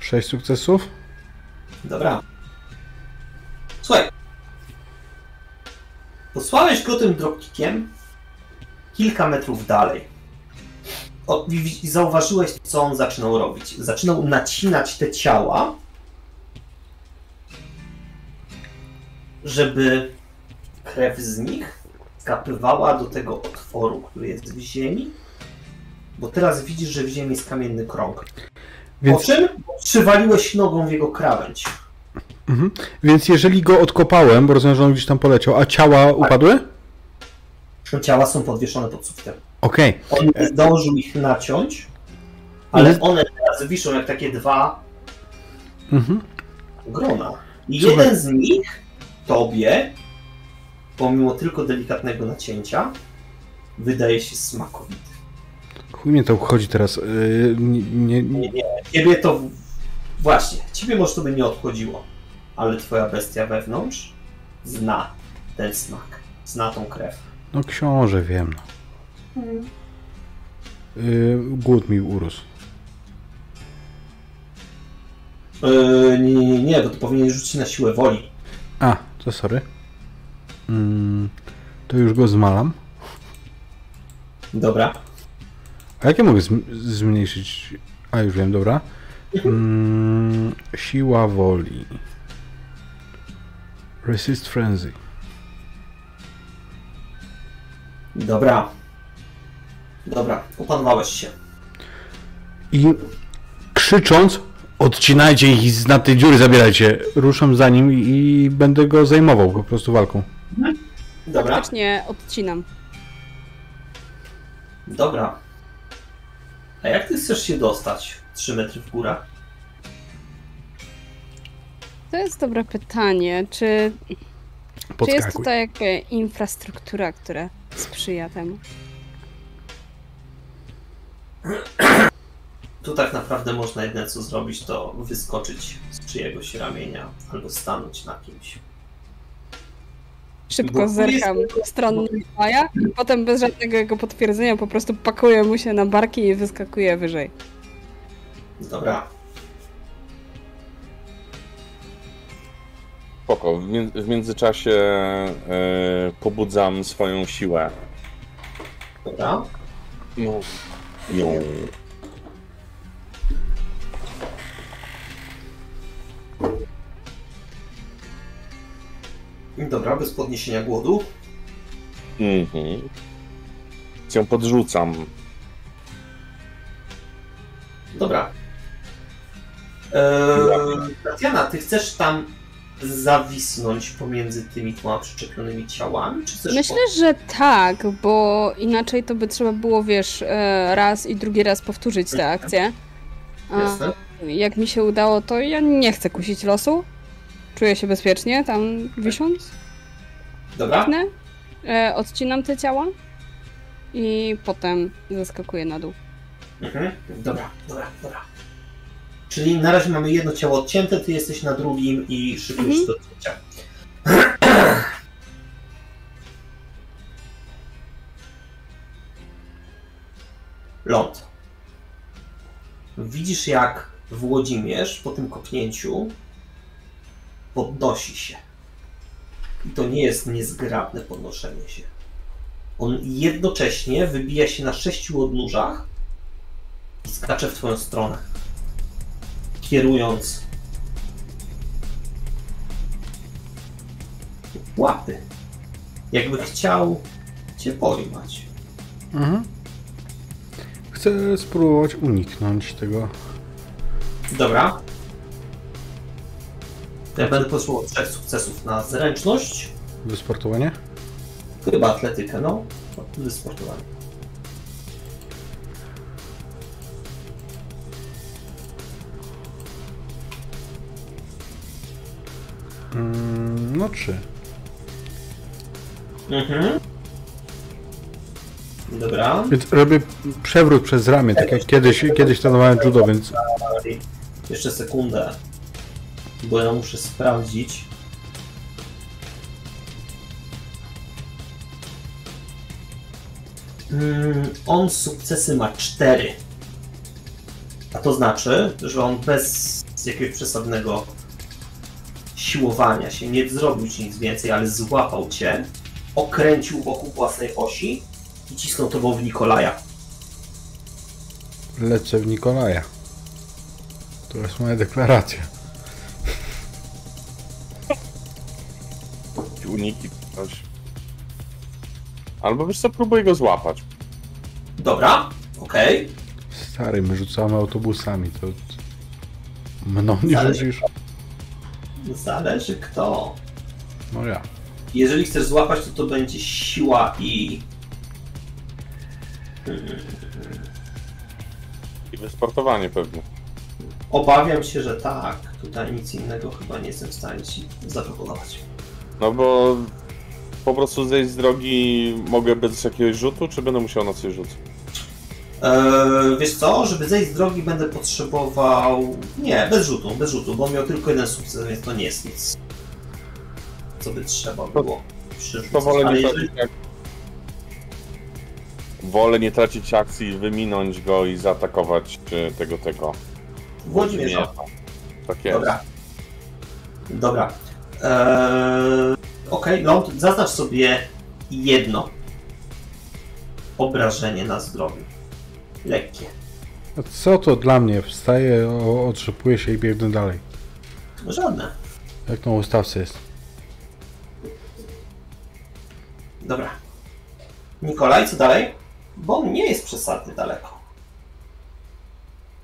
S4: Sześć sukcesów.
S1: Dobra. Słuchaj. Posłałeś go tym dropkickiem kilka metrów dalej. Zauważyłeś, co on zaczynał robić. Zaczynał nacinać te ciała, żeby krew z nich skapywała do tego otworu, który jest w ziemi. Bo teraz widzisz, że w ziemi jest kamienny krąg.
S4: Więc,
S1: Po czym przywaliłeś nogą w jego krawędź.
S4: mhm. Więc jeżeli go odkopałem, bo rozumiem, że on gdzieś tam poleciał, a ciała upadły?
S1: Ciała są podwieszone pod sufitem.
S4: Okej.
S1: On nie zdążył ich naciąć, ale
S4: Ale-
S1: one teraz wiszą jak takie dwa
S4: Mhm.
S1: grona. I
S4: Słuchaj.
S1: jeden z nich tobie, pomimo tylko delikatnego nacięcia, wydaje się smakowity.
S4: Chuj mnie to obchodzi teraz. Yy, nie, nie,
S1: Nie, nie. Ciebie to właśnie, ciebie może to by nie obchodziło, ale twoja bestia wewnątrz zna ten smak, zna tą krew.
S4: no książę wiem. No. Yy, głód mi urósł.
S1: Yy, nie, nie, nie, nie, bo to powinien rzucić na siłę woli.
S4: A, to sorry. Mm, to już go zmalam.
S1: Dobra.
S4: A jak ja mogę zm- zmniejszyć? A już wiem, dobra. Mm, siła woli. Resist frenzy.
S1: Dobra. Dobra, opanowałeś się.
S4: I krzycząc, odcinajcie ich i z na tej dziury zabierajcie. Ruszam za nim i, będę go zajmował po prostu walką.
S1: Dobra,
S3: Faktycznie odcinam.
S1: dobra. A jak ty chcesz się dostać 3 metry w górę?
S3: To jest dobre pytanie. Czy, czy jest
S4: Podskakuj.
S3: tutaj jakby infrastruktura, która sprzyja temu?
S1: Tu tak naprawdę można jedyne co zrobić, to wyskoczyć z czyjegoś ramienia albo stanąć na kimś.
S3: Szybko
S1: Bo-
S3: zerkam w stronę Mikołaja i potem bez żadnego jego potwierdzenia po prostu pakuję mu się na barki i wyskakuję wyżej.
S1: Dobra.
S2: Spoko. W, mię- w międzyczasie e, pobudzam swoją siłę.
S1: Dobra.
S2: No. Ją.
S1: Dobra, bez podniesienia głodu.
S2: Mhm. Cię podrzucam.
S1: Dobra. Eee, Tatiana, ty chcesz tam zawisnąć pomiędzy tymi dwoma przyczepionymi ciałami? Czy chcesz
S3: Myślę, że tak, bo inaczej to by trzeba było, wiesz, e, raz i drugi raz powtórzyć tę akcję.
S1: po...
S3: A
S1: Jasne.
S3: jak mi się udało, to ja nie chcę kusić losu. Czuję się bezpiecznie tam wisząc.
S1: Dobra.
S3: Tnę, e, odcinam te ciała i potem zeskakuję na dół.
S1: Mhm. Dobra, dobra, dobra. Czyli na razie mamy jedno ciało odcięte, ty jesteś na drugim i szykujesz
S3: Mhm.
S1: do odcięcia. Ląd. Widzisz jak Włodzimierz po tym kopnięciu podnosi się. I to nie jest niezgrabne podnoszenie się. On jednocześnie wybija się na sześciu odnóżach i skacze w twoją stronę. Kierując łapy. Jakby chciał cię pojmać.
S4: Mhm. Chcę spróbować uniknąć tego.
S1: Dobra. Ja będę potrzebował trzech sukcesów na zręczność.
S4: Wysportowanie?
S1: Chyba atletykę, no. Wysportowanie.
S4: Mm, no trzy.
S1: Mhm. Dobra.
S4: Więc robię przewrót przez ramię, tak jak kiedyś, kiedyś trenowałem judo, więc.
S1: Jeszcze sekundę. Bo ja muszę sprawdzić. Mm, on sukcesy ma 4. A to znaczy, że on bez jakiegoś przesadnego siłowania się nie zrobił ci nic więcej, ale złapał cię, okręcił wokół własnej osi i cisnął tobą w Nikolaja.
S4: lecę w Nikolaja. To jest moja deklaracja.
S2: Uniki coś. Albo wiesz co, próbuję go złapać.
S1: Dobra, okej.
S4: Stary, my rzucamy autobusami, to... Mną nie
S1: Zależy.
S4: rzucisz?
S1: Zależy kto.
S4: No ja.
S1: Jeżeli chcesz złapać, to to będzie siła i.
S2: I wysportowanie pewnie.
S1: Obawiam się, że tak. Tutaj nic innego chyba nie jestem w stanie ci zaproponować.
S2: No bo po prostu zejść z drogi mogę bez jakiegoś rzutu, czy będę musiał na coś rzucić?
S1: Eee, wiesz co, żeby zejść z drogi będę potrzebował... Nie, bez rzutu, bez rzutu, bo on miał tylko jeden sukces, więc to nie jest nic. Co by trzeba było przerzucać.
S2: To wolę nie,
S1: jeżeli...
S2: tracić, ak- wolę nie tracić akcji, wyminąć go i zaatakować e, tego, tego.
S1: Włodzimierza.
S2: Tak jest.
S1: Dobra. Dobra. Eee, Okej, ląd, zaznacz sobie jedno obrażenie na zdrowiu. Lekkie.
S4: A co to dla mnie? Wstaję, otrzepuję się i biegnę dalej.
S1: Żadne.
S4: Jak na ustawce jest.
S1: Dobra. Nikolaj, co dalej? Bo on nie jest przesadnie daleko.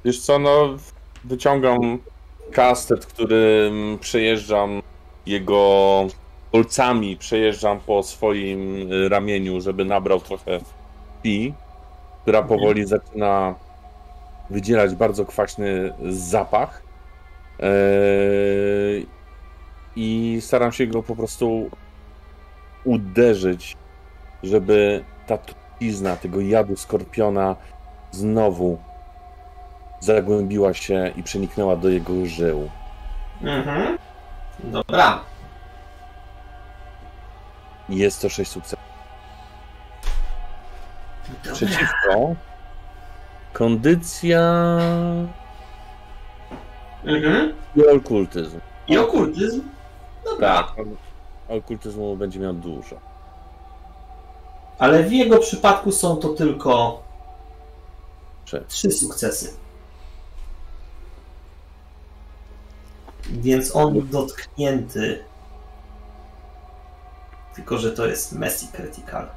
S2: Wiesz co, no wyciągam kastet, którym przejeżdżam jego kolcami, przejeżdżam po swoim y, ramieniu, żeby nabrał trochę pi, która powoli zaczyna wydzielać bardzo kwaśny zapach. Eee, I staram się go po prostu uderzyć, żeby ta trucizna tego jadu skorpiona znowu zagłębiła się i przeniknęła do jego żył.
S1: Mhm. Dobra.
S2: Jest to 6 sukcesów.
S1: Dobra.
S2: Przeciwko kondycja
S1: Mhm.
S2: i okultyzm.
S1: I okultyzm? Dobra.
S2: Tak, okultyzmu będzie miał dużo.
S1: Ale w jego przypadku są to tylko
S2: Trzy.
S1: trzy sukcesy. Więc on dotknięty Tylko, że to jest Messi Critical.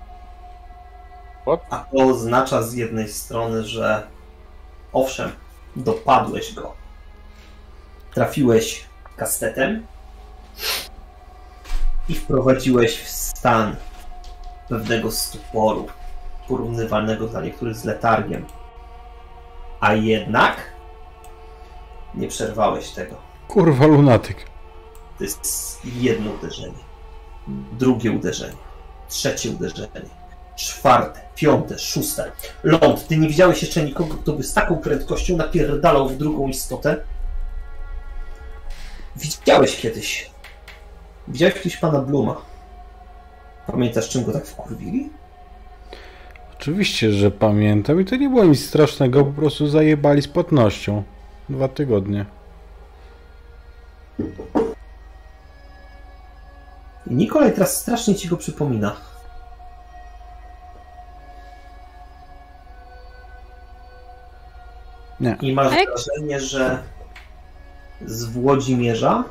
S2: What?
S1: A to oznacza z jednej strony, że owszem, dopadłeś go. Trafiłeś kastetem i wprowadziłeś w stan pewnego stuporu, porównywalnego dla niektórych z letargiem. A jednak nie przerwałeś tego.
S4: Kurwa lunatyk.
S1: To jest jedno uderzenie, drugie uderzenie, trzecie uderzenie, czwarte, piąte, szóste. Ląd, ty nie widziałeś jeszcze nikogo, kto by z taką prędkością napierdalał w drugą istotę? Widziałeś kiedyś. Widziałeś kiedyś pana Bluma. Pamiętasz, czym go tak wkurwili?
S4: Oczywiście, że pamiętam i to nie było nic strasznego, po prostu zajebali z płatnością. Dwa tygodnie.
S1: I Nikolaj teraz strasznie ci go przypomina.
S4: Nie.
S1: I masz
S3: jak-
S1: wrażenie, że z Włodzimierza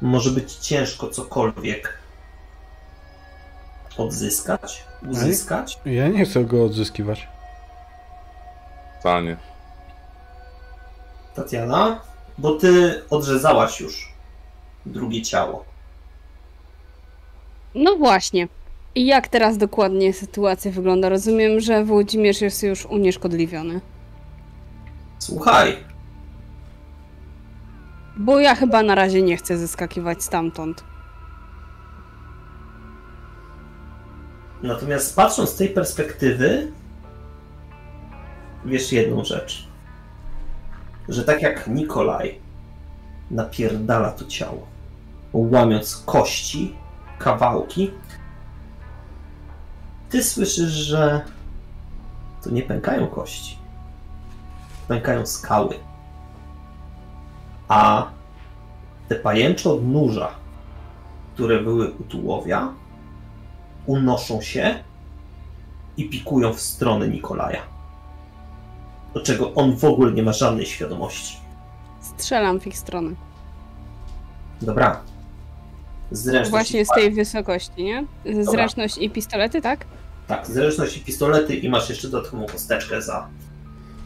S1: może być ciężko cokolwiek odzyskać, uzyskać.
S4: Ja nie chcę go odzyskiwać.
S2: Stanie.
S1: Tatiana, bo ty odrzezałaś już drugie ciało.
S3: No właśnie. I jak teraz dokładnie sytuacja wygląda? Rozumiem, że Włodzimierz jest już unieszkodliwiony.
S1: Słuchaj,
S3: Bo ja chyba na razie nie chcę zeskakiwać stamtąd.
S1: natomiast patrząc z tej perspektywy, wiesz jedną rzecz. Że tak jak Nikolaj napierdala to ciało, łamiąc kości, kawałki, ty słyszysz, że to nie pękają kości. Pękają skały. A te pajęcze odnóża, które były u tułowia, unoszą się i pikują w stronę Nikolaja. Do czego on w ogóle nie ma żadnej świadomości.
S3: Strzelam w ich stronę.
S1: Dobra. Zręczność
S3: Właśnie
S1: i
S3: z tej wysokości, nie? Zręczność i pistolety, tak?
S1: Tak, zręczność i pistolety i masz jeszcze dodatkową kosteczkę za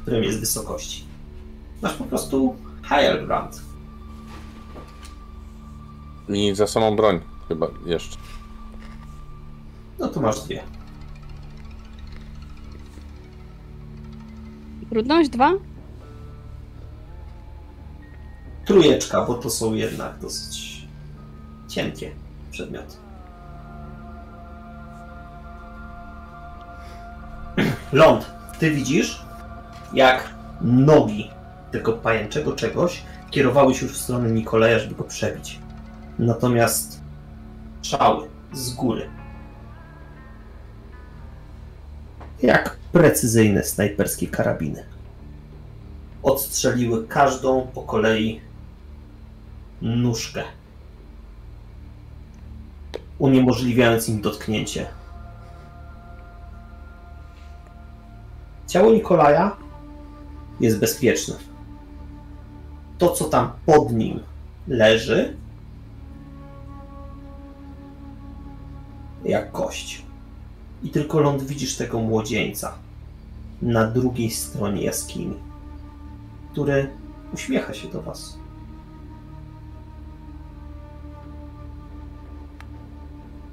S1: którym jest wysokości. Masz po prostu higher ground.
S2: I za samą broń chyba jeszcze.
S1: No to masz dwie.
S3: Trudność dwa?
S1: Trójeczka, bo to są jednak dosyć cienkie przedmioty. Ląd, ty widzisz, jak nogi tego pajęczego czegoś kierowały się już w stronę Nikolaja, żeby go przebić. Natomiast strzały z góry. Jak precyzyjne snajperskie karabiny. Odstrzeliły każdą po kolei nóżkę, uniemożliwiając im dotknięcie. Ciało Nikolaja jest bezpieczne. To, co tam pod nim leży, jak kość. I tylko ląd widzisz tego młodzieńca na drugiej stronie jaskini, który uśmiecha się do was.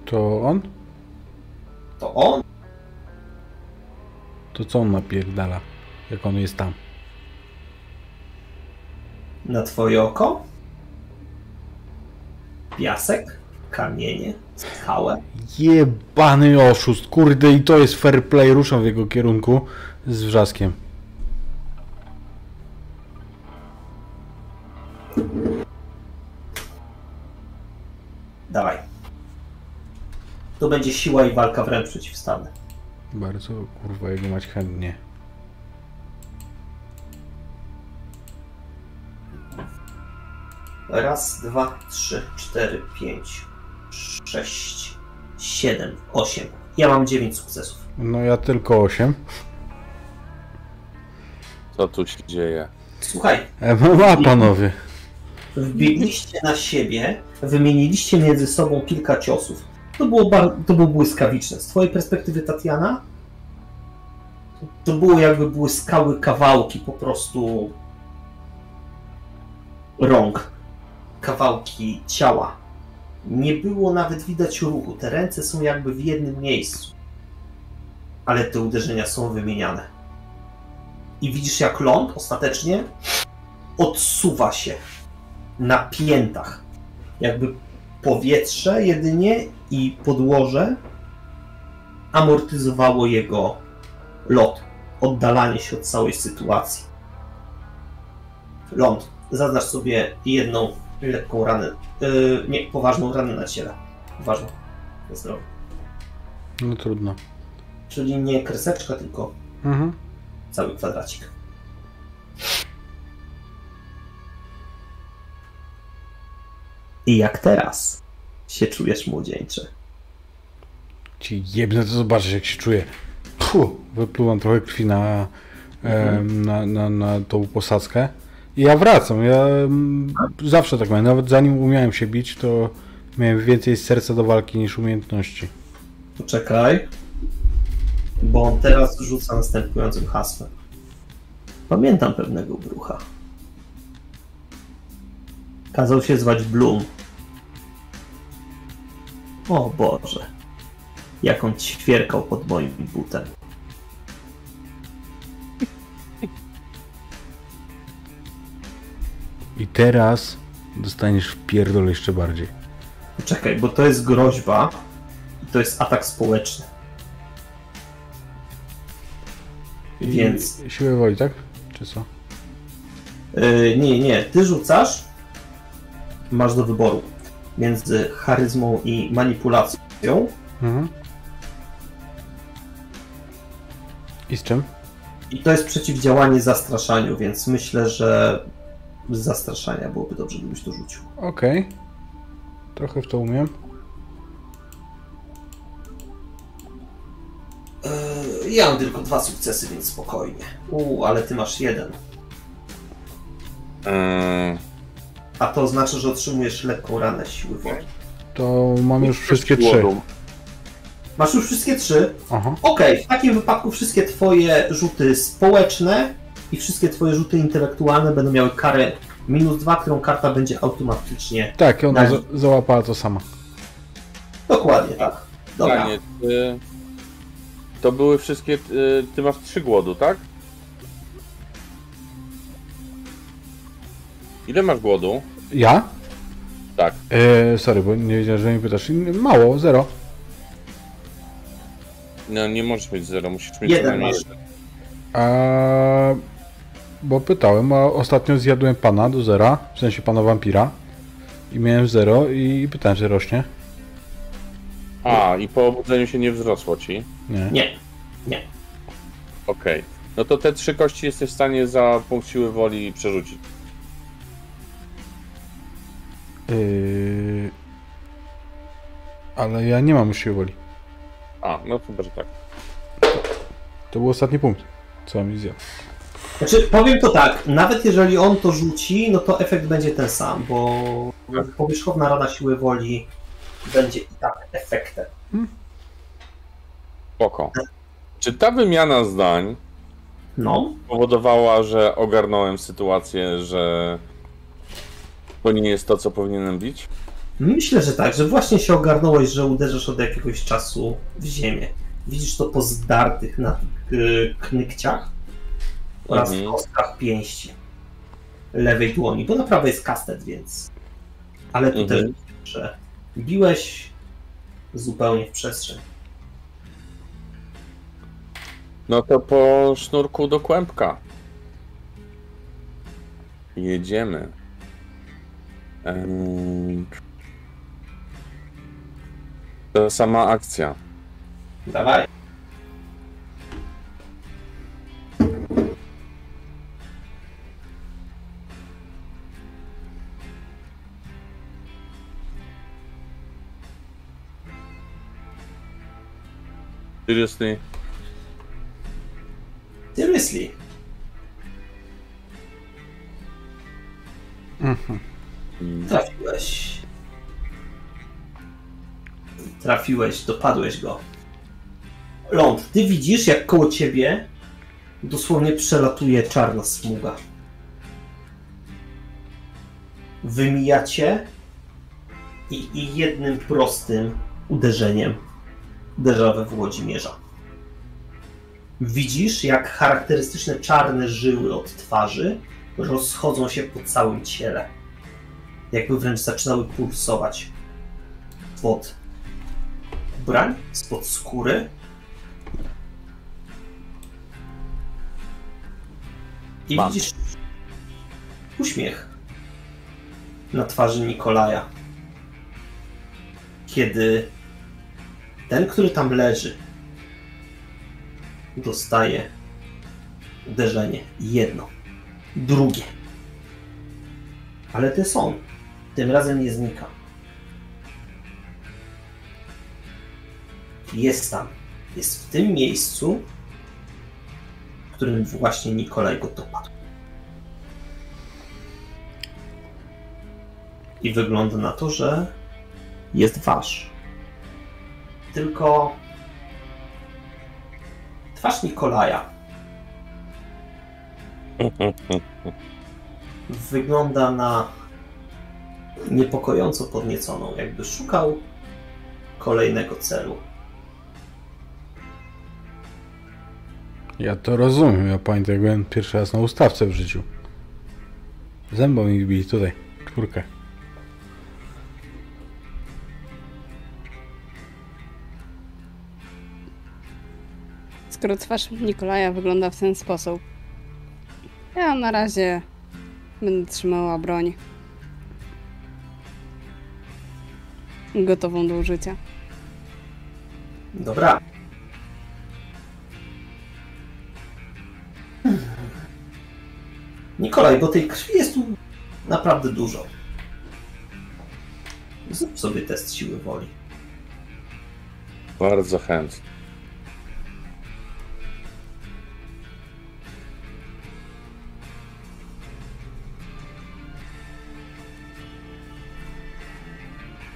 S4: To on?
S1: To on
S4: To co on napierdala? Jak on jest tam?
S1: na twoje oko? Piasek, kamienie, skałę.
S4: Jebany oszust, kurde i to jest fair play, ruszam w jego kierunku z wrzaskiem.
S1: Dawaj. To będzie siła i walka wręcz przeciwstawne.
S4: Bardzo kurwa jego mać chętnie.
S1: Raz, dwa, trzy, cztery, pięć, sześć, siedem, osiem. Ja mam dziewięć sukcesów.
S4: No ja tylko 8.
S2: Co tu się dzieje?
S1: Słuchaj,
S4: MMA panowie.
S1: Wbiegliście na siebie, wymieniliście między sobą kilka ciosów. To było, bar- to było błyskawiczne. Z twojej perspektywy, Tatiana, to było jakby błyskały kawałki po prostu rąk, kawałki ciała. Nie było nawet widać ruchu. Te ręce są jakby w jednym miejscu. Ale te uderzenia są wymieniane. I widzisz, jak ląd ostatecznie odsuwa się na piętach. Jakby powietrze jedynie i podłoże amortyzowało jego lot, oddalanie się od całej sytuacji. Ląd, zaznacz sobie jedną lekką ranę, yy, nie, poważną ranę na ciele. Poważną, na zdrowie.
S4: No trudno.
S1: Czyli nie kreseczka, tylko
S4: Mhm.
S1: cały kwadracik. I jak teraz się czujesz młodzieńcze?
S4: Ci jebnę, to zobaczysz jak się czuję. Puh, wypluwam trochę krwi na, em, na, na, na tą posadzkę. Ja wracam. Ja mm, zawsze tak miałem. Nawet zanim umiałem się bić, to miałem więcej serca do walki niż umiejętności.
S1: Poczekaj, bo teraz rzuca następującym hasłem. Pamiętam pewnego brucha. Kazał się zwać Bloom. O Boże, jak on ćwierkał pod moim butem.
S4: I teraz dostaniesz w pierdol jeszcze bardziej.
S1: Poczekaj, bo to jest groźba i to jest atak społeczny.
S4: I
S1: Więc
S4: Siłę woli, tak? Czy co?
S1: Yy, nie, nie. Ty rzucasz, masz do wyboru między charyzmą i manipulacją.
S4: Mhm. I z czym?
S1: I to jest przeciwdziałanie zastraszaniu, więc myślę, że z zastraszania byłoby dobrze, gdybyś to rzucił.
S4: Okej. Trochę w to umiem.
S1: Yy, ja mam tylko dwa sukcesy, więc spokojnie. U, ale ty masz jeden.
S2: Eee,
S1: A to oznacza, że otrzymujesz lekką ranę siły woli.
S4: To mam już wszystkie trzy.
S1: Masz już wszystkie trzy.
S4: Aha.
S1: Okej, w takim wypadku wszystkie twoje rzuty społeczne i wszystkie twoje rzuty intelektualne będą miały karę minus dwa, którą karta będzie automatycznie.
S4: Tak, ona za załapała to sama.
S1: Dokładnie tak. Dobra.
S2: Pytanie, czy to były wszystkie. y, Ty masz trzy głodu, tak? Ile masz głodu?
S4: Ja?
S2: Tak.
S4: E, sorry, bo nie wiedziałem, że mnie pytasz. Mało, zero.
S2: No nie możesz mieć zero, musisz mieć
S1: Jeden
S2: co
S4: bo pytałem, a ostatnio zjadłem pana do zera, w sensie pana wampira. I miałem zero i pytałem, czy rośnie.
S2: A, i po obudzeniu się nie wzrosło ci.
S4: Nie.
S1: Nie. Nie.
S2: Okej. No to te trzy kości jesteś w stanie za punkt siły woli przerzucić.
S4: Yy, ale ja nie mam już siły woli.
S2: A, no chyba, że tak.
S4: To był ostatni punkt, co mi zjadł.
S1: Znaczy, powiem to tak, nawet jeżeli on to rzuci, no to efekt będzie ten sam, bo powierzchowna rada siły woli będzie i tak efektem.
S2: Spoko. Czy ta wymiana zdań
S1: No,
S2: powodowała, że ogarnąłem sytuację, że to nie jest to, co powinienem bić?
S1: myślę, że tak, że właśnie się ogarnąłeś, że uderzysz od jakiegoś czasu w ziemię. Widzisz to po zdartych na y, knykciach oraz
S2: Mhm.
S1: kostkach pięści lewej dłoni, bo na prawej jest kastet, więc... Ale tu
S2: Mhm.
S1: też że biłeś zupełnie w przestrzeń.
S2: No to po sznurku do kłębka. Jedziemy. Em, Ta sama akcja.
S1: Dawaj.
S2: Seriously?
S1: Seriously.
S2: I
S1: Trafiłeś. Trafiłeś, dopadłeś go. Ląd, ty widzisz, jak koło ciebie dosłownie przelatuje czarna smuga. Wymijacie i, i jednym prostym uderzeniem uderza we Włodzimierza. Widzisz, jak charakterystyczne czarne żyły od twarzy rozchodzą się po całym ciele jakby wręcz zaczynały pulsować spod ubrań, spod skóry. I
S2: Mam.
S1: widzisz uśmiech na twarzy Nikolaja. Kiedy ten, który tam leży, dostaje uderzenie. Jedno, drugie. Ale jest on. Tym razem nie znika. Jest tam. Jest w tym miejscu, w którym właśnie Nikolaj go dopadł. I wygląda na to, że jest wasz. Tylko twarz Nikolaja wygląda na niepokojąco podnieconą, jakby szukał kolejnego celu.
S4: Ja to rozumiem. Ja pamiętam, jak byłem pierwszy raz na ustawce w życiu. Zębą mi bili tutaj. Czwórkę.
S3: Skoro twarz Nikolaja wygląda w ten sposób, ja na razie będę trzymała broń. Gotową do użycia.
S1: Dobra. Nikolaj, bo tej krwi jest tu naprawdę dużo. Zrób sobie test siły woli.
S2: bardzo chętnie.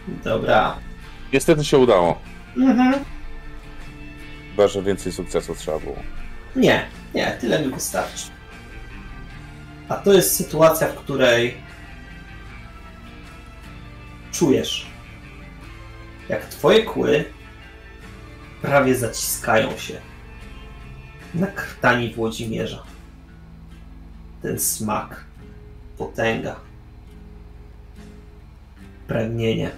S1: Dobra.
S2: Niestety się udało.
S1: Mhm.
S2: Chyba, że więcej sukcesów trzeba było.
S1: Nie, nie, tyle mi wystarczy. A to jest sytuacja, w której czujesz, jak twoje kły prawie zaciskają się na krtani Włodzimierza. Ten smak, potęga, pragnienie.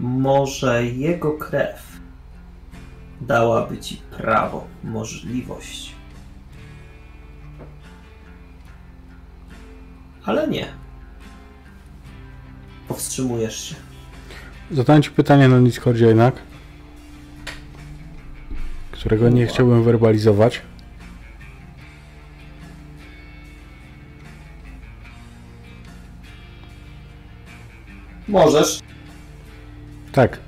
S1: Może jego krew dałaby ci prawo, możliwość. Ale nie. Powstrzymujesz się.
S4: Zadałem ci pytanie na Discordzie jednak, którego nie chciałbym werbalizować.
S1: Możesz.
S4: Tak.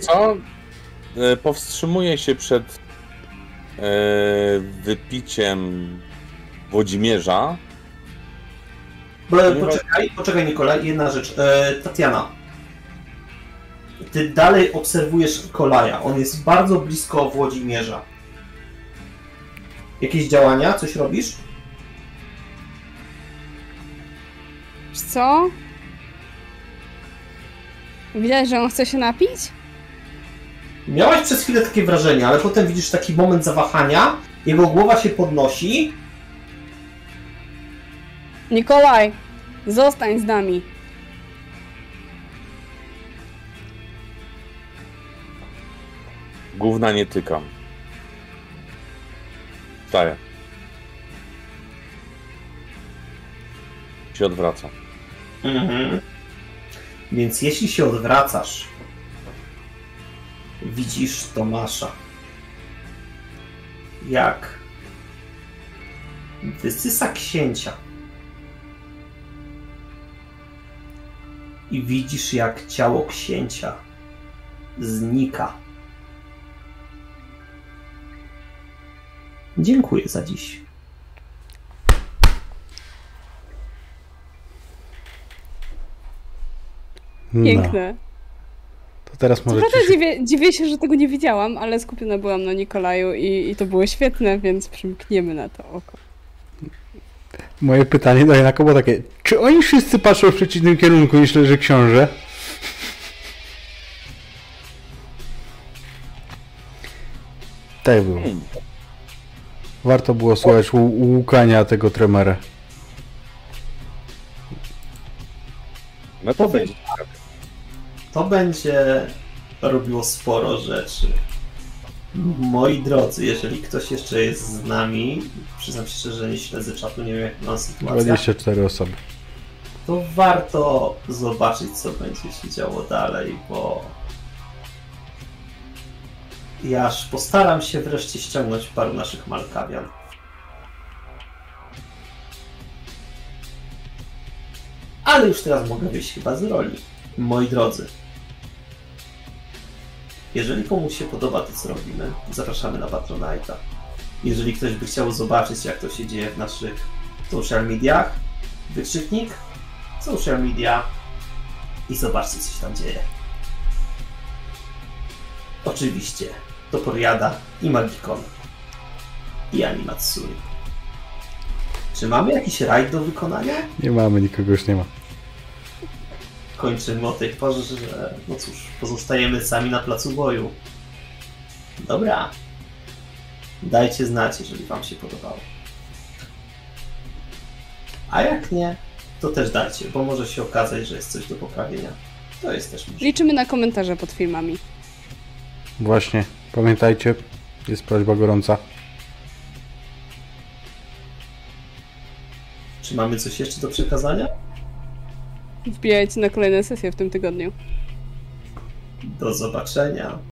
S2: Co? E, Powstrzymuję się przed e, wypiciem Włodzimierza.
S1: Poczekaj, poczekaj Nikolaj, jedna rzecz. E, Tatiana. Ty dalej obserwujesz Nikolaja. On jest bardzo blisko Włodzimierza. Jakieś działania? Coś robisz?
S3: Wiesz co? Widać, że on chce się napić?
S1: Miałaś przez chwilę takie wrażenie, ale potem widzisz taki moment zawahania. Jego głowa się podnosi.
S3: Nikolaj, zostań z nami.
S2: Gówna nie tykam. Wstaję. Się odwraca.
S1: Mhm. Więc jeśli się odwracasz, widzisz Tomasza. Jak wysysa księcia. i widzisz, jak ciało księcia znika. Dziękuję za dziś.
S4: No.
S3: Piękne.
S4: To teraz możecie
S3: prawda
S4: się...
S3: dziwię, dziwię się, że tego nie widziałam, ale skupiona byłam na Nikolaju i, i to było świetne, więc przymkniemy na to oko.
S4: Moje pytanie do Janaka było takie, czy oni wszyscy patrzą w przeciwnym kierunku niż leży książę? Tak było. Warto było słuchać łu- łukania tego tremera.
S2: No to będzie.
S1: To będzie robiło sporo rzeczy. Moi drodzy, jeżeli ktoś jeszcze jest z nami, przyznam się szczerze, że nie śledzę czatu, nie wiem jak wygląda sytuacja,
S4: 24 osoby.
S1: to warto zobaczyć, co będzie się działo dalej, bo ja aż postaram się wreszcie ściągnąć paru naszych Malkawian. Ale już teraz mogę wyjść chyba z roli. Moi drodzy, jeżeli komuś się podoba to, co robimy, zapraszamy na Patronite'a. Jeżeli ktoś by chciał zobaczyć, jak to się dzieje w naszych social mediach, wykrzyknik social media i zobaczcie, co się tam dzieje. Oczywiście, to Poriada i Magikon i Animatsuri. Czy mamy jakiś rajd do wykonania?
S4: Nie mamy, nikogo już nie ma.
S1: Kończymy o tej porze, że no cóż, pozostajemy sami na placu boju. Dobra. Dajcie znać, jeżeli Wam się podobało. A jak nie, to też dajcie, bo może się okazać, że jest coś do poprawienia. To jest też możliwe.
S3: Liczymy na komentarze pod filmami.
S4: Właśnie, pamiętajcie, jest prośba gorąca.
S1: Czy mamy coś jeszcze do przekazania?
S3: Wbijajcie na kolejne sesje w tym tygodniu.
S1: Do zobaczenia.